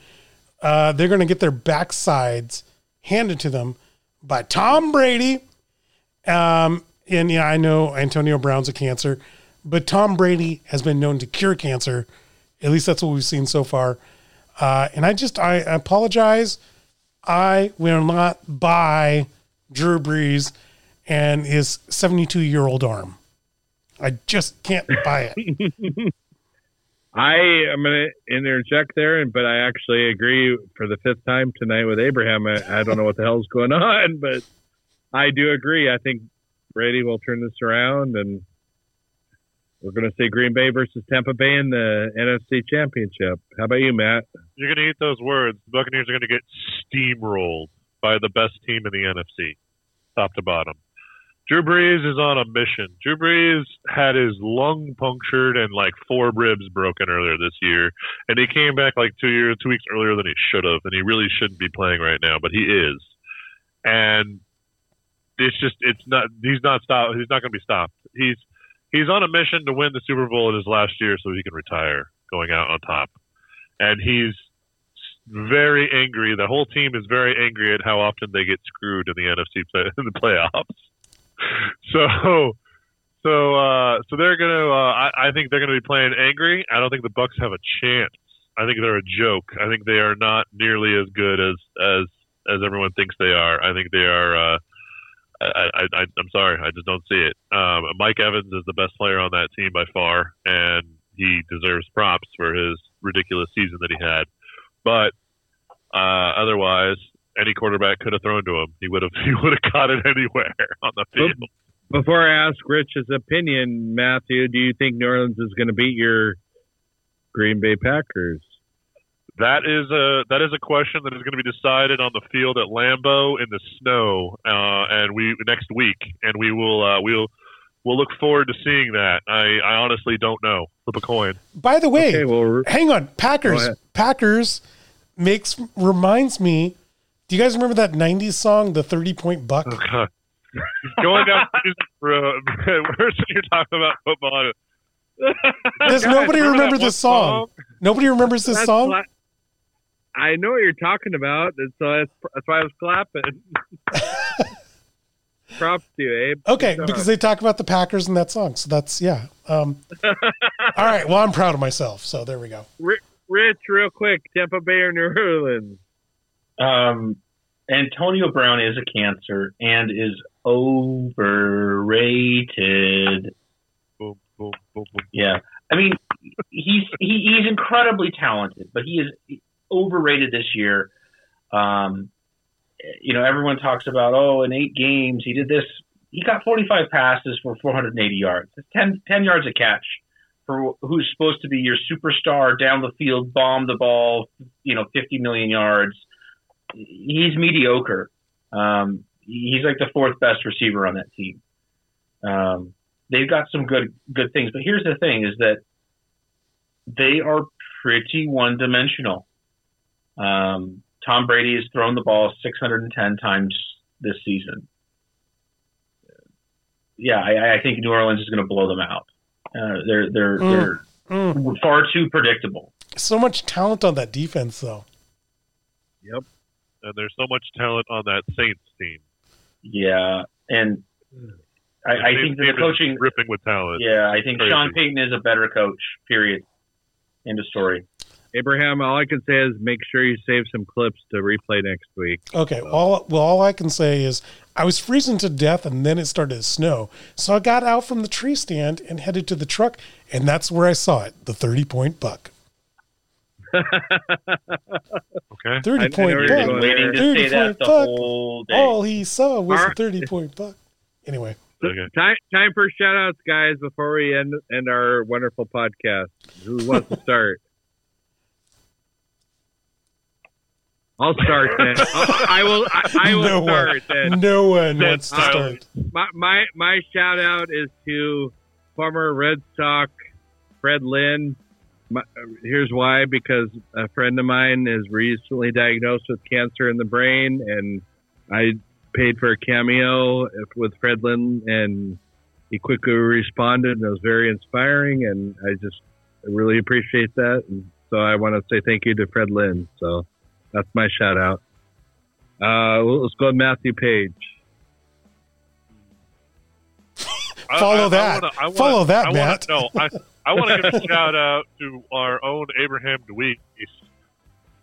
uh, they're going to get their backsides handed to them by Tom Brady. Um, and yeah, I know Antonio Brown's a cancer, but Tom Brady has been known to cure cancer. At least that's what we've seen so far. Uh, and I just I, apologize. I will not buy Drew Brees and his 72 year old arm. I just can't buy it. I am going to interject there, but I actually agree for the fifth time tonight with Abraham. I, I don't know what the hell's going on, but I do agree. I think Brady will turn this around, and we're going to see Green Bay versus Tampa Bay in the NFC Championship. How about you, Matt? You're going to eat those words. The Buccaneers are going to get steamrolled by the best team in the NFC, top to bottom. Drew Brees is on a mission. Drew Brees had his lung punctured and like four ribs broken earlier this year, and he came back like two years, two weeks earlier than he should have, and he really shouldn't be playing right now, but he is. And it's just, it's not. He's not stopped. He's not going to be stopped. He's he's on a mission to win the Super Bowl in his last year, so he can retire, going out on top. And he's very angry. The whole team is very angry at how often they get screwed in the NFC play, in the playoffs. So, so, uh, so they're gonna. Uh, I, I think they're gonna be playing angry. I don't think the Bucks have a chance. I think they're a joke. I think they are not nearly as good as as as everyone thinks they are. I think they are. Uh, I, I, I'm sorry, I just don't see it. Um, Mike Evans is the best player on that team by far, and he deserves props for his ridiculous season that he had. But uh, otherwise, any quarterback could have thrown to him. He would have he would have caught it anywhere on the field. Before I ask Rich's opinion, Matthew, do you think New Orleans is going to beat your Green Bay Packers? That is a that is a question that is going to be decided on the field at Lambeau in the snow, uh, and we next week, and we will uh, we'll we'll look forward to seeing that. I, I honestly don't know. Flip a coin. By the way, Okay, well, hang on. Packers. Packers makes reminds me. Do you guys remember that '90s song, "The 30 Point Buck"? Oh Going down music road. Where's you're talking about football? Does nobody Remember remember this one song? Nobody remembers this That's song. why- I know what you're talking about. and So that's, that's why I was clapping. Props to you, Abe. Okay, Good because job. they talk about the Packers in that song. So that's yeah. Um, all right. Well, I'm proud of myself. So there we go. Rich, real quick, Tampa Bay or New Orleans? Um, Antonio Brown is a cancer and is overrated. Boom, boom, boom. Yeah, I mean, he's he, he's incredibly talented, but he is overrated this year. Um, you know, everyone talks about oh, in eight games he did this. He got 45 passes for 480 yards. That's 10, 10 yards a catch for who's supposed to be your superstar down the field, bomb the ball, you know, 50 million yards. He's mediocre. Um, he's like the fourth best receiver on that team. Um, they've got some good good things. But here's the thing: is that they are pretty one dimensional. Um, Tom Brady has thrown the ball 610 times this season. Yeah, I, I think New Orleans is going to blow them out. Uh, they're they're Mm. they're Mm. far too predictable. So much talent on that defense, though. And there's so much talent on that Saints team. Yeah, and I, I think the coaching. ripping with talent. Yeah, I think Crazy. Sean Payton is a better coach. Period. End of story. Abraham, all I can say is make sure you save some clips to replay next week. Okay. All well, all I can say is I was freezing to death, and then it started to snow. So I got out from the tree stand and headed to the truck, and that's where I saw it. The thirty point buck. Okay. Thirty I- I point know buck. Waiting to Thirty say that point the buck. whole day. All he saw was a thirty point buck. Anyway, Okay. Time time for shout outs, guys, before we end end our wonderful podcast. Who wants to start? I'll start then. I, I will. I, I will No one. start then. no one Dead wants to silence. start. My, my my shout out is to former Red Sox Fred Lynn. My, here's why: because a friend of mine is recently diagnosed with cancer in the brain, and I paid for a cameo with Fred Lynn, and he quickly responded, and it was very inspiring, and I just really appreciate that. And so I want to say thank you to Fred Lynn. So that's my shout out. Uh, let's go with Matthew Paige. Follow I- I that. wanna- I wanna- Follow that, I wanna- Matt. no, I, want to give a shout out to our own Abraham DeWeese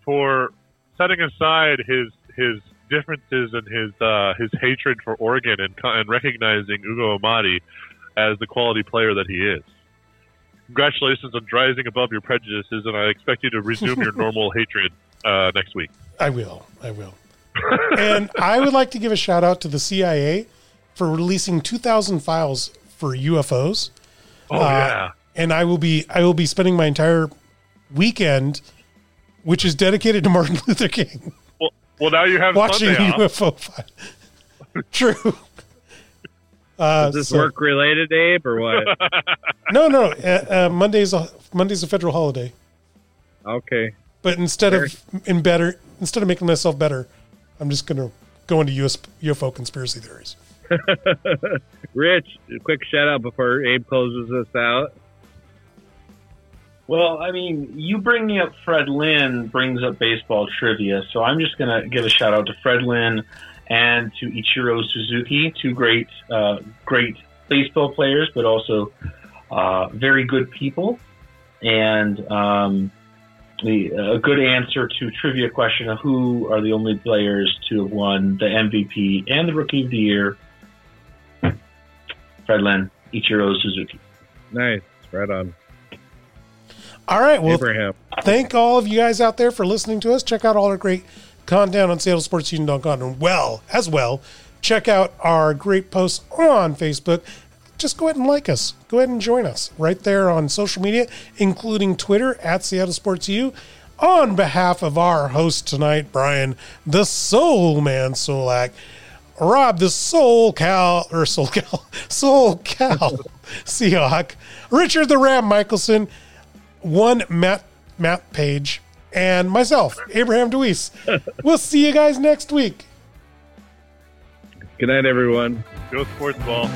for setting aside his his differences and his uh, his hatred for Oregon and, and recognizing Ugo Amadi as the quality player that he is. Congratulations on rising above your prejudices, and I expect you to resume your normal hatred uh, next week. I will. I will. and I would like to give a shout out to the CIA for releasing 2,000 files for UFOs. Oh Uh, yeah, And I will be I will be spending my entire weekend, which is dedicated to Martin Luther King, well, well now you have watching Sunday off. UFO files. True. Uh, Is this so- work related, Abe, or what? No, no. Uh, uh, Monday's a Monday's a federal holiday. okay. But instead of in better instead of making myself better, I'm just gonna go into US, UFO conspiracy theories. Rich, quick shout out before Abe closes us out. Well, I mean, you bringing up Fred Lynn brings up baseball trivia, so I'm just going to give a shout out to Fred Lynn and to Ichiro Suzuki, two great, uh, great baseball players, but also uh, very good people, and um, the, a good answer to trivia question of who are the only players to have won the MVP and the Rookie of the Year. Fred Lynn, Ichiro Suzuki. Nice. Right on. All right. Well, Abraham. thank all of you guys out there for listening to us. Check out all our great content on SeattleSportsUnion.com. And well, as well, check out our great posts on Facebook. Just go ahead and like us. Go ahead and join us right there on social media, including Twitter at Seattle Sports U. On behalf of our host tonight, Brian, the Soul Man Solack, Rob, the Soul Cal, or Soul Cal, Soul Cal Seahawk, Richard the Ram Michelson, one Matt Matt Paige, and myself, Abraham DeWeese. we'll see you guys next week. Good night, everyone. Go sports ball.